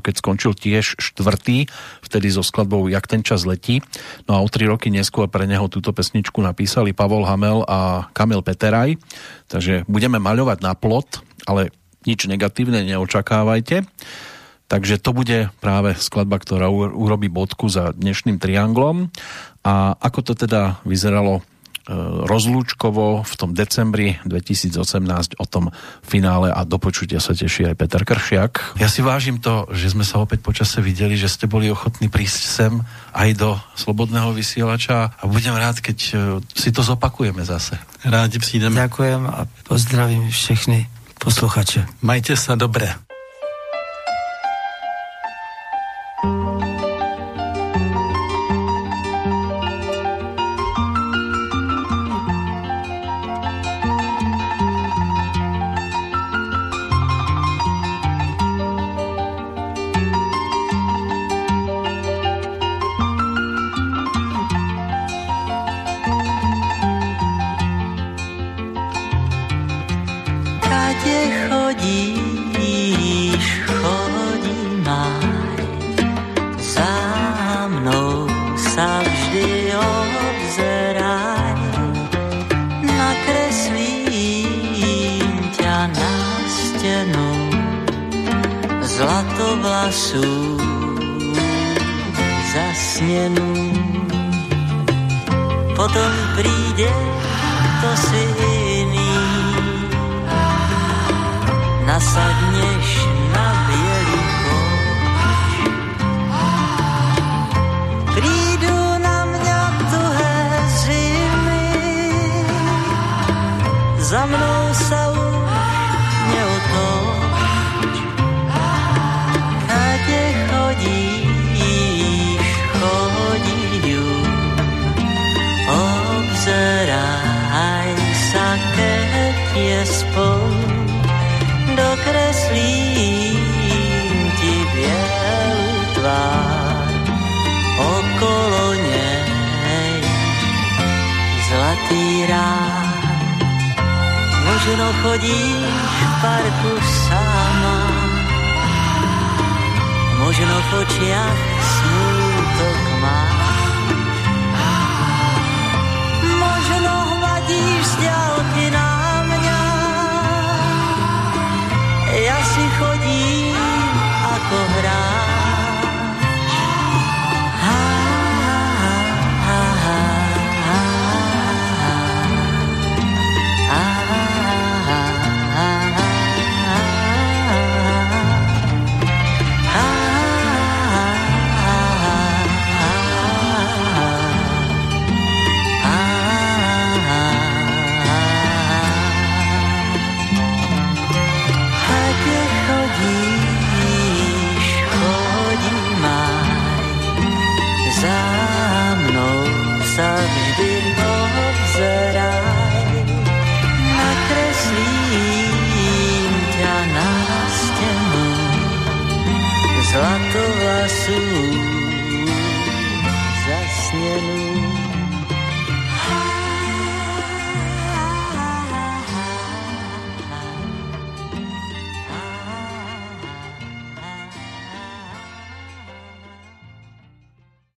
keď skončil tiež štvrtý, vtedy so skladbou Jak ten čas letí. No a o tri roky neskôr pre neho túto pesničku napísali Pavol Hamel a Kamil Peteraj. Takže budeme maľovať na plot, ale nič negatívne neočakávajte. Takže to bude práve skladba, ktorá urobí bodku za dnešným trianglom. A ako to teda vyzeralo Eh, rozlúčkovo v tom decembri 2018 o tom finále a do počutia sa teší aj Peter Kršiak. Ja si vážim to, že sme sa opäť počase videli, že ste boli ochotní prísť sem aj do Slobodného vysielača a budem rád, keď eh, si to zopakujeme zase. Rádi přijdeme. Ďakujem a pozdravím všechny posluchače. Majte sa dobre.